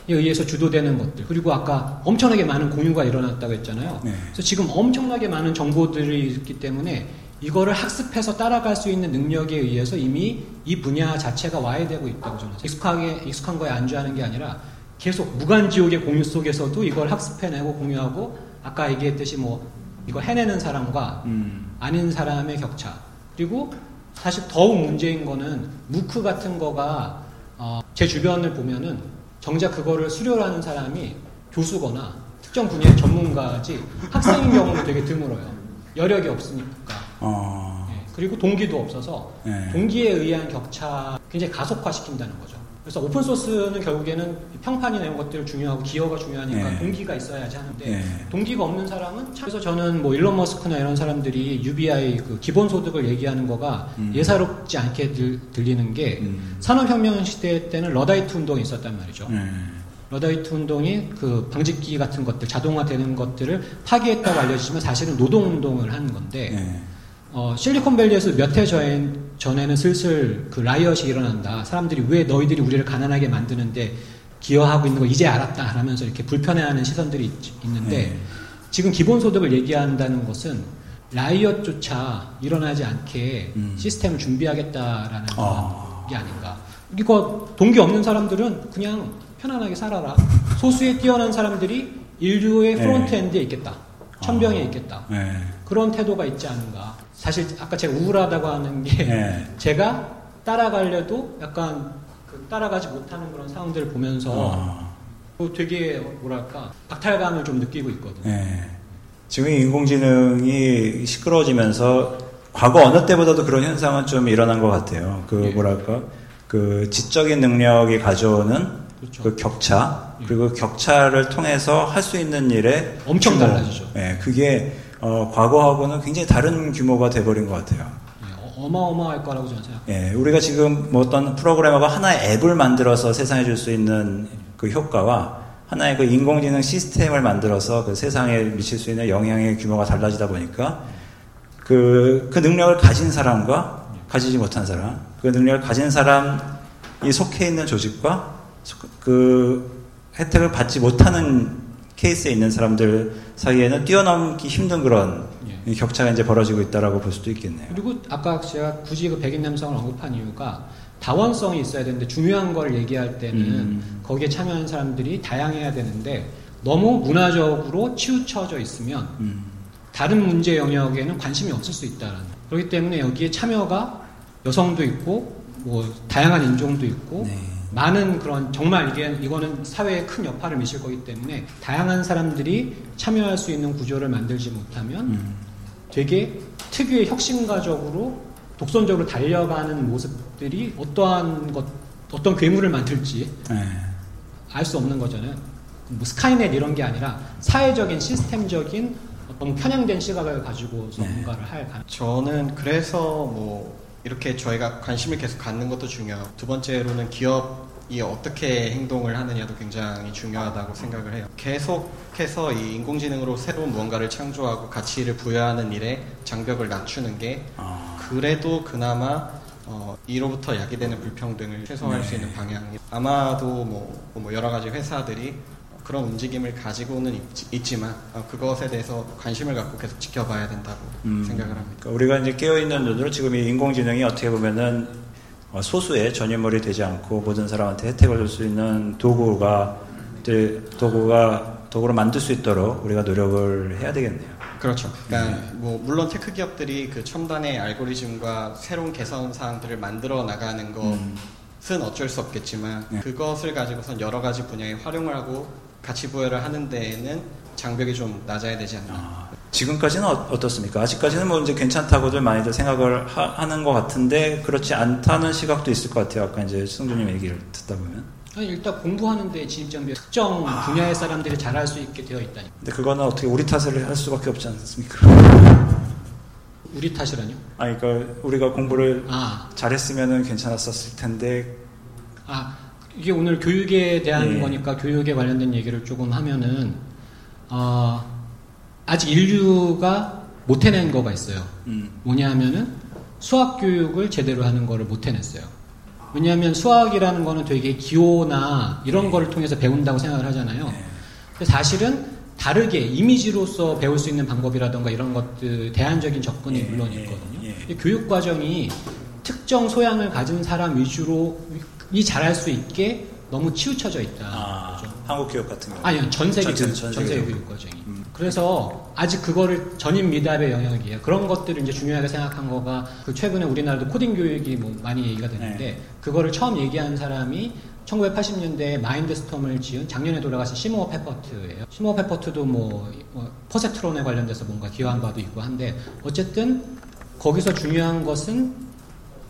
의해서 주도되는 것들 그리고 아까 엄청나게 많은 공유가 일어났다고 했잖아요. 네. 그래서 지금 엄청나게 많은 정보들이 있기 때문에 이거를 학습해서 따라갈 수 있는 능력에 의해서 이미 이 분야 자체가 와해되고 있다고 저는 익숙하게 익숙한 거에 안주하는 게 아니라 계속 무간 지옥의 공유 속에서도 이걸 학습해내고 공유하고 아까 얘기했듯이 뭐 이거 해내는 사람과 음. 아닌 사람의 격차 그리고 사실 더욱 문제인 거는 무크 같은 거가 어, 제 주변을 보면은 정작 그거를 수료를 하는 사람이 교수거나 특정 분야의 전문가지 학생인 경우는 되게 드물어요. 여력이 없으니까. 어... 네, 그리고 동기도 없어서 네. 동기에 의한 격차 굉장히 가속화시킨다는 거죠. 그래서 open source는 결국에는 평판이나 이런 것들 중요하고 기여가 중요하니까 네. 동기가 있어야지 하는데 네. 동기가 없는 사람은 그래서 저는 뭐 일론 머스크나 이런 사람들이 UBI 그 기본 소득을 얘기하는 거가 음. 예사롭지 않게 들, 리는게 음. 산업혁명 시대 때는 러다이트 운동이 있었단 말이죠. 네. 러다이트 운동이 그 방직기 같은 것들 자동화되는 것들을 파기했다고 알려지지만 사실은 노동 운동을 하는 건데 네. 어, 실리콘밸리에서 몇 해 전에 는 슬슬 그 라이엇이 일어난다. 사람들이 왜 너희들이 우리를 가난하게 만드는데 기여하고 있는 걸 이제 알았다 하면서 이렇게 불편해하는 시선들이 있, 는데 네. 지금 기본소득을 얘기한다는 것은 riot조차 일어나지 않게 음. 시스템을 준비하겠다라는 아. 게 아닌가. 이거 동기 없는 사람들은 그냥 편안하게 살아라. 소수의 뛰어난 사람들이 인류의 네. frontend에 있겠다. 첨병에 아. 있겠다. 네. 그런 태도가 있지 않은가. 사실 아까 제가 우울하다고 하는 게 네. 제가 따라가려도 약간 그 따라가지 못하는 그런 상황들을 보면서 아. 되게 뭐랄까 박탈감을 좀 느끼고 있거든요. 네. 지금 인공지능이 시끄러워지면서 과거 어느 때보다도 그런 현상은 좀 일어난 것 같아요. 그 예. 뭐랄까 그 지적인 능력이 가져오는 그렇죠. 그 격차 예. 그리고 그 격차를 통해서 할 수 있는 일에 엄청 달라지죠. 예, 그게 어, 과거하고는 굉장히 다른 규모가 돼버린 것 같아요. 예, 어마어마할 거라고 저는 생각합니다. 예, 우리가 지금 뭐 어떤 프로그래머가 하나의 앱을 만들어서 세상에 줄 수 있는 그 효과와 하나의 그 인공지능 시스템을 만들어서 그 세상에 미칠 수 있는 영향의 규모가 달라지다 보니까 그, 그 능력을 가진 사람과 가지지 못한 사람, 그 능력을 가진 사람이 속해 있는 조직과 그 혜택을 받지 못하는 케이스에 있는 사람들 사이에는 뛰어넘기 힘든 그런 예. 격차가 이제 벌어지고 있다라고 볼 수도 있겠네요. 그리고 아까 제가 굳이 그 백인 남성을 언급한 이유가 다원성이 있어야 되는데 중요한 걸 얘기할 때는 음. 거기에 참여하는 사람들이 다양해야 되는데 너무 문화적으로 치우쳐져 있으면 음. 다른 문제 영역에는 관심이 없을 수 있다는. 그렇기 때문에 여기에 참여가 여성도 있고 뭐 다양한 인종도 있고 네. 많은 그런 정말 이게 이거는 사회에 큰 여파를 미칠 거기 때문에 다양한 사람들이 참여할 수 있는 구조를 만들지 못하면 음. 되게 특유의 혁신가적으로 독선적으로 달려가는 모습들이 어떠한 것 어떤 괴물을 만들지 네. 알수 없는 거잖아요. 뭐 스카이넷 이런 게 아니라 사회적인 시스템적인 어떤 편향된 시각을 가지고서 네. 뭔가를 할 가능. 저는 그래서 뭐 이렇게 저희가 관심을 계속 갖는 것도 중요하고 두 번째로는 기업이 어떻게 행동을 하느냐도 굉장히 중요하다고 생각을 해요. 계속해서 이 인공지능으로 새로운 무언가를 창조하고 가치를 부여하는 일에 장벽을 낮추는 게 아. 그래도 그나마 어, 이로부터 야기되는 불평등을 최소화할 네. 수 있는 방향이 아마도 뭐, 뭐 여러 가지 회사들이 그런 움직임을 가지고는 있, 지만 어, 그것에 대해서 관심을 갖고 계속 지켜봐야 된다고 음, 생각을 합니다. 그러니까 우리가 이제 깨어있는 눈으로 지금 이 인공지능이 어떻게 보면은 어, 소수의 전유물이 되지 않고 모든 사람한테 혜택을 줄 수 있는 도구가 도구가 도구로 만들 수 있도록 우리가 노력을 해야 되겠네요. 그렇죠. 그러니까 네. 뭐 물론 테크 기업들이 그 첨단의 알고리즘과 새로운 개선 사항들을 만들어 나가는 거 음. 것은 어쩔 수 없겠지만 네. 그것을 가지고선 여러 가지 분야에 활용을 하고 가치 부여를 하는 데에는 장벽이 좀 낮아야 되지 않나. 아, 지금까지는 어, 떻습니까 아직까지는 뭐 이제 괜찮다고들 많이들 생각을 하, 는것 같은데 그렇지 않다는 시각도 있을 것 같아요. 아까 이제 승준님 얘기를 듣다 보면. 아니, 일단 공부하는 데 진입장벽 특정 아. 분야의 사람들이 잘할 수 있게 되어 있다니. 근데 그거는 어떻게 우리 탓을 할 수밖에 없지 않습니까? 우리 탓이라뇨? 아니, 그러니까 우리가 공부를 아. 잘했으면 괜찮았었을 텐데. 아, 이게 오늘 교육에 대한 예. 거니까 교육에 관련된 얘기를 조금 하면은, 어, 아직 인류가 못 해낸 거가 있어요. 음. 뭐냐 하면은 수학 교육을 제대로 하는 거를 못 해냈어요. 왜냐하면 수학이라는 거는 되게 기호나 이런 네. 거를 통해서 배운다고 생각을 하잖아요. 네. 사실은 다르게 이미지로서 배울 수 있는 방법이라던가 이런 것들 대안적인 접근이 예, 물론 있거든요. 예, 예. 교육 과정이 특정 소양을 가진 사람 위주로 이 잘할 수 있게 너무 치우쳐져 있다. 아, 한국 교육 같은 경우. 아니요, 전 세계 전, 전, 전 세계 교육 과정이. 음. 그래서 아직 그거를 전임 미답의 영역이에요. 그런 것들을 이제 중요하게 생각한 거가 그 최근에 우리나라도 코딩 교육이 뭐 많이 얘기가 되는데 네. 그거를 처음 얘기한 사람이 1980년대에 마인드스톰을 지은 작년에 돌아가신 시모어 페퍼트예요. 시모어 페퍼트도 뭐, 뭐 perceptron에 관련돼서 뭔가 기여한 바도 있고 한데 어쨌든 거기서 중요한 것은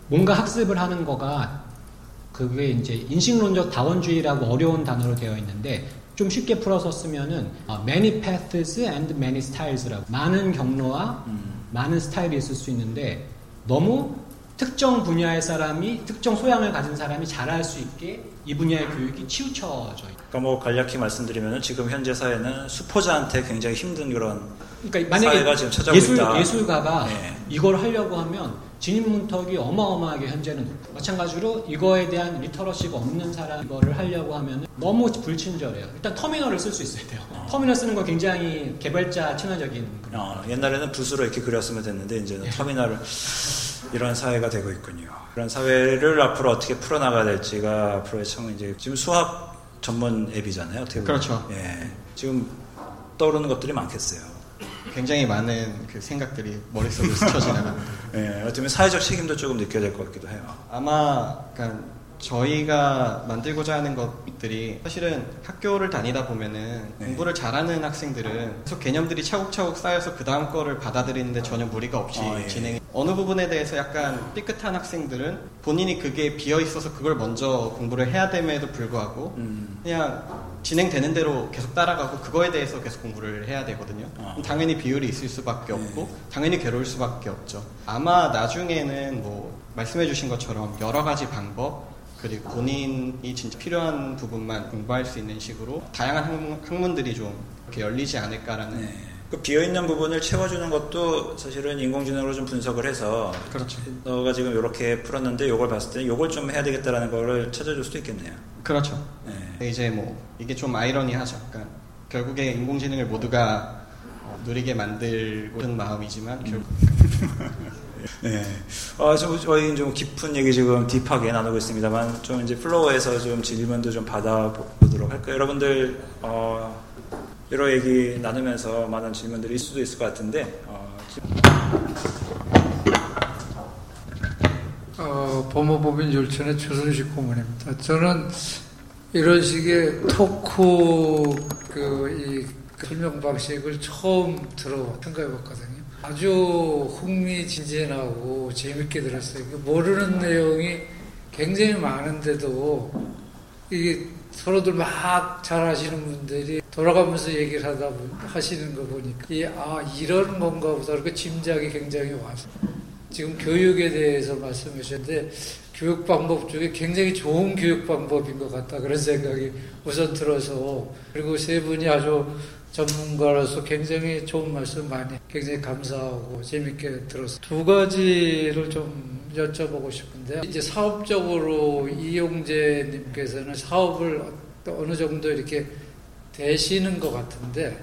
뭔가 학습을 하는 거가 그게 이제 인식론적 다원주의라고 어려운 단어로 되어 있는데 좀 쉽게 풀어서 쓰면은 어, many paths and many styles라고 많은 경로와 음. 많은 스타일이 있을 수 있는데 너무 특정 분야의 사람이 특정 소양을 가진 사람이 잘할 수 있게 이 분야의 교육이 치우쳐져 있다. 그러니까 뭐 간략히 말씀드리면 지금 현재 사회는 수포자한테 굉장히 힘든 그런 그러니까 만약에 지금 찾아오고 예술, 있다. 예술가가 네. 이걸 하려고 하면 진입 문턱이 어마어마하게 현재는 높고 마찬가지로 이거에 대한 리터러시가 없는 사람 이거를 하려고 하면 너무 불친절해요. 일단 터미널을 쓸 수 있어야 돼요. 어. 터미널 쓰는 거 굉장히 개발자 친화적인. 어, 옛날에는 붓으로 이렇게 그렸으면 됐는데 이제는 네. 터미널을 이런 사회가 되고 있군요. 그런 사회를 앞으로 어떻게 풀어나가야 될지가 앞으로의 참 이제 지금 수학 전문 앱이잖아요. 어떻게 보면. 그렇죠. 예. 지금 떠오르는 것들이 많겠어요. 굉장히 많은 그 생각들이 머릿속에 스쳐 지나가는. 예, 어쩌면 사회적 책임도 조금 느껴야 될 것 같기도 해요. 아마, 그러니까 저희가 만들고자 하는 것들이 사실은 학교를 다니다 보면은 네. 공부를 잘하는 학생들은 계속 개념들이 차곡차곡 쌓여서 그 다음 거를 받아들이는데 전혀 무리가 없이 아, 예. 진행이 어느 부분에 대해서 약간 삐끗한 학생들은 본인이 그게 비어 있어서 그걸 먼저 공부를 해야 됨에도 불구하고 음. 그냥 진행되는 대로 계속 따라가고 그거에 대해서 계속 공부를 해야 되거든요. 아. 당연히 비율이 있을 수밖에 네. 없고 당연히 괴로울 수밖에 없죠. 아마 나중에는 뭐 말씀해 주신 것처럼 여러 가지 방법 그리고 본인이 진짜 필요한 부분만 공부할 수 있는 식으로 다양한 학문, 들이 좀 이렇게 열리지 않을까라는. 네. 그 비어있는 부분을 채워주는 것도 사실은 인공지능으로 좀 분석을 해서 그렇죠. 너가 지금 이렇게 풀었는데 이걸 봤을 때 이걸 좀 해야 되겠다라는 거를 찾아줄 수도 있겠네요. 그렇죠. 네. 이제 뭐 이게 좀 아이러니하죠. 그러니까 결국에 인공지능을 모두가 누리게 만들고 싶은 마음이지만 결국 네. 어, 좀, 저희 좀 깊은 얘기 지금 딥하게 나누고 있습니다만, 좀 이제 플로어에서 좀 질문도 좀 받아보도록 할까요? 여러분들, 어, 여러 얘기 나누면서 많은 질문들이 있을 수도 있을 것 같은데, 어, 어, 법무법인 열천의 최순식 고문입니다. 저는 이런 식의 토크, 그, 이 설명 방식을 처음 들어 생각해 봤거든요. 아주 흥미진진하고 재밌게 들었어요. 모르는 내용이 굉장히 많은데도 이게 서로들 막 잘하시는 분들이 돌아가면서 얘기를 하다 하시는 거 보니까 이, 아 이런 건가 보다 이렇게 짐작이 굉장히 와서 지금 교육에 대해서 말씀하셨는데 교육 방법 중에 굉장히 좋은 교육 방법인 것 같다 그런 생각이 우선 들어서 그리고 세 분이 아주 전문가로서 굉장히 좋은 말씀 많이 굉장히 감사하고 재밌게 들었어요. 두 가지를 좀 여쭤보고 싶은데 이제 사업적으로 이용재님께서는 사업을 어느 정도 이렇게 되시는 것 같은데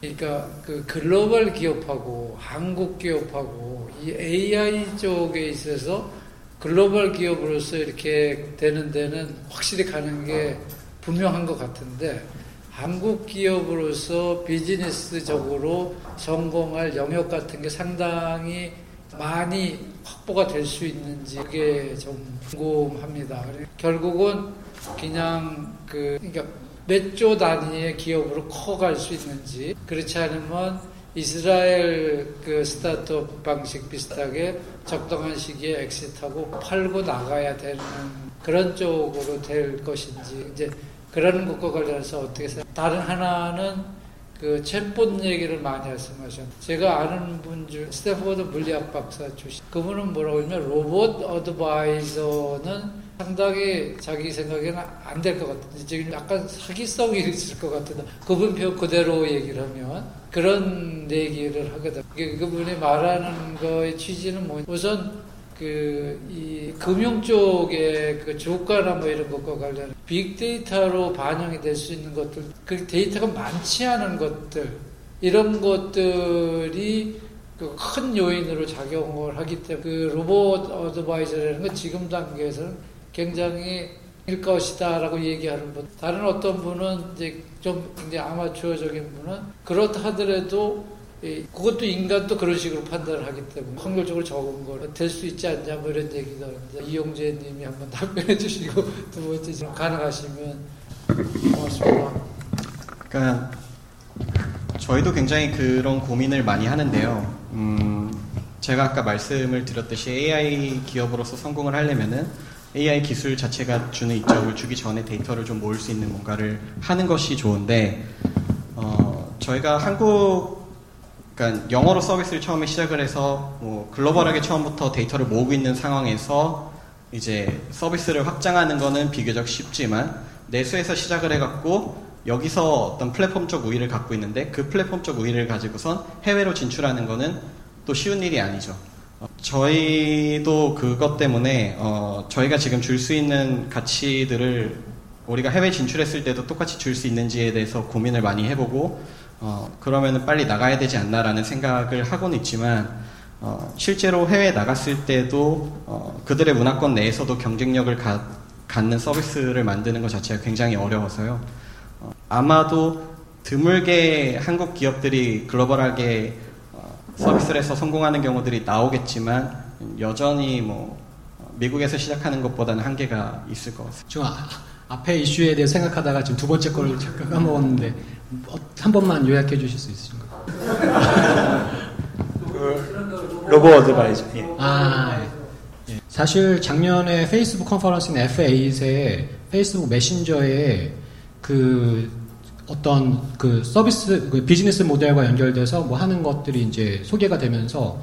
그러니까 그 글로벌 기업하고 한국 기업하고 이 AI 쪽에 있어서 글로벌 기업으로서 이렇게 되는 데는 확실히 가는 게 분명한 것 같은데 한국 기업으로서 비즈니스적으로 성공할 영역 같은 게 상당히 많이 확보가 될 수 있는지 그게 좀 궁금합니다. 결국은 그냥 그 그러니까 몇 조 단위의 기업으로 커갈 수 있는지 그렇지 않으면 이스라엘 그 스타트업 방식 비슷하게 적당한 시기에 exit하고 팔고 나가야 되는 그런 쪽으로 될 것인지 이제 그런 것과 관련해서 어떻게 생각? 다른 하나는 그 챗봇 얘기를 많이 말씀하셨는데 제가 아는 분 중 스탠포드 물리학 박사 출신 그분은 뭐라고 하냐면 robo advisor는 상당히 자기 생각에는 안 될 것 같은데 지금 약간 사기성이 있을 것 같은데 그분 표 그대로 얘기를 하면 그런 얘기를 하거든. 그분이 말하는 거의 취지는 뭐 우선 그 이 금융 쪽에 그 주가나 뭐 이런 것과 관련 빅데이터로 반영이 될 수 있는 것들 그 데이터가 많지 않은 것들 이런 것들이 그 큰 요인으로 작용을 하기 때문에 그 로봇 어드바이저라는 건 지금 단계에서는 굉장히 일 것이다라고 얘기하는 분. 다른 어떤 분은 이제 좀 이제 아마추어적인 분은 그렇다 하더라도 그것도 인간도 그런 식으로 판단을 하기 때문에 확률적으로 적은 걸 될 수 있지 않냐 뭐 이런 얘기도 하는데 이용재 님이 한번 답변해 주시고 두 번째 좀 가능하시면 고맙습니다. 그러니까 저희도 굉장히 그런 고민을 많이 하는데요. 음, 제가 아까 말씀을 드렸듯이 AI 기업으로서 성공을 하려면은 AI 기술 자체가 주는 이점을 주기 전에 데이터를 좀 모을 수 있는 뭔가를 하는 것이 좋은데 어, 저희가 한국 그러니까 영어로 서비스를 처음에 시작을 해서 뭐 글로벌하게 처음부터 데이터를 모으고 있는 상황에서 이제 서비스를 확장하는 거는 비교적 쉽지만 내수에서 시작을 해갖고 여기서 어떤 플랫폼적 우위를 갖고 있는데 그 플랫폼적 우위를 가지고선 해외로 진출하는 거는 또 쉬운 일이 아니죠. 어, 저희도 그것 때문에 어, 저희가 지금 줄 수 있는 가치들을 우리가 해외 진출했을 때도 똑같이 줄 수 있는지에 대해서 고민을 많이 해보고 어, 그러면 빨리 나가야 되지 않나라는 생각을 하고는 있지만 어, 실제로 해외에 나갔을 때도 어, 그들의 문화권 내에서도 경쟁력을 가, 갖는 서비스를 만드는 것 자체가 굉장히 어려워서요. 어, 아마도 드물게 한국 기업들이 글로벌하게 어, 서비스를 해서 성공하는 경우들이 나오겠지만 여전히 뭐 미국에서 시작하는 것보다는 한계가 있을 것 같습니다. 앞에 이슈에 대해 생각하다가 지금 두 번째 거를 잠깐 까먹었는데 어, 한 번만 요약해 주실 수 있으신가요? 그 로보 어드바이저. 예. 아, 예. 사실 작년에 페이스북 컨퍼런스인 F8에 페이스북 메신저에 그 어떤 그 서비스 그 비즈니스 모델과 연결돼서 뭐 하는 것들이 이제 소개가 되면서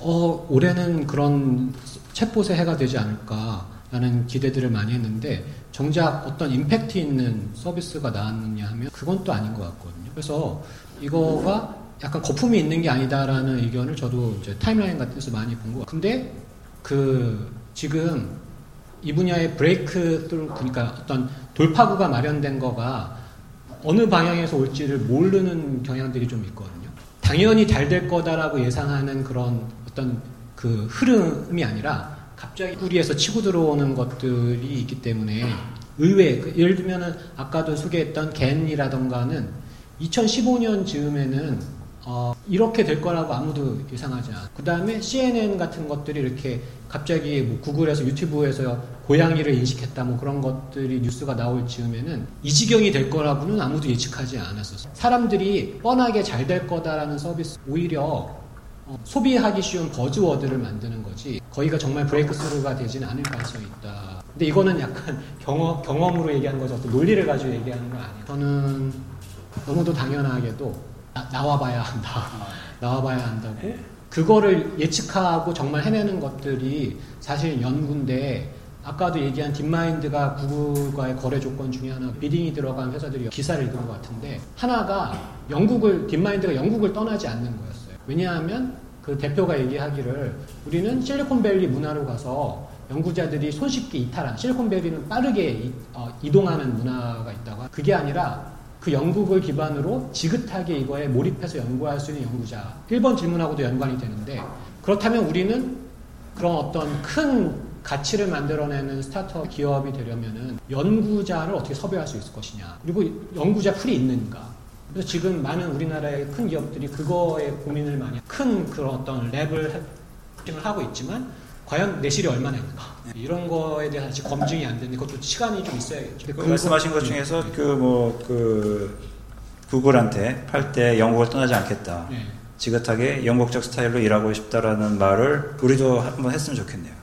어 올해는 그런 챗봇의 해가 되지 않을까 라는 기대들을 많이 했는데 정작 어떤 임팩트 있는 서비스가 나왔느냐 하면 그건 또 아닌 것 같거든요. 그래서 이거가 약간 거품이 있는 게 아니다라는 의견을 저도 이제 타임라인 같은 데서 많이 본것 같아요. 근데 그 지금 이 분야의 브레이크 뚫 그러니까 어떤 돌파구가 마련된 거가 어느 방향에서 올지를 모르는 경향들이 좀 있거든요. 당연히 잘 될 거다라고 예상하는 그런 어떤 그 흐름이 아니라 갑자기 뿌리에서 치고 들어오는 것들이 있기 때문에 의외 그 예를 들면은 아까도 소개했던 겐이라던가는 2015년 즈음에는 어, 이렇게 될 거라고 아무도 예상하지 않아. 그 다음에 CNN 같은 것들이 이렇게 갑자기 뭐 구글에서 유튜브에서 고양이를 인식했다 뭐 그런 것들이 뉴스가 나올 즈음에는 이 지경이 될 거라고는 아무도 예측하지 않았었어. 사람들이 뻔하게 잘 될 거다라는 서비스 오히려 어, 소비하기 쉬운 버즈워드를 만드는 거지 거기가 정말 브레이크스루가 되지는 않을 가능성이 있다. 근데 이거는 약간 경험, 경험으로 얘기하는 거죠. 어떤 논리를 가지고 얘기하는 건 아니에요. 저는 너무도 당연하게도 나, 와봐야 한다. 나와봐야 한다고 그거를 예측하고 정말 해내는 것들이 사실 연구인데 아까도 얘기한 딥마인드가 구글과의 거래 조건 중에 하나 비딩이 들어간 회사들이 기사를 읽은 것 같은데 하나가 영국을 딥마인드가 영국을 떠나지 않는 거였어요. 왜냐하면 그 대표가 얘기하기를 우리는 실리콘밸리 문화로 가서 연구자들이 손쉽게 이탈한 실리콘밸리는 빠르게 이, 어, 동하는 문화가 있다가 그게 아니라 그 영국을 기반으로 지긋하게 이거에 몰입해서 연구할 수 있는 연구자. 1번 질문하고도 연관이 되는데 그렇다면 우리는 그런 어떤 큰 가치를 만들어내는 스타트업 기업이 되려면은 연구자를 어떻게 섭외할 수 있을 것이냐. 그리고 연구자 풀이 있는가 그래서 지금 많은 우리나라의 큰 기업들이 그거에 고민을 많이 큰 그런 어떤 랩을 을 하고 있지만 과연 내실이 얼마나 있는가 이런 거에 대한 아직 검증이 안 되는 것도 시간이 좀 있어야겠죠. 그 말씀하신 것 중에서 그 뭐그 뭐, 그 구글한테 팔 때 영국을 떠나지 않겠다. 네. 지긋하게 영국적 스타일로 일하고 싶다라는 말을 우리도 한번 했으면 좋겠네요.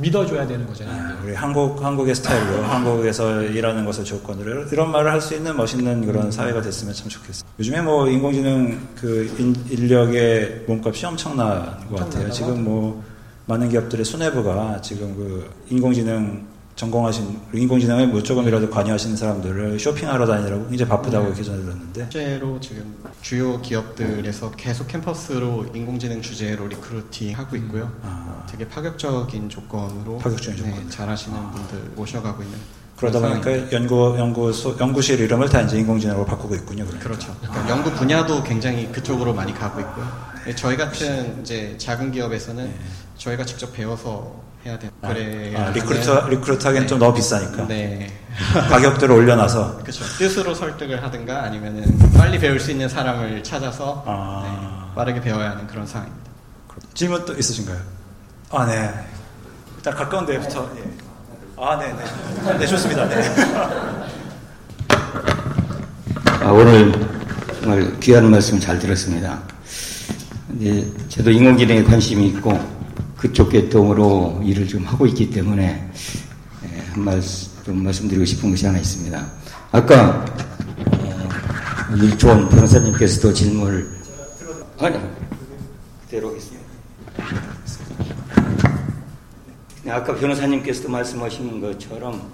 믿어줘야 되는 거잖아요. 아, 우리 한국 한국의 스타일로 한국에서 일하는 것을 조건으로 이런 말을 할 수 있는 멋있는 그런 음. 사회가 됐으면 참 좋겠어요. 요즘에 뭐 인공지능 그 인, 력의 몸값이 엄청난 것 같아요. 지금 뭐 많은 기업들의 수뇌부가 지금 그 인공지능 전공하신 인공지능에 뭐 조금이라도 관여하시는 사람들을 쇼핑하러 다니라고 이제 바쁘다고 네. 이렇게 전해 들었는데 실제로 지금 주요 기업들에서 계속 캠퍼스로 인공지능 주제로 recruiting 하고 있고요. 아. 되게 파격적인 조건으로 파격적인 네, 조건 잘하시는 아. 분들 모셔가고 있는 그러다 보니까 연구 연구소 연구실 이름을 다 이제 인공지능으로 바꾸고 있군요. 그러니까. 그렇죠 그러니까 연구 분야도 굉장히 그쪽으로 많이 가고 있고요. 네, 저희 같은 이제 작은 기업에서는 네. 저희가 직접 배워서 해야 돼. 아, 그래. 아, recruit recruit 하기엔 네. 좀 너무 비싸니까. 네. 가격들을 올려놔서. 그렇죠. 뜻으로 설득을 하든가 아니면은 빨리 배울 수 있는 사람을 찾아서 아... 네, 빠르게 배워야 하는 그런 상황입니다. 질문 또 있으신가요? 아 네. 일단 가까운 데부터. 예. 아 네네. 네. 네 좋습니다. 네. 아, 오늘 정말 귀한 말씀 잘 들었습니다. 이제 저도 인공지능에 관심이 있고 그쪽 계통으로 일을 좀 하고 있기 때문에 예, 한 말씀 좀 말씀드리고 싶은 것이 하나 있습니다. 아까 어, 일촌 변호사님께서도 질문을 아니 그대로 하겠습니다. 네, 아까 변호사님께서도 말씀하신 것처럼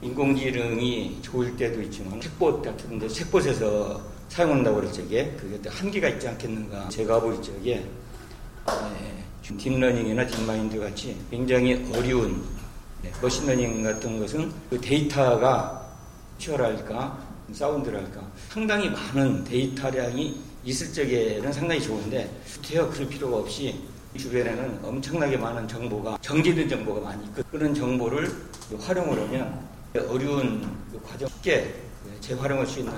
인공지능이 좋을 때도 있지만 책봇 같은 데 책봇에서 사용한다고 그랬죠. 그게 한계가 있지 않겠는가. 제가 볼 적에 네, 딥러닝이나 딥마인드 같이 굉장히 어려운 네, 머신러닝 같은 것은 그 데이터가 치열할까 사운드랄까. 상당히 많은 데이터량이 있을 적에는 상당히 좋은데 되어 그럴 필요가 없이 주변에는 엄청나게 많은 정보가 정제된 정보가 많이 있고 그런 정보를 활용을 하면 어려운 그 과정 쉽게 재활용할 수 있는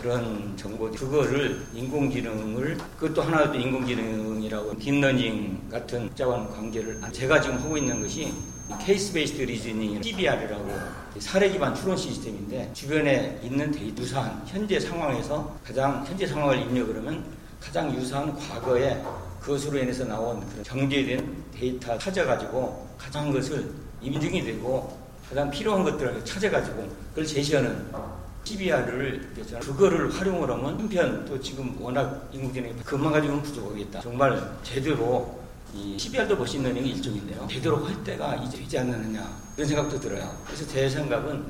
그런 정보 그거를 인공지능을 그것도 하나도 인공지능이라고 딥러닝 같은 복잡한 관계를 제가 지금 하고 있는 것이 case based reasoning CBR이라고 사례 기반 추론 시스템인데 주변에 있는 데이터 유사한 현재 상황에서 가장 현재 상황을 입력을 하면 가장 유사한 과거에 그것으로 인해서 나온 그런 정제된 데이터 찾아가지고 가장 것을 입증이 되고 가장 필요한 것들을 찾아가지고 그걸 제시하는 CBR을 그거를 활용을 하면 한편 또 지금 워낙 인공지능이 그것만 가지고는 부족하겠다. 정말 제대로 이 CBR도 머신러닝의 일종인데요. 제대로 할 때가 이제 되지 않느냐 그런 생각도 들어요. 그래서 제 생각은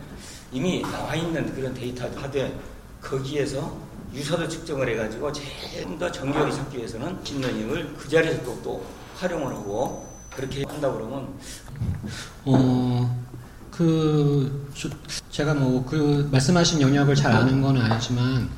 이미 나와 있는 그런 데이터 하되 거기에서 유사도 측정을 해가지고 조금 더 정교하게 찾기 위해서는 머신러닝을 그 자리에서 또, 또 활용을 하고 그렇게 한다 그러면 어. 그 제가 뭐 그 말씀하신 영역을 잘 아는 건 아니지만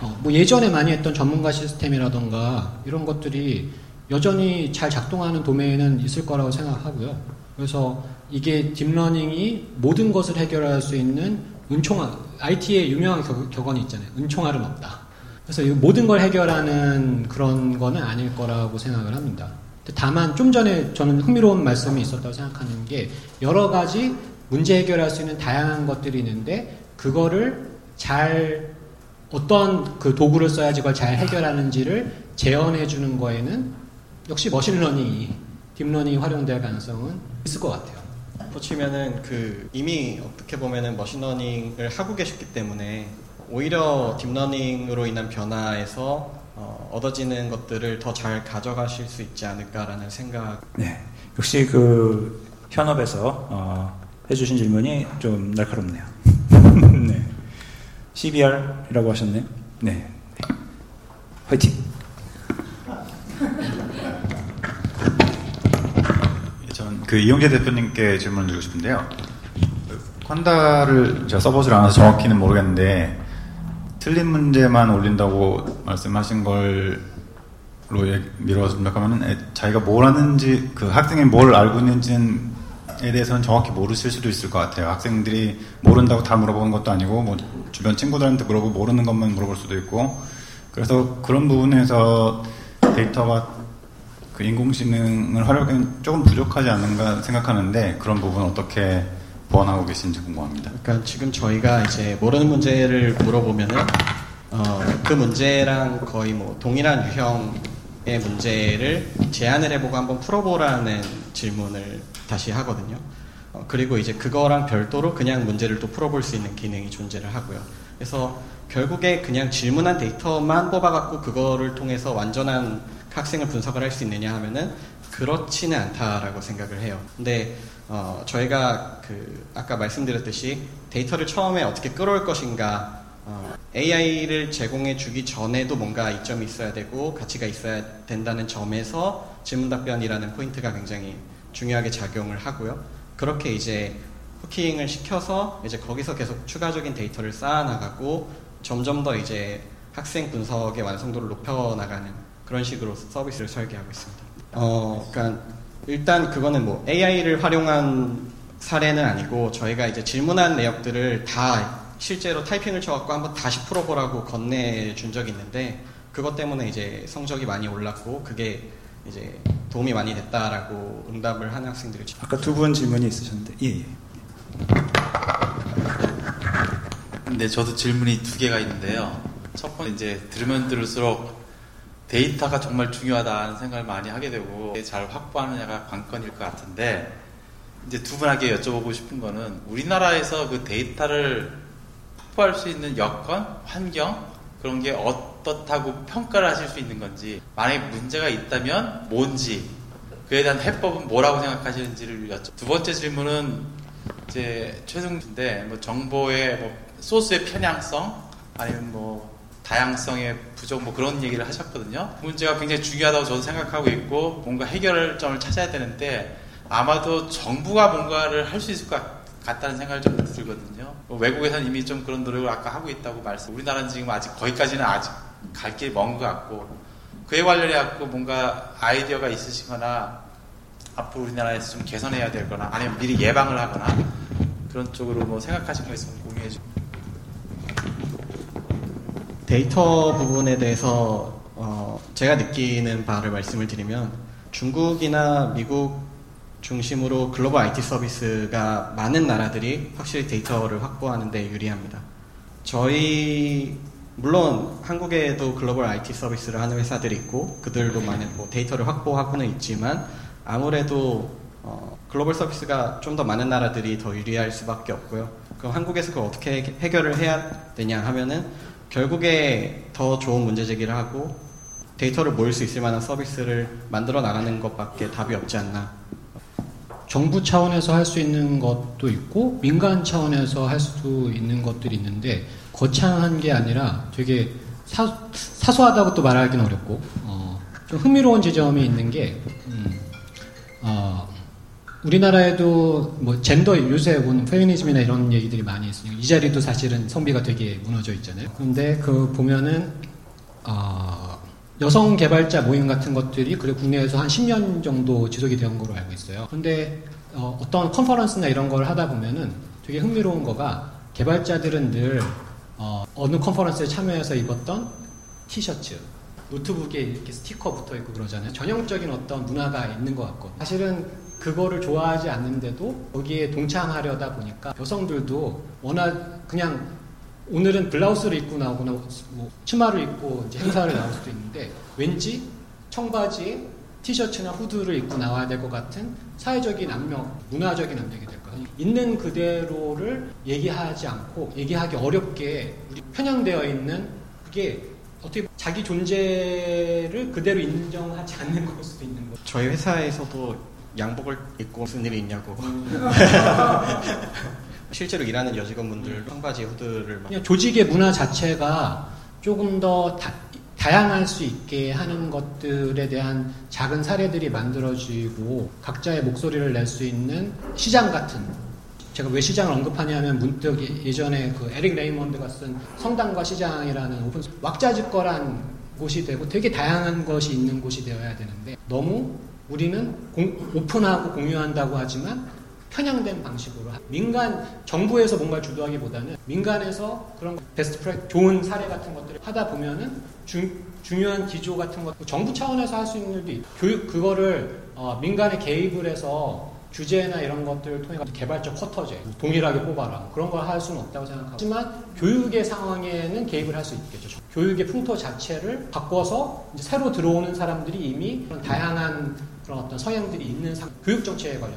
어, 뭐 예전에 많이 했던 전문가 시스템이라던가 이런 것들이 여전히 잘 작동하는 도메인은 있을 거라고 생각하고요. 그래서 이게 딥러닝이 모든 것을 해결할 수 있는 은총알, IT의 유명한 격언이 있잖아요. 은총알은 없다. 그래서 모든 걸 해결하는 그런 거는 아닐 거라고 생각을 합니다. 다만 좀 전에 저는 흥미로운 말씀이 있었다고 생각하는 게 여러 가지 문제 해결할 수 있는 다양한 것들이 있는데 그거를 잘 어떤 그 도구를 써야지 그걸 잘 해결하는지를 재현해 주는 거에는 역시 머신러닝이 딥러닝이 활용될 가능성은 있을 것 같아요. 보시면은 그 이미 어떻게 보면은 머신러닝을 하고 계셨기 때문에 오히려 딥러닝으로 인한 변화에서 어, 얻어지는 것들을 더 잘 가져가실 수 있지 않을까라는 생각. 네, 역시 그 현업에서 어, 해주신 질문이 좀 날카롭네요. 네. CBR이라고 하셨네요. 네. 화이팅! 전그 이용재 대표님께 질문을 드리고 싶은데요. 퀀다를 제가 써보질 않아서 정확히는 모르겠는데 틀린 문제만 올린다고 말씀하신 걸로 미뤄서 생각하면 자기가 뭘 하는지 그 학생이 뭘 알고 있는지는 에 대해서는 정확히 모르실 수도 있을 것 같아요. 학생들이 모른다고 다 물어보는 것도 아니고 뭐 주변 친구들한테 물어보고 모르는 것만 물어볼 수도 있고 그래서 그런 부분에서 데이터가 그 인공지능을 활용하기는 조금 부족하지 않는가 생각하는데 그런 부분 어떻게 보완하고 계신지 궁금합니다. 그러니까 지금 저희가 이제 모르는 문제를 물어보면은 어, 그 문제랑 거의 뭐 동일한 유형 의 문제를 제안을 해보고 한번 풀어보라는 질문을 다시 하거든요. 어, 그리고 이제 그거랑 별도로 그냥 문제를 또 풀어볼 수 있는 기능이 존재를 하고요. 그래서 결국에 그냥 질문한 데이터만 뽑아갖고 그거를 통해서 완전한 학생을 분석을 할 수 있느냐 하면은 그렇지는 않다라고 생각을 해요. 근데 어, 저희가 그 아까 말씀드렸듯이 데이터를 처음에 어떻게 끌어올 것인가 어, AI를 제공해 주기 전에도 뭔가 이점이 있어야 되고 가치가 있어야 된다는 점에서 질문 답변이라는 포인트가 굉장히 중요하게 작용을 하고요. 그렇게 이제 hooking을 시켜서 이제 거기서 계속 추가적인 데이터를 쌓아나가고 점점 더 이제 학생 분석의 완성도를 높여나가는 그런 식으로 서비스를 설계하고 있습니다. 어, 그러니까 일단 그거는 뭐 AI를 활용한 사례는 아니고 저희가 이제 질문한 내역들을 다 실제로 타이핑을 쳐갖고 한번 다시 풀어보라고 건네준 적이 있는데 그것 때문에 이제 성적이 많이 올랐고 그게 이제 도움이 많이 됐다라고 응답을 하는 학생들이 아까 두 분 질문이 있으셨는데 예. 예. 네, 저도 질문이 두 개가 있는데요. 첫 번째 이제 들으면 들을수록 데이터가 정말 중요하다는 생각을 많이 하게 되고 잘 확보하느냐가 관건일 것 같은데 이제 두 분에게 여쭤보고 싶은 거는 우리나라에서 그 데이터를 확보할 수 있는 여건, 환경 그런 게 어떻다고 평가를 하실 수 있는 건지 만약에 문제가 있다면 뭔지 그에 대한 해법은 뭐라고 생각하시는지를 여쭤. 두 번째 질문은 이제 최승준인데 뭐 정보의 뭐 소스의 편향성 아니면 뭐 다양성의 부족 뭐 그런 얘기를 하셨거든요. 그 문제가 굉장히 중요하다고 저도 생각하고 있고 뭔가 해결점을 찾아야 되는데 아마도 정부가 뭔가를 할 수 있을 것 같 다는 생각을 좀 들거든요. 뭐 외국에서는 이미 좀 그런 노력을 아까 하고 있다고 말씀. 우리나라는 지금 아직 거기까지는 아직 갈 길이 먼 것 같고 그에 관련해 갖고 뭔가 아이디어가 있으시거나 앞으로 우리나라에서 좀 개선해야 될거나 아니면 미리 예방을 하거나 그런 쪽으로 뭐 생각하신 거 있으면 공유해 주세요. 데이터 부분에 대해서 어 제가 느끼는 바를 말씀을 드리면 중국이나 미국 중심으로 글로벌 IT 서비스가 많은 나라들이 확실히 데이터를 확보하는 데 유리합니다. 저희 물론 한국에도 글로벌 IT 서비스를 하는 회사들이 있고 그들도 많은 뭐 데이터를 확보하고는 있지만 아무래도 어 글로벌 서비스가 좀 더 많은 나라들이 더 유리할 수밖에 없고요. 그럼 한국에서 그걸 어떻게 해결을 해야 되냐 하면은 결국에 더 좋은 문제 제기를 하고 데이터를 모을 수 있을 만한 서비스를 만들어 나가는 것밖에 답이 없지 않나. 정부 차원에서 할 수 있는 것도 있고 민간 차원에서 할수 있는 것들이 있는데 거창한 게 아니라 되게 사, 사소하다고 또 말하기는 어렵고 어, 좀 흥미로운 지점이 있는 게 음, 어, 우리나라에도 뭐 젠더 요새 본 페미니즘이나 이런 얘기들이 많이 있으니까 이 자리도 사실은 성비가 되게 무너져 있잖아요. 그런데 그 보면은 어, 여성 개발자 모임 같은 것들이 그래 국내에서 한 10년 정도 지속이 되는 걸로 알고 있어요. 그런데 어, 떤 컨퍼런스나 이런 걸 하다 보면은 되게 흥미로운 거가 개발자들은 늘 어, 어느 컨퍼런스에 참여해서 입었던 티셔츠, 노트북에 이렇게 스티커 붙어 있고 그러잖아요. 전형적인 어떤 문화가 있는 것 같고 사실은 그거를 좋아하지 않는데도 거기에 동참하려다 보니까 여성들도 워낙 그냥 오늘은 블라우스를 입고 나오거나 뭐 치마를 입고 이제 행사를 나올 수도 있는데 왠지 청바지에 티셔츠나 후드를 입고 나와야 될 것 같은 사회적인 압력, 문화적인 압력이 될 거예요. 있는 그대로를 얘기하지 않고 얘기하기 어렵게 편향되어 있는 그게 어떻게 자기 존재를 그대로 인정하지 않는 걸 수도 있는 거죠. 저희 회사에서도 양복을 입고 무슨 일이 있냐고. 실제로 일하는 여직원분들 청바지 후드를 그냥 조직의 문화 자체가 조금 더 다, 다양할 수 있게 하는 것들에 대한 작은 사례들이 만들어지고 각자의 목소리를 낼 수 있는 시장 같은 제가 왜 시장을 언급하냐면 문득 예전에 그 에릭 레이먼드가 쓴 성당과 시장이라는 오픈 왁자지껄한 곳이 되고 되게 다양한 것이 있는 곳이 되어야 되는데 너무 우리는 공, 오픈하고 공유한다고 하지만 편향된 방식으로 민간 정부에서 뭔가 주도하기보다는 민간에서 그런 best prac 좋은 사례 같은 것들을 하다 보면은 주, 중요한 기조 같은 것 정부 차원에서 할 수 있는 일도 있고 교육 그거를 어, 민간에 개입을 해서 규제나 이런 것들을 통해 개발적 쿼터제 동일하게 뽑아라. 그런 걸 할 수는 없다고 생각하고. 하지만 교육의 상황에는 개입을 할 수 있겠죠. 교육의 풍토 자체를 바꿔서 새로 들어오는 사람들이 이미 그런 다양한 그런 어떤 성향들이 있는 상, 교육 정책에 관련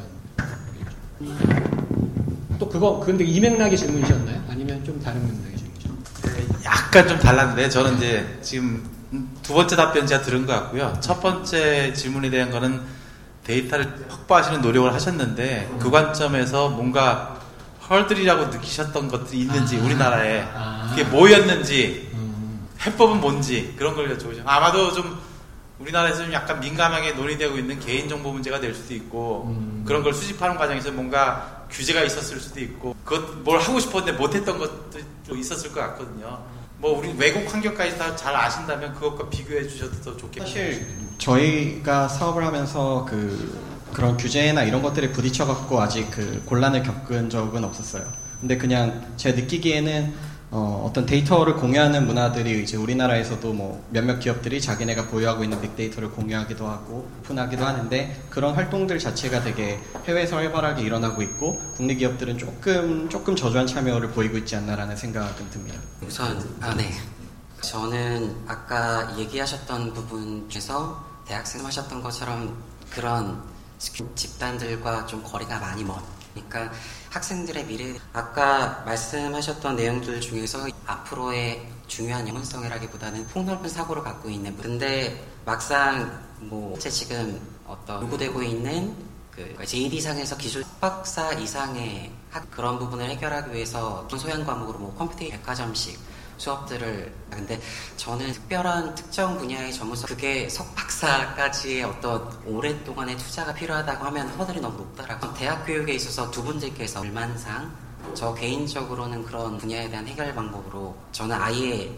또 그거 근데 이 맥락의 질문이셨나요? 아니면 좀 다른 맥락의 질문이죠? 네, 약간 좀 달랐는데 저는 이제 지금 두 번째 답변 제가 들은 것 같고요. 첫 번째 질문에 대한 거는 데이터를 확보하시는 노력을 하셨는데 그 관점에서 뭔가 헐들이라고 느끼셨던 것들이 있는지 아, 우리나라에 아, 그게 뭐였는지 음. 해법은 뭔지 그런 걸 여쭤보죠. 아마도 좀 우리나라에서 좀 약간 민감하게 논의되고 있는 개인정보 문제가 될 수도 있고 음. 그런 걸 수집하는 과정에서 뭔가 규제가 있었을 수도 있고 그것 뭘 하고 싶었는데 못했던 것도 있었을 것 같거든요. 뭐 우리 외국 환경까지 다 잘 아신다면 그것과 비교해 주셔도 더 좋겠죠. 사실 저희가 사업을 하면서 그 그런 규제나 이런 것들에 부딪혀 갖고 아직 그 곤란을 겪은 적은 없었어요. 근데 그냥 제 느끼기에는 어, 떤 데이터를 공유하는 문화들이 이제 우리나라에서도 뭐 몇몇 기업들이 자기네가 보유하고 있는 빅데이터를 공유하기도 하고 오픈하기도 하는데 그런 활동들 자체가 되게 해외에서 활발하게 일어나고 있고 국내 기업들은 조금 조금 저조한 참여를 보이고 있지 않나라는 생각은 듭니다. 우선 아 네. 저는 아까 얘기하셨던 부분 중에서 대학생 하셨던 것처럼 그런 집단들과 좀 거리가 많이 먼. 그러니까 학생들의 미래, 아까 말씀하셨던 내용들 중에서 앞으로의 중요한 영문성이라기보다는 폭넓은 사고를 갖고 있는 분. 근데 막상 뭐, 제 지금 어떤 요구되고 있는 그 JD상에서 기술 박사 이상의 학, 그런 부분을 해결하기 위해서 소양 과목으로 뭐 컴퓨터 백화점식 수업들을 근데 저는 특별한 특정 분야의 전문성 그게 석박사까지의 어떤 오랫동안의 투자가 필요하다고 하면 허들이 너무 높다라고 대학 교육에 있어서 두 분들께서 불만상 저 개인적으로는 그런 분야에 대한 해결 방법으로 저는 아예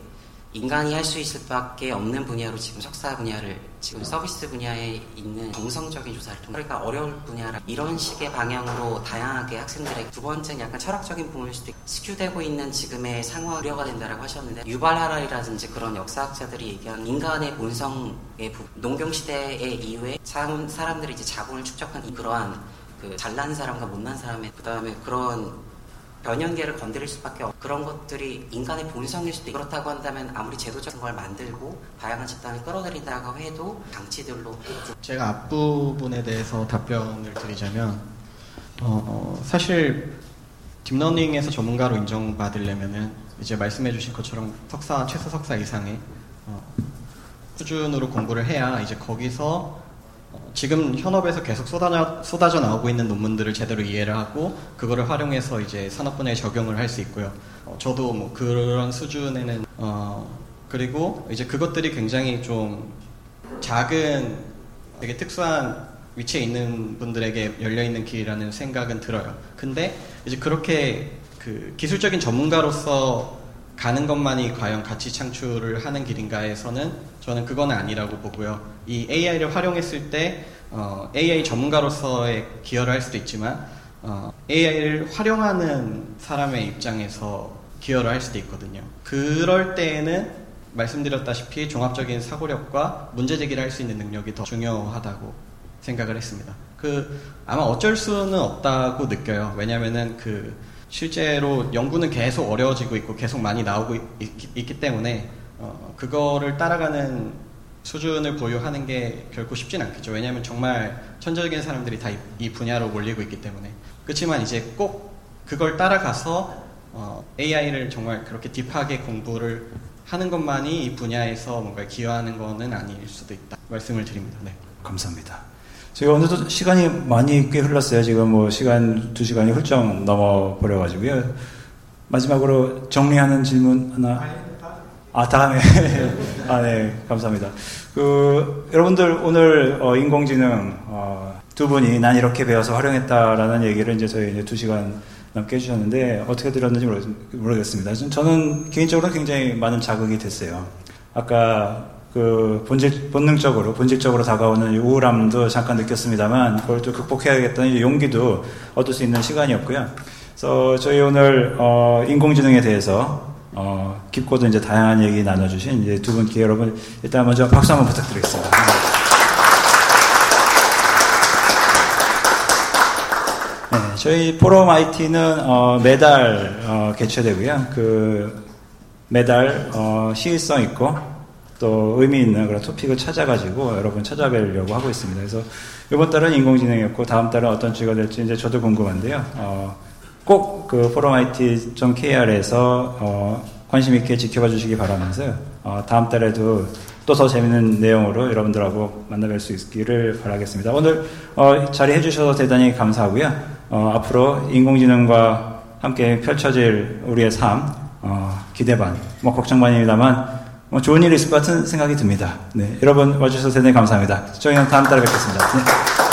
인간이 할 수 있을 밖에 없는 분야로 지금 석사 분야를 지금 서비스 분야에 있는 정성적인 조사를 통해 그러니까 어려울 분야라 이런 식의 방향으로 다양하게 학생들의 두 번째는 약간 철학적인 부분일 수도 있고 스큐되고 있는 지금의 상황 우려가 된다라고 하셨는데 유발 하랄이라든지 그런 역사학자들이 얘기한 인간의 본성의 부, 농경 시대의 이후에 사람들이 이제 자본을 축적한 그러한 그 잘난 사람과 못난 사람의 그 다음에 그런 변연계를 건드릴 수밖에 없 그런 것들이 인간의 본성일 수도 있고 그렇다고 한다면 아무리 제도적인 걸 만들고 다양한 집단을 끌어들인다고 해도 장치들로 제가 앞부분에 대해서 답변을 드리자면 어, 어, 사실 딥러닝에서 전문가로 인정받으려면은 이제 말씀해 주신 것처럼 석사 최소 석사 이상의 어, 수준으로 공부를 해야 이제 거기서 지금 현업에서 계속 쏟아져, 쏟아져 나오고 있는 논문들을 제대로 이해를 하고 그거를 활용해서 이제 산업 분야에 적용을 할 수 있고요. 어, 저도 뭐 그런 수준에는 어 그리고 이제 그것들이 굉장히 좀 작은 되게 특수한 위치에 있는 분들에게 열려 있는 길이라는 생각은 들어요. 근데 이제 그렇게 그 기술적인 전문가로서 가는 것만이 과연 가치 창출을 하는 길인가에서는 저는 그거는 아니라고 보고요. 이 AI를 활용했을 때 어, AI 전문가로서의 기여를 할 수도 있지만 어, AI를 활용하는 사람의 입장에서 기여를 할 수도 있거든요. 그럴 때에는 말씀드렸다시피 종합적인 사고력과 문제 제기를 할 수 있는 능력이 더 중요하다고 생각을 했습니다. 그 아마 어쩔 수는 없다고 느껴요. 왜냐하면은 그 실제로 연구는 계속 어려워지고 있고 계속 많이 나오고 있, 기 때문에 어, 그거를 따라가는 수준을 보유하는 게 결코 쉽진 않겠죠. 왜냐하면 정말 천재적인 사람들이 다 이 분야로 몰리고 있기 때문에. 그렇지만 이제 꼭 그걸 따라가서 어, AI를 정말 그렇게 딥하게 공부를 하는 것만이 이 분야에서 뭔가 기여하는 것은 아닐 수도 있다. 말씀을 드립니다. 네. 감사합니다. 저희가 어느덧 시간이 많이 꽤 흘렀어요. 지금 뭐 시간, 두 시간이 훌쩍 넘어 버려 가지고요. 마지막으로 정리하는 질문 하나. 아, 다음에. 아, 네. 감사합니다. 그, 여러분들 오늘, 어, 인공지능, 어, 두 분이 난 이렇게 배워서 활용했다라는 얘기를 이제 저희 이제 두 시간 넘게 해주셨는데, 어떻게 들었는지 모르겠습니다. 저는 개인적으로 굉장히 많은 자극이 됐어요. 아까 그 본질 본능적으로 본질적으로 다가오는 우울함도 잠깐 느꼈습니다만 그걸 또 극복해야겠다는 용기도 얻을 수 있는 시간이었고요. 그래서 저희 오늘 어, 인공지능에 대해서 어, 깊고도 이제 다양한 얘기 나눠주신 이제 두 분께 여러분 일단 먼저 박수 한번 부탁드리겠습니다. 네, 저희 포럼 IT는 어, 매달 어, 개최되고요. 그 매달 어, 시의성 있고 또 의미 있는 그런 토픽을 찾아가지고 여러분 찾아뵈려고 하고 있습니다. 그래서 이번 달은 인공지능이었고 다음 달은 어떤 주가 될지 이제 저도 궁금한데요. 어, 꼭그 포럼IT.kr에서 어, 관심 있게 지켜봐 주시기 바라면서요. 어, 다음 달에도 또 더 재밌는 내용으로 여러분들하고 만나뵐 수 있기를 바라겠습니다. 오늘 어, 자리해 주셔서 대단히 감사하고요. 어, 앞으로 인공지능과 함께 펼쳐질 우리의 삶 어, 기대 반, 뭐 걱정 반입니다만 뭐 좋은 일이 있을 것 같은 생각이 듭니다. 네, 여러분 와주셔서 대단히 감사합니다. 저희는 다음 달에 뵙겠습니다. 네.